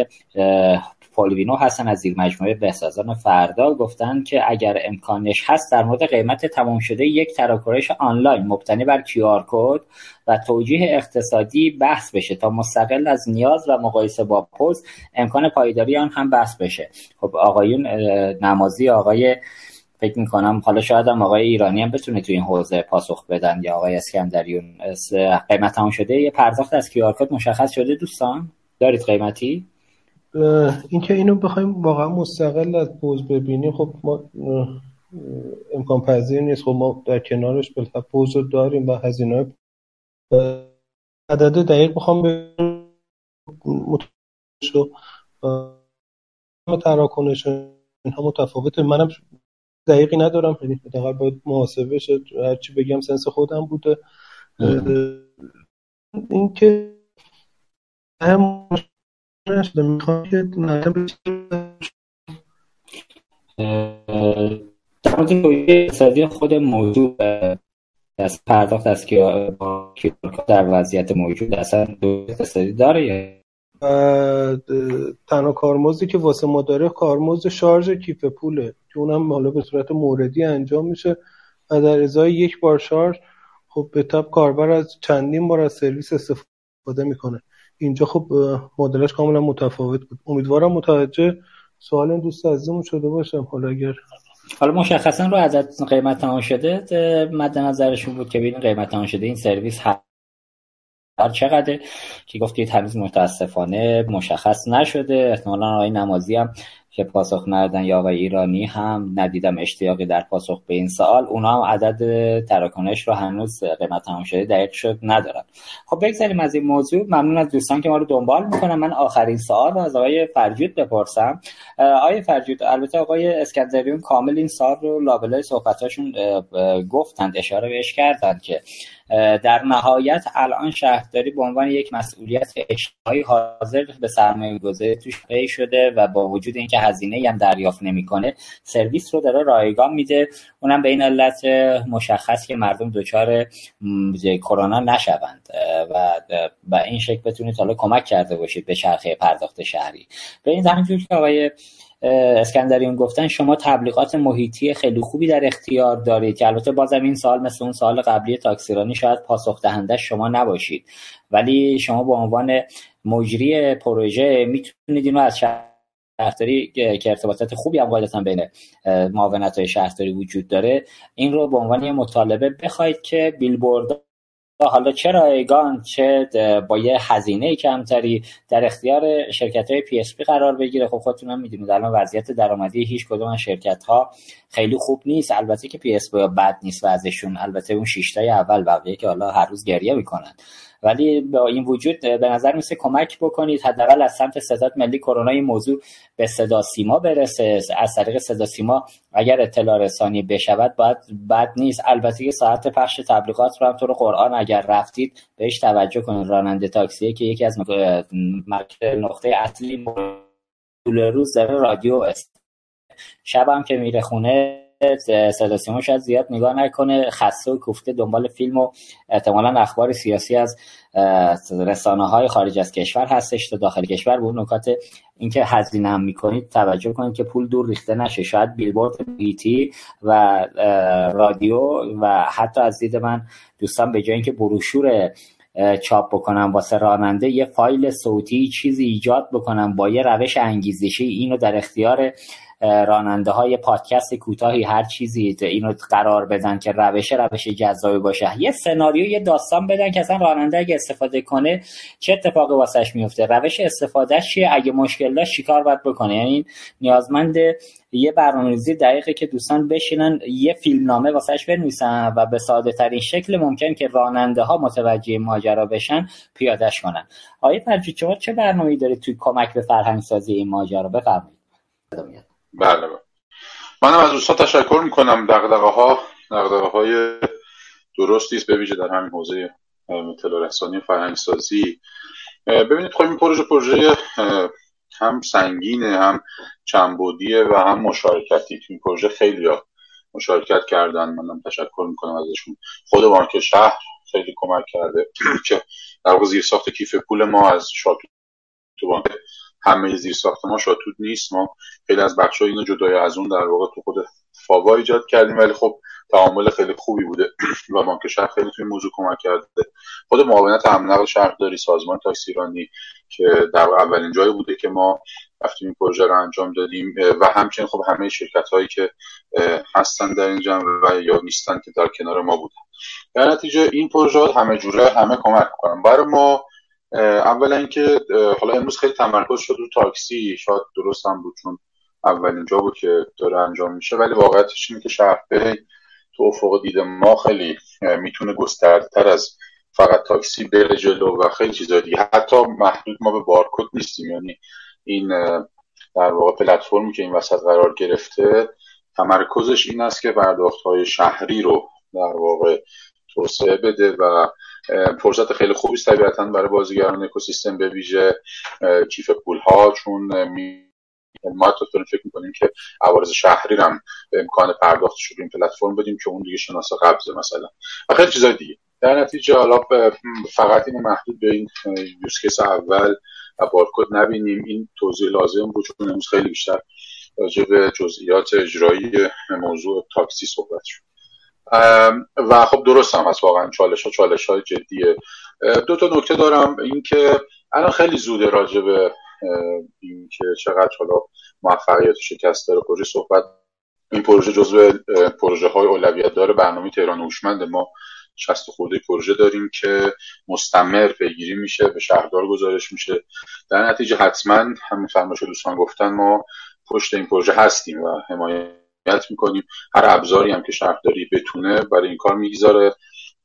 پولوینو هستن از زیر مجموعه بسازان فردا گفتن که اگر امکانش هست در مورد قیمت تمام شده یک تراکنش آنلاین مبتنی بر کیو کد و توجیه اقتصادی بحث بشه تا مستقل از نیاز و مقایسه با پست امکان پایداری آن هم بحث بشه. خب آقایون نمازی آقای فکر می‌کنم حالا شاید هم آقای ایرانی هم بتونه توی این حوزه پاسخ بدن یا آقای اسکندریون. قیمت تمام شده یه پرداخت از کیو کد مشخص شده دوستان؟ دارید قیمتی؟ اینکه اینو بخوایم واقعا مستقل از پوز ببینیم خب ما امکان پذیر نیست. خب ما در کنارش بالاخره پوز رو داریم و هزینه عدد دقیق بخوام تراکنش اینها متفاوته. منم دقیقی ندارم. یعنی حداقل باید محاسبه شد هرچی بگم سنس خودم بوده. اینکه نشده می‌خوام که در مورد اقتصادی خود موضوع از پرداخت از در وضعیت موجود اصلا دو اقتصادی داره تنها کارمزدی که واسه ما داره کارمزد شارژ کیف پوله. که اونم حالا به صورت موردی انجام میشه و در ازای یک بار شارژ خب به تب کاربر از چندین بار از سرویس استفاده می‌کنه. اینجا خب مدلش کاملا متفاوت بود. امیدوارم متوجه سوال این دوست عزیزمون شده باشم. حالا اگر حالا مشخصا رو عدد قیمت تمام شده مد نظرشون بود که ببین قیمت تمام شده این سرویس هر چقدر که گفتید هنوز متاسفانه مشخص نشده. احتمالا آقای نمازی هم که پاسخ ندادن یا آقای ایرانی هم ندیدم اشتیاقی در پاسخ به این سوال. اونا هم عدد تراکنش رو هنوز قیمت تمام شده دقیق شد ندارن. خب بگذاریم از این موضوع. ممنون از دوستان که ما رو دنبال می‌کنن. من آخرین سوال از آقای فرجود بپرسم. آقای فرجود البته آقای اسکندریون کامل این سال رو لابلای صحبتاشون گفتند اشاره بهش کردند که در نهایت الان شهرداری به عنوان یک مسئولیت اجتماعی حاضر به سرمایه گذاری توش پی شده و با وجود اینکه هزینه هم دریافت نمی‌کنه سرویس رو داره رایگان میده. اونم به این علت مشخص که مردم دچار کرونا نشوند. و به این شکل بتونید حالا کمک کرده باشید به چرخه پرداخت شهری. به این همینجور که آقای اسکندریون گفتن شما تبلیغات محیطی خیلی خوبی در اختیار دارید که البته بازم این سال مثل اون سال قبلی تاکسیرانی شاید پاسخ دهنده شما نباشید. ولی شما به عنوان مجری پروژه می‌تونید اینو از شهرداری که ارتباطات خوبی هم قاعدتا بین معاونت های شهرداری وجود داره این رو به عنوان یه مطالبه بخواید که بیلبورد حالا چه رایگان چه با یه هزینه کمتری در اختیار شرکت های PSP قرار بگیره؟ خب خودتون هم می‌دونید الان وضعیت درآمدی هیچ کدوم از شرکت ها خیلی خوب نیست. البته که PSP بد نیست وضعشون. البته اون شیشتای اول بقیه که حالا هر روز گریه می‌کنن. ولی با این وجود به نظر میرسه کمک بکنید. حداقل از سمت ستاد ملی کرونا این موضوع به صدا سیما برسه. از طریق صدا سیما اگر اطلاع رسانی بشود باید بد نیست. البته که ساعت پخش تبلیغات رو هم تو رو قرآن اگر رفتید بهش توجه کنید. راننده تاکسی که یکی از نقطه اصلی طول روز داره رادیو است. شب هم که میره خونه صدا سیما شاید زیاد نگاه نکنه خسته و کوفته دنبال فیلم و احتمالا اخبار سیاسی از رسانه های خارج از کشور هستش تا داخل کشور. به اون نکات اینکه هزینه هم می‌کنید توجه کنید که پول دور ریخته نشه. شاید بیلبورد بیتی و رادیو و حتی از دید من دوستان به جای اینکه بروشور چاپ بکنم واسه راننده یه فایل صوتی چیزی ایجاد بکنم با یه روش انگیزشی. اینو در اختیار راننده های پادکست کوتاهی هر چیزی اینو قرار بدن که روش روش جذابی باشه. یه سناریو یه داستان بدن که اصلا راننده اگه استفاده کنه چه اتفاقی واسش میفته روش استفادهش چیه؟ اگه مشکل داشت چیکار باید بکنه؟ یعنی نیازمند یه برنامه‌ریزی دقیقه که دوستان بشینن یه فیلمنامه واسش بنویسن و به ساده ترین شکل ممکن که راننده ها متوجه ماجرا بشن پیادش کنن. آیه فرجی چه برنامه‌ای دارید توی کمک به فرهنگ سازی این ماجرا؟ بفرمایید. بله بله. منم از دوستان تشکر می‌کنم. دقدقه ها دقدقه های درستی است در همین حوزه اطلاع رسانی فرهنگ سازی ببینید خب این پروژه پروژه هم سنگینه هم چنبودیه و هم مشارکتی. این پروژه خیلی ها مشارکت کردن. منم تشکر می‌کنم ازشون. خود بانک شهر خیلی کمک کرده [clears throat] که در واقع زیر ساخت کیف پول ما از شاتو تو بانک همه زیر ساخت ما شاتود نیست. ما خیلی از بخش اینو جدای از اون در واقع تو خود فاوا ایجاد کردیم. ولی خب تعامل خیلی خوبی بوده [clears throat] و بانک شهر خیلی توی موضوع کمک کرده. خود معاونت امن نقل شهرداری سازمان تاکسیرانی که در اولین جایی بوده که ما رفتیم این پروژه رو انجام دادیم. و همچنین خب همه شرکت هایی که هستن در این و یا نیستن که در کنار ما بودن. در نتیجه این پروژه همه جوره همه کمک کنن برای ما اولا اینکه حالا امروز خیلی تمرکز شد رو تاکسی شاید درست هم بود چون اولین جا بود که داره انجام میشه ولی واقعیتش اینه که شهرپی تو افق دید ما خیلی می‌تونه گستردتر از فقط تاکسی بره جلو و خیلی چیزا دیگه. حتی محدود ما به بارکد نیستیم یعنی این در واقع پلتفرمی که این وسط قرار گرفته تمرکزش این است که پرداخت های شهری رو در واقع توسعه بده و فرصت خیلی خوبی است طبیعتا برای بازیگران اکوسیستم به ویژه کیف پول ها چون می ما تو فکر می‌کنیم که عوارض شهری هم امکان پرداخت شد این پلتفرم بدیم که اون دیگه شناسا قبضه مثلا. و خیلی چیزای دیگه. در نتیجه حالا فقط این محدود به این یوزکیس اول و بارکد نبینیم. این توضیح لازم بود چون امروز خیلی بیشتر راجع به جزئیات اجرایی موضوع تاکسی صحبت شد. و خب درست هم هست واقعا چالش ها چالش های جدیه دو تا نکته دارم. اینکه الان خیلی زوده راجع به اینکه چقدر حالا موفقیت و شکست داره. پروژه صحبت این پروژه جزو پروژه های اولویت داره. برنامه تهران هوشمند ما 60 خورده پروژه داریم که مستمر پیگیری میشه به شهردار گزارش میشه. در نتیجه حتما همین فرمایش دوستان گفتن ما پشت این پروژه هستیم و حمایت می‌کنیم. هر ابزاری هم که شهرداری بتونه برای این کار می‌گذاره.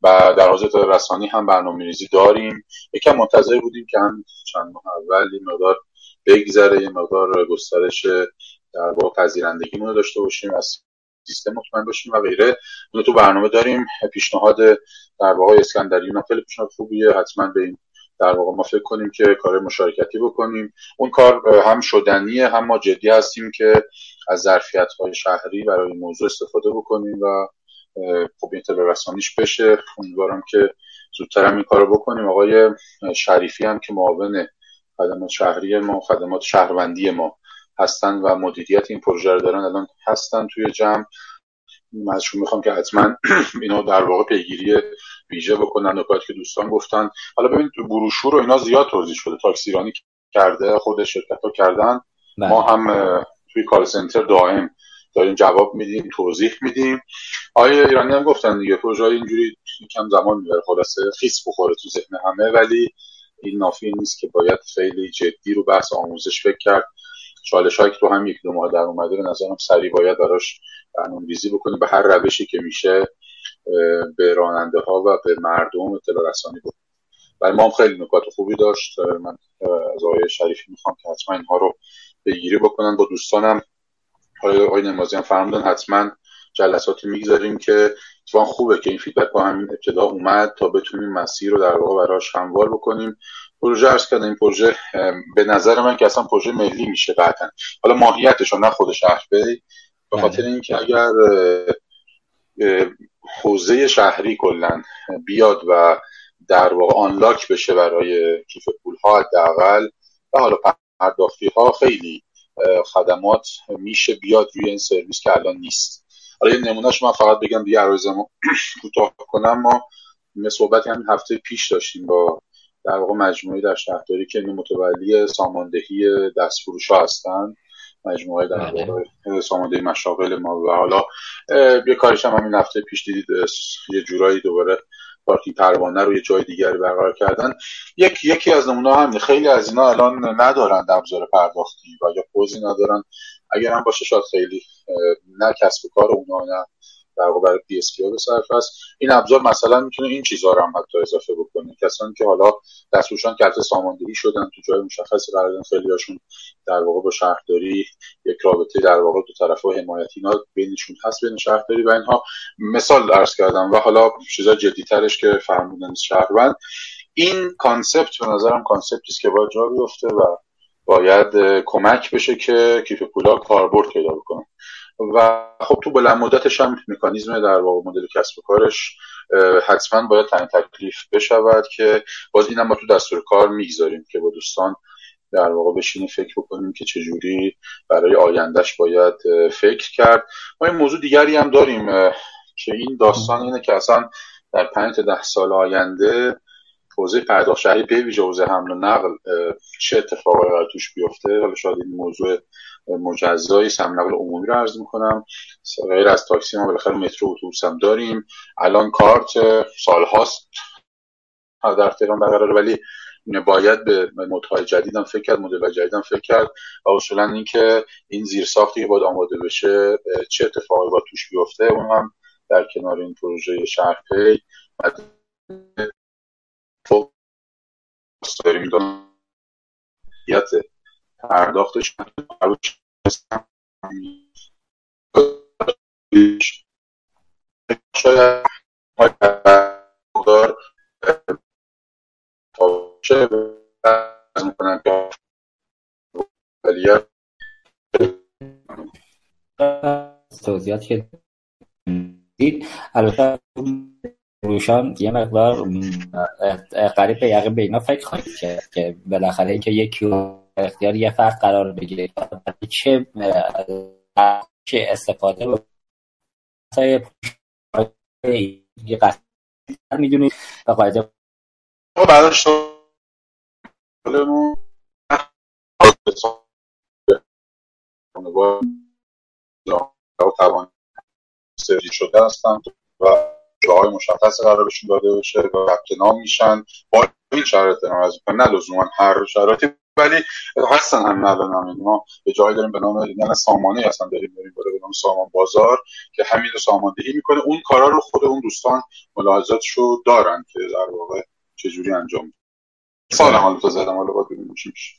و در حوزه رسانی هم برنامه ریزی داریم. یکم منتظر بودیم که هم چند ماه اول این مقدار بگذره یه مقدار گسترش در واقع پذیرندگی داشته باشیم از سیستم مطمئن باشیم و غیره. اون تو برنامه داریم. پیشنهاد در واقع اسکندریون خیلی پیشنهاد خوبیه. حتما به این در واقع ما فکر کنیم که کار مشارکتی بکنیم. اون کار هم شدنیه هم ما جدی هستیم که از ظرفیت های شهری برای موضوع استفاده بکنیم و خب این رسانیش بشه. امیدوارم که زودتر هم این کارو بکنیم. آقای شریفی هم که معاون خدمات شهری ما خدمات شهروندی ما هستن و مدیریت این پروژه رو دارن الان هستن توی جمع. ازشون می‌خوام که حتما [clears throat] اینو در واقع پیگیری ویژه بکنن نکاتی که دوستان گفتن. حالا ببینید تو بروشور و اینا زیاد توضیح شده. تاکسیرانی کرده خود شرکت ها کردن. بله. ما هم توی کال سنتر دائم داریم جواب میدیم توضیح میدیم. آیا ایرانی هم گفتن دیگه پروژه اینجوری کم زمان می‌بره. خلاصه خیس بخوره تو ذهن همه. ولی این نافی نیست که باید خیلی جدی رو بحث آموزش فکر کرد. چالش هایی که تو هم یک دو ماه در اومده به نظرم سریع باید براش برنامه ریزی بکنیم. به هر روشی که میشه به راننده ها و به مردم اطلاع رسانی بود برای ما هم خیلی نکات خوبی داشت. من از آقای شریفی می‌خوام که حتما اینها رو بگیری بکنن. با دوستانم آقای نمازی هم فرمودن حتما جلساتی می‌گذاریم که اتفاقا خوبه که این فیدبک با همین ابتدا اومد تا بتونیم مسیر رو در واقع براش هموار بکنیم. پروژه ارز کردن این پروژه به نظر من که اصلا پروژه ملی میشه قطعا. حالا ماهیتش نه خود شهر به خاطر بله. اینکه اگر حوزه شهری کلا بیاد و در واقع آنلاک بشه برای کیف پول ها حداقل و حالا پرداختی ها خیلی خدمات میشه بیاد روی این سرویس که الان نیست. حالا یه نمونهش من فقط بگم دیگه عرایزمو [clears throat] کوتاه کنم. ما صحبتی همین هفته پیش داشتیم با در واقع مجموعه در شهرداری که متولی ساماندهی دستفروش ها هستن. مجموعه در بله. واقع ساماندهی مشاغل ما. و حالا یه کارش هم همین هفته پیش دیدید یه جورایی دوباره پارکینگ پروانه رو یه جای دیگری برقرار کردن. یک یکی از نمونه همین خیلی از اینا الان ندارن ابزار پرداختی و یا پوزی ندارن. اگر هم باشه شاید خیلی نه کسب کار اونا نه در واقع برای پی اس به صرف است. این ابزار مثلا می‌تونه این چیزها رو هم حتی اضافه بکنه. کسانی که حالا دستوشان کلت ساماندهی شدن تو جای مشخصی خیلی هاشون در واقع با شهرداری یک رابطه در واقع دو طرف و حمایتی اینا بینشون هست بین شهرداری و اینها. مثال عرض کردم و حالا چیزا ترش که فرمودن شهروند. این کانسپت به نظرم کانسپتی است که باید جا بیفته و باید کمک بشه که کیف پولا کاربرد پیدا بکنه. و خب تو بلند مدتش هم مکانیزم در واقع مدل کسب و کارش حتما باید تعیین تکلیف بشود که باز اینم ما تو دستور کار می‌گذاریم که با دوستان در واقع بشینیم فکر بکنیم که چجوری برای آیندهش باید فکر کرد. ما این موضوع دیگری هم داریم که این داستان اینه که اصلا در پنج تا ده سال آینده حوزه پرداخت شهری به ویژه حوزه حمل و نقل چه اتفاقی قرار توش بیفته؟ حالا شاید این موضوع مجزایی سم نقل عمومی رو عرض می‌کنم. غیر از تاکسی ما بالاخره مترو اتوبوس هم داریم. الان کارت سالهاست در تهران برقراره ولی باید به مدهای جدیدم فکر کرد مدل جدیدم فکر کرد. و اصولا اینکه این زیر ساختی که باید آماده بشه چه اتفاقی با توش بیفته اون هم در کنار این پروژه شهرپی داریم. پرداختش شاید توضیحات که البته روشان یه مقدار قریب به یقه به اینا فکر خواهید که بالاخره اینکه یکی اختیار یه فرد قرار بگیره. چه چه استفاده می‌دونید به قاعده توان سری شده هستند و جاهای مشخص قرار بهشون داده بشه و ثبت نام میشن. با این شرایط دارم از نه لزوما هر شرایطی ولی هستن هم الان هم. ما به جایی داریم به نام یعنی سامانه هستن داریم داریم به نام سامان بازار که همین رو ساماندهی می‌کنه. اون کارا رو خود اون دوستان ملاحظاتشو دارن که در واقع چجوری انجام سال حالا تو زدم حالا باید ببینیم چی میشه.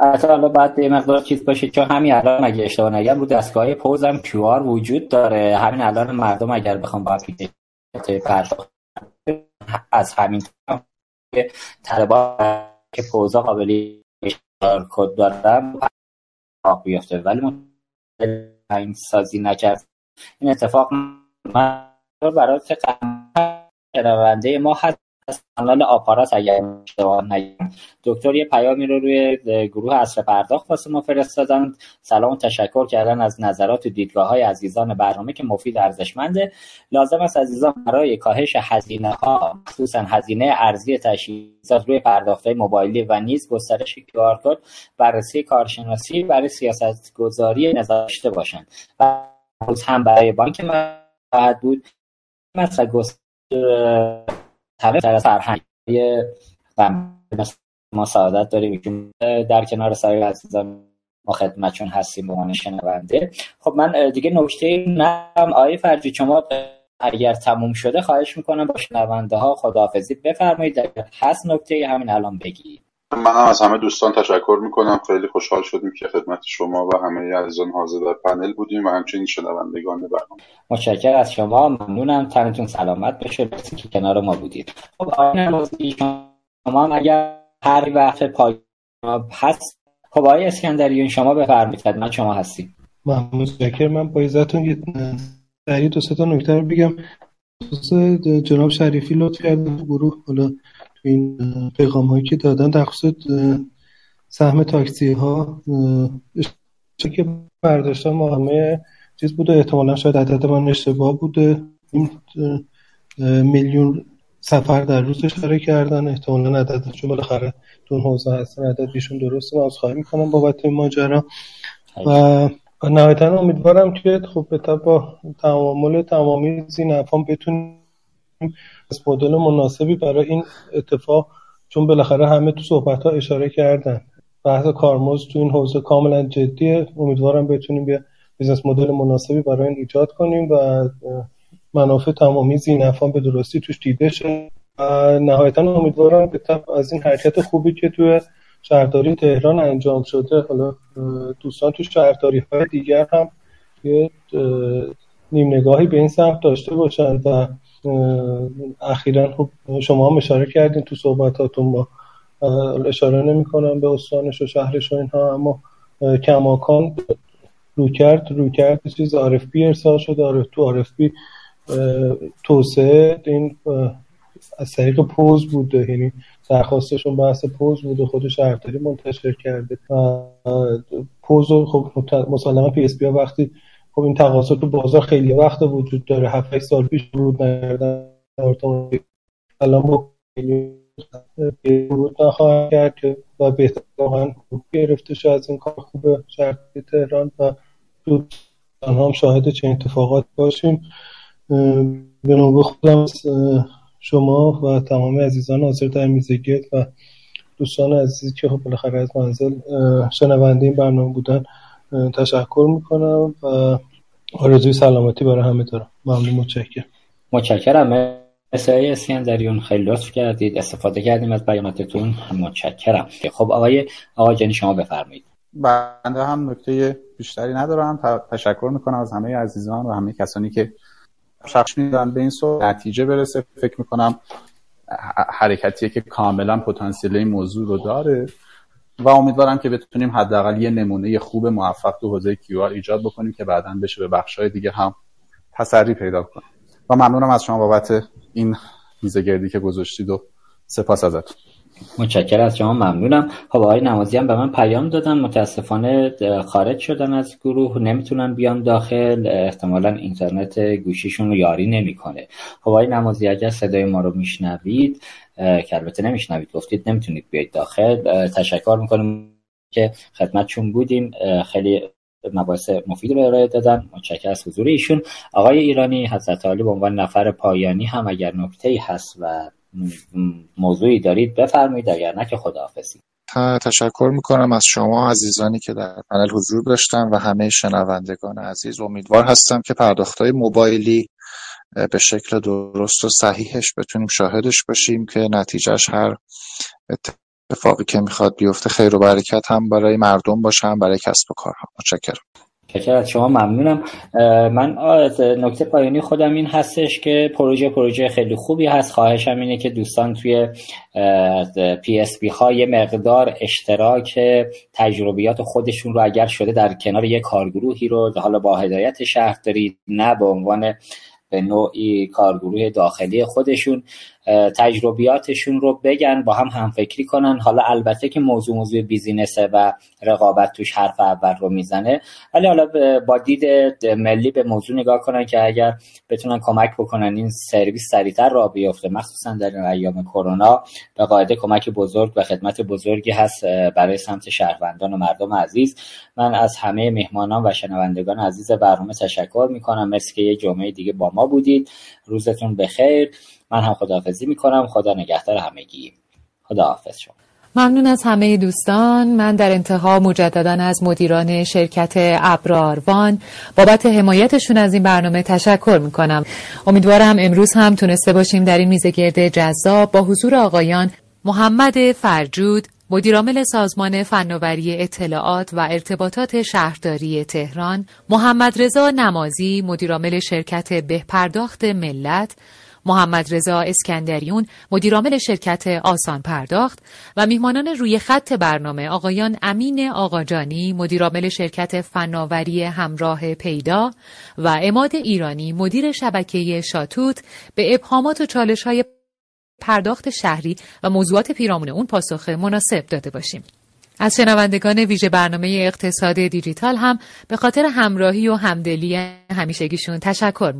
اصلا حالا باید یه مقدار چیز باشه چون همین الان اگه اشتباه نگم رو دستگاه پوز هم کیو آر وجود داره. همین الان مردم اگر بخوام با اپلیکیشن پرداخت از همین طلبا که پوزا قابلی کد دارم بیفته. ولی این سازی نکرد. این اتفاق برای شنونده ما هست. کانال آپارات اگر اشتباه نگم دکتر یه پیامی رو روی گروه اصر پرداخت واسه ما فرستادن. سلام و تشکر کردن از نظرات و دیدگاه های عزیزان برنامه که مفید ارزشمنده. لازم است عزیزان برای کاهش هزینه ها خصوصا هزینه ارزی تجهیزات روی پرداخت موبایلی و نیز گسترش کیو کد بررسی کارشناسی برای سیاست گذاری نظاشته باشند. و هم برای بانک بود. مثلا همه در فرهنگ. ما سعادت داریم در کنار سایر عزیزان ما خدمتشون هستیم به عنوان شنونده. خب من دیگه نکته نم آیه فرجی شما اگر تموم شده خواهش می‌کنم با شنونده ها خداحافظی بفرمایید. اگر هست نکته همین الان بگید. من هم از همه دوستان تشکر می‌کنم. خیلی خوشحال شدیم که خدمت شما و همه عزیزان حاضر در پنل بودیم و همچنین شنوندگان برنامه. متشکر از شما. ممنونم. تنتون سلامت بشه. بسی که کنار ما بودید. خب آقای شما هم اگر هر وقت پای هست خب آقای اسکندریون شما بفرمایید. خدمت شما هستیم. ممنون متشکر من با عزتون یه دو سه تا نکته رو بگم. جناب شریفی لطف کردن گروه حالا این پیغام هایی که دادن در خصوص سهم تاکسی ها که برداشتن ما همه چیز بوده. احتمالا شاید عدد من اشتباه بوده. این میلیون سفر در روز اشاره کردن. احتمالا عددشون بالاخره تو حوزه هستن. عددشون درسته. من از خواهی می‌کنم بابت این ماجرا. و نهایتا امیدوارم که خب به با تعامل تمامی زین افام بتونیم از مدل مناسبی برای این اتفاق چون بالاخره همه تو صحبت ها اشاره کردن. بحث کارمزد تو این حوزه کاملا جدیه. امیدوارم بتونیم یه business model مناسبی برای این ایجاد کنیم و منافع تمامی ذینفعان به درستی توش دیده شه. نهایتا امیدوارم بعد از این حرکت خوبی که توی شهرداری تهران انجام شده حالا دوستان تو شهرداری های دیگر هم یه نیم نگاهی به این سمت داشته باشن و اخیرا خب شما هم اشاره کردین تو صحبتاتون با اشاره نمی کنم به استانش و شهرش و اینها اما کماکان رو کرد رو کرد چیز بی ارسال آرف تو بی توسعه این از طریق پوز بوده یعنی درخواستشون بحث پوز بوده خود شهرداری منتشر کرده. پوز خب مسلما پی اس بی ها وقتی خب این تقاضا تو بازار خیلی وقت وجود داره. 7 سال پیش ورود نکردن الان با ورود نخواهد کرد که و بهتر گرفته شد. از این کار خوب شهر تهران و دوستان هم شاهد چه اتفاقات باشیم. به نوبه خودم شما و تمام عزیزان حاضر در میزگیت و دوستان عزیزی که خب بالاخره از منزل شنونده این برنامه بودن تشکر می‌کنم و آرزوی سلامتی برای همه دارم. ممنون متشکرم. متشکرم. اسای اسکندریون خیلی لطف کردید. استفاده کردیم از بیاناتتون. متشکرم. خب آقای آقای جنی شما بفرمایید. بنده هم نکته بیشتری ندارم. تشکر می‌کنم از همه عزیزان و همه کسانی که شخص میدن به این سو نتیجه برسه. فکر می‌کنم حرکتیه که کاملا پتانسیل این موضوع رو داره. و امیدوارم که بتونیم حداقل یه نمونه خوب موفق تو حوزه کیو ایجاد بکنیم که بعدا بشه به های دیگه هم تسری پیدا کنیم. و ممنونم از شما بابت این میزه گردی که گذاشتید و سپاس ازتون. متشکر از شما ممنونم. خب آقای نمازی هم به من پیام دادن. متاسفانه خارج شدن از گروه. نمی‌تونن بیان داخل. احتمالا اینترنت گوشیشون رو یاری نمی‌کنه. خب آقای نمازی اگر صدای ما رو میشنوید که البته نمیشنوید گفتید نمی‌تونید بیاید داخل. تشکر می‌کنیم که خدمتشون بودیم. خیلی مباحث مفید رو ارائه دادن. متشکر از حضور ایشون. آقای ایرانی حضرت عالی به عنوان نفر پایانی هم اگر نکته هست و موضوعی دارید بفرمایید اگر نه که خداحافظی. تشکر می‌کنم از شما عزیزانی که در پنل حضور داشتن و همه شنوندگان عزیز. امیدوار هستم که پرداخت موبایلی به شکل درست و صحیحش بتونیم شاهدش باشیم که نتیجهش هر اتفاقی که می‌خواد بیفته خیر و برکت هم برای مردم باشه هم برای کسب و کارها. متشکرم. تشکر از شما ممنونم. من نکته پایانی خودم این هستش که پروژه پروژه خیلی خوبی هست. خواهشم اینه که دوستان توی پی اس بی ها یه مقدار اشتراک تجربیات خودشون رو اگر شده در کنار یه کارگروهی رو حالا با هدایت شهرداری نه به عنوان به نوعی کارگروه داخلی خودشون تجربیاتشون رو بگن با هم همفکری کنن. حالا البته که موضوع موضوع بیزینسه و رقابت توش حرف اول رو می‌زنه. ولی حالا با دید ملی به موضوع نگاه کنن که اگر بتونن کمک بکنن این سرویس سریعتر را بیفته. مخصوصا در این ایام کرونا به قاعده کمک بزرگ و خدمت بزرگی هست برای سمت شهروندان و مردم عزیز. من از همه مهمانان و شنوندگان عزیز برنامه تشکر می‌کنم. مرسی که یه جمعه دیگه با ما بودید. روزتون بخیر. من هم خداحافظی می‌کنم. خدا نگهدار همگی. خداحافظ شما. ممنون از همه دوستان. من در انتها مجددا از مدیران شرکت ابراروان بابت حمایتشون از این برنامه تشکر می‌کنم. امیدوارم امروز هم تونسته باشیم در این میزگرد جذاب با حضور آقایان محمد فرجود مدیرعامل سازمان فناوری اطلاعات و ارتباطات شهرداری تهران محمد رضا نمازی مدیرعامل شرکت بهپرداخت ملت محمد رضا اسکندریون مدیرعامل شرکت آسان پرداخت و میهمانان روی خط برنامه آقایان امین آقاجانی مدیرعامل شرکت فناوری همراه پیدا و اماد ایرانی مدیر شبکه شاتوت به ابهامات و چالش های پرداخت شهری و موضوعات پیرامون اون پاسخ مناسب داده باشیم. از شنوندگان ویژه برنامه اقتصاد دیجیتال هم به خاطر همراهی و همدلی همیشگیشون تشکر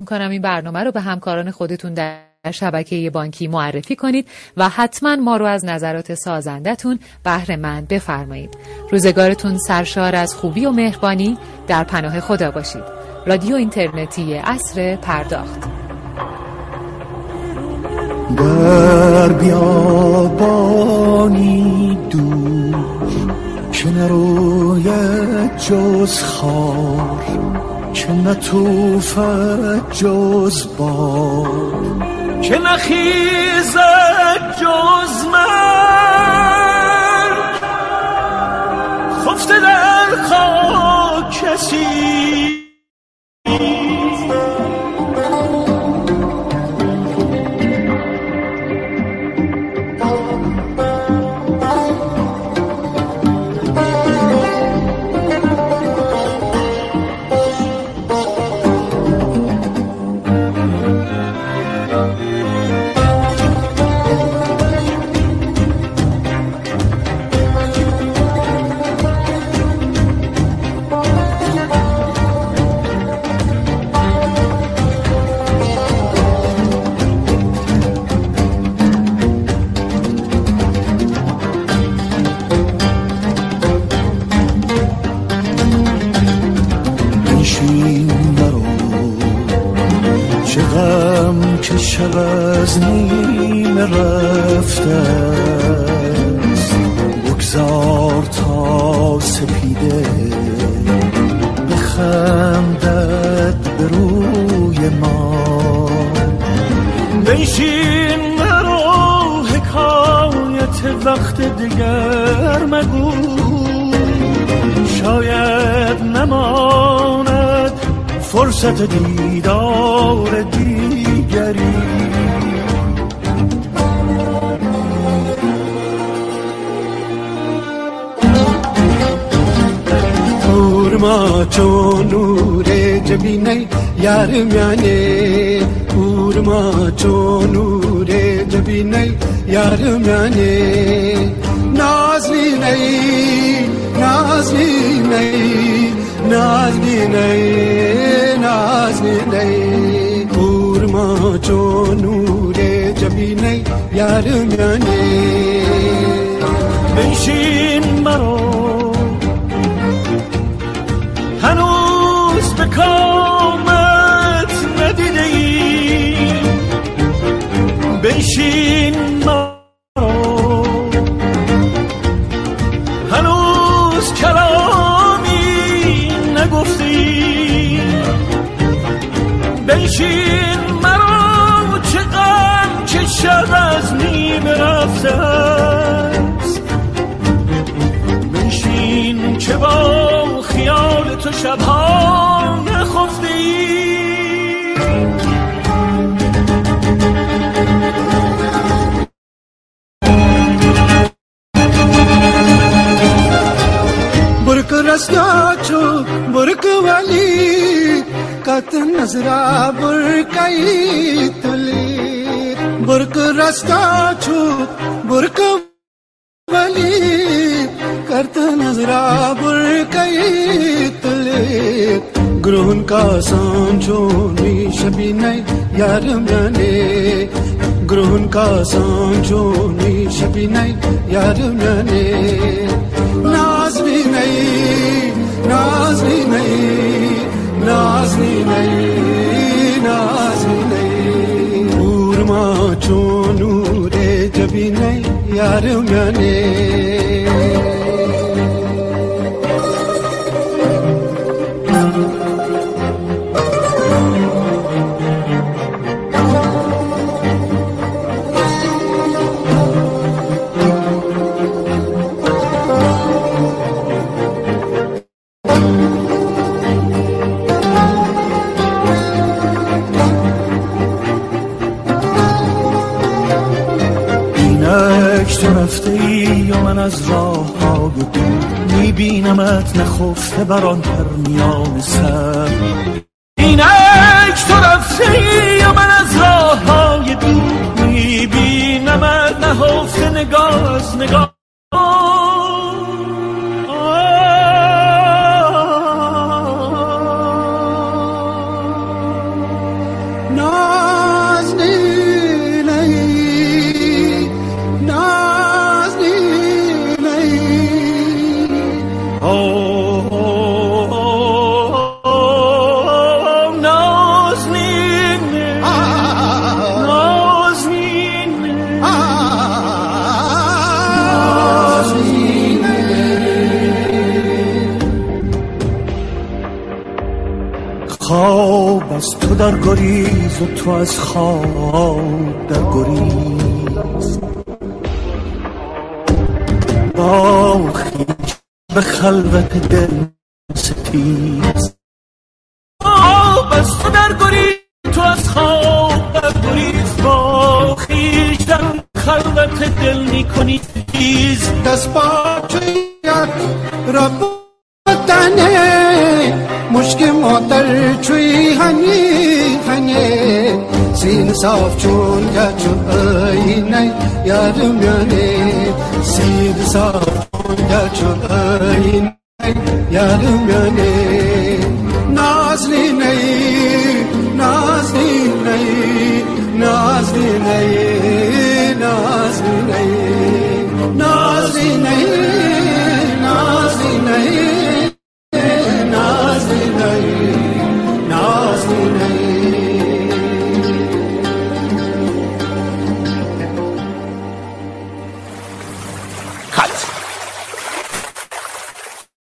می‌کنم این برنامه رو به همکاران خودتون در شبکه بانکی معرفی کنید و حتما ما رو از نظرات سازندتون بهره مند بفرمایید. روزگارتون سرشار از خوبی و مهربانی. در پناه خدا باشید. رادیو اینترنتی اصر پرداخت. در بیابانی دور که نروید جز خار. که نتوفد جز باد که نخیزد جز مرگ. خفته در خاک کسی شب از نیم رفته بگذار تا سپیده بخندد به روی ما. بنشین نرو حکایت وقت دیگر مگو. شاید نماند فرصت دیدار دیگری. ما چون نور جبینه یار میانه. ما چون نور جبینه یار میانه. نازلی نی نازلی نی نازلی نی نازلی ما چون نور جبینه یار میانه بنشین رفته است بنشین که با خیال تو شبها نخفته ای برک رستا چو برک ولی کت نظرا برکئی تلی बुर्क रास्ता छूत, बुर्क वली करत नजरा बुर्कई तले ग्रोहन का सांझो नी शबी नहीं, यार मैंने। ग्रहण का सांझो नी शबी नहीं, यार मैंने। नाज भी नहीं, नाज भी नहीं, नाज भी नहीं। सोनू रे जबी नहीं यार मैंने از راه های دور میبینمت نخفته بر آن پرنیان سر. تو از خواب در گریز با خویش به خلوت دل ستیز خواب از تو در گریز تو از خواب در گریز با خیش در خلوت دل می کنی تیز. دست باچویت را تنه مشک مادر چوی هنی Sinsav chunga chuinai yarim yone Sinsav chunga chuinai yarim yone Nazli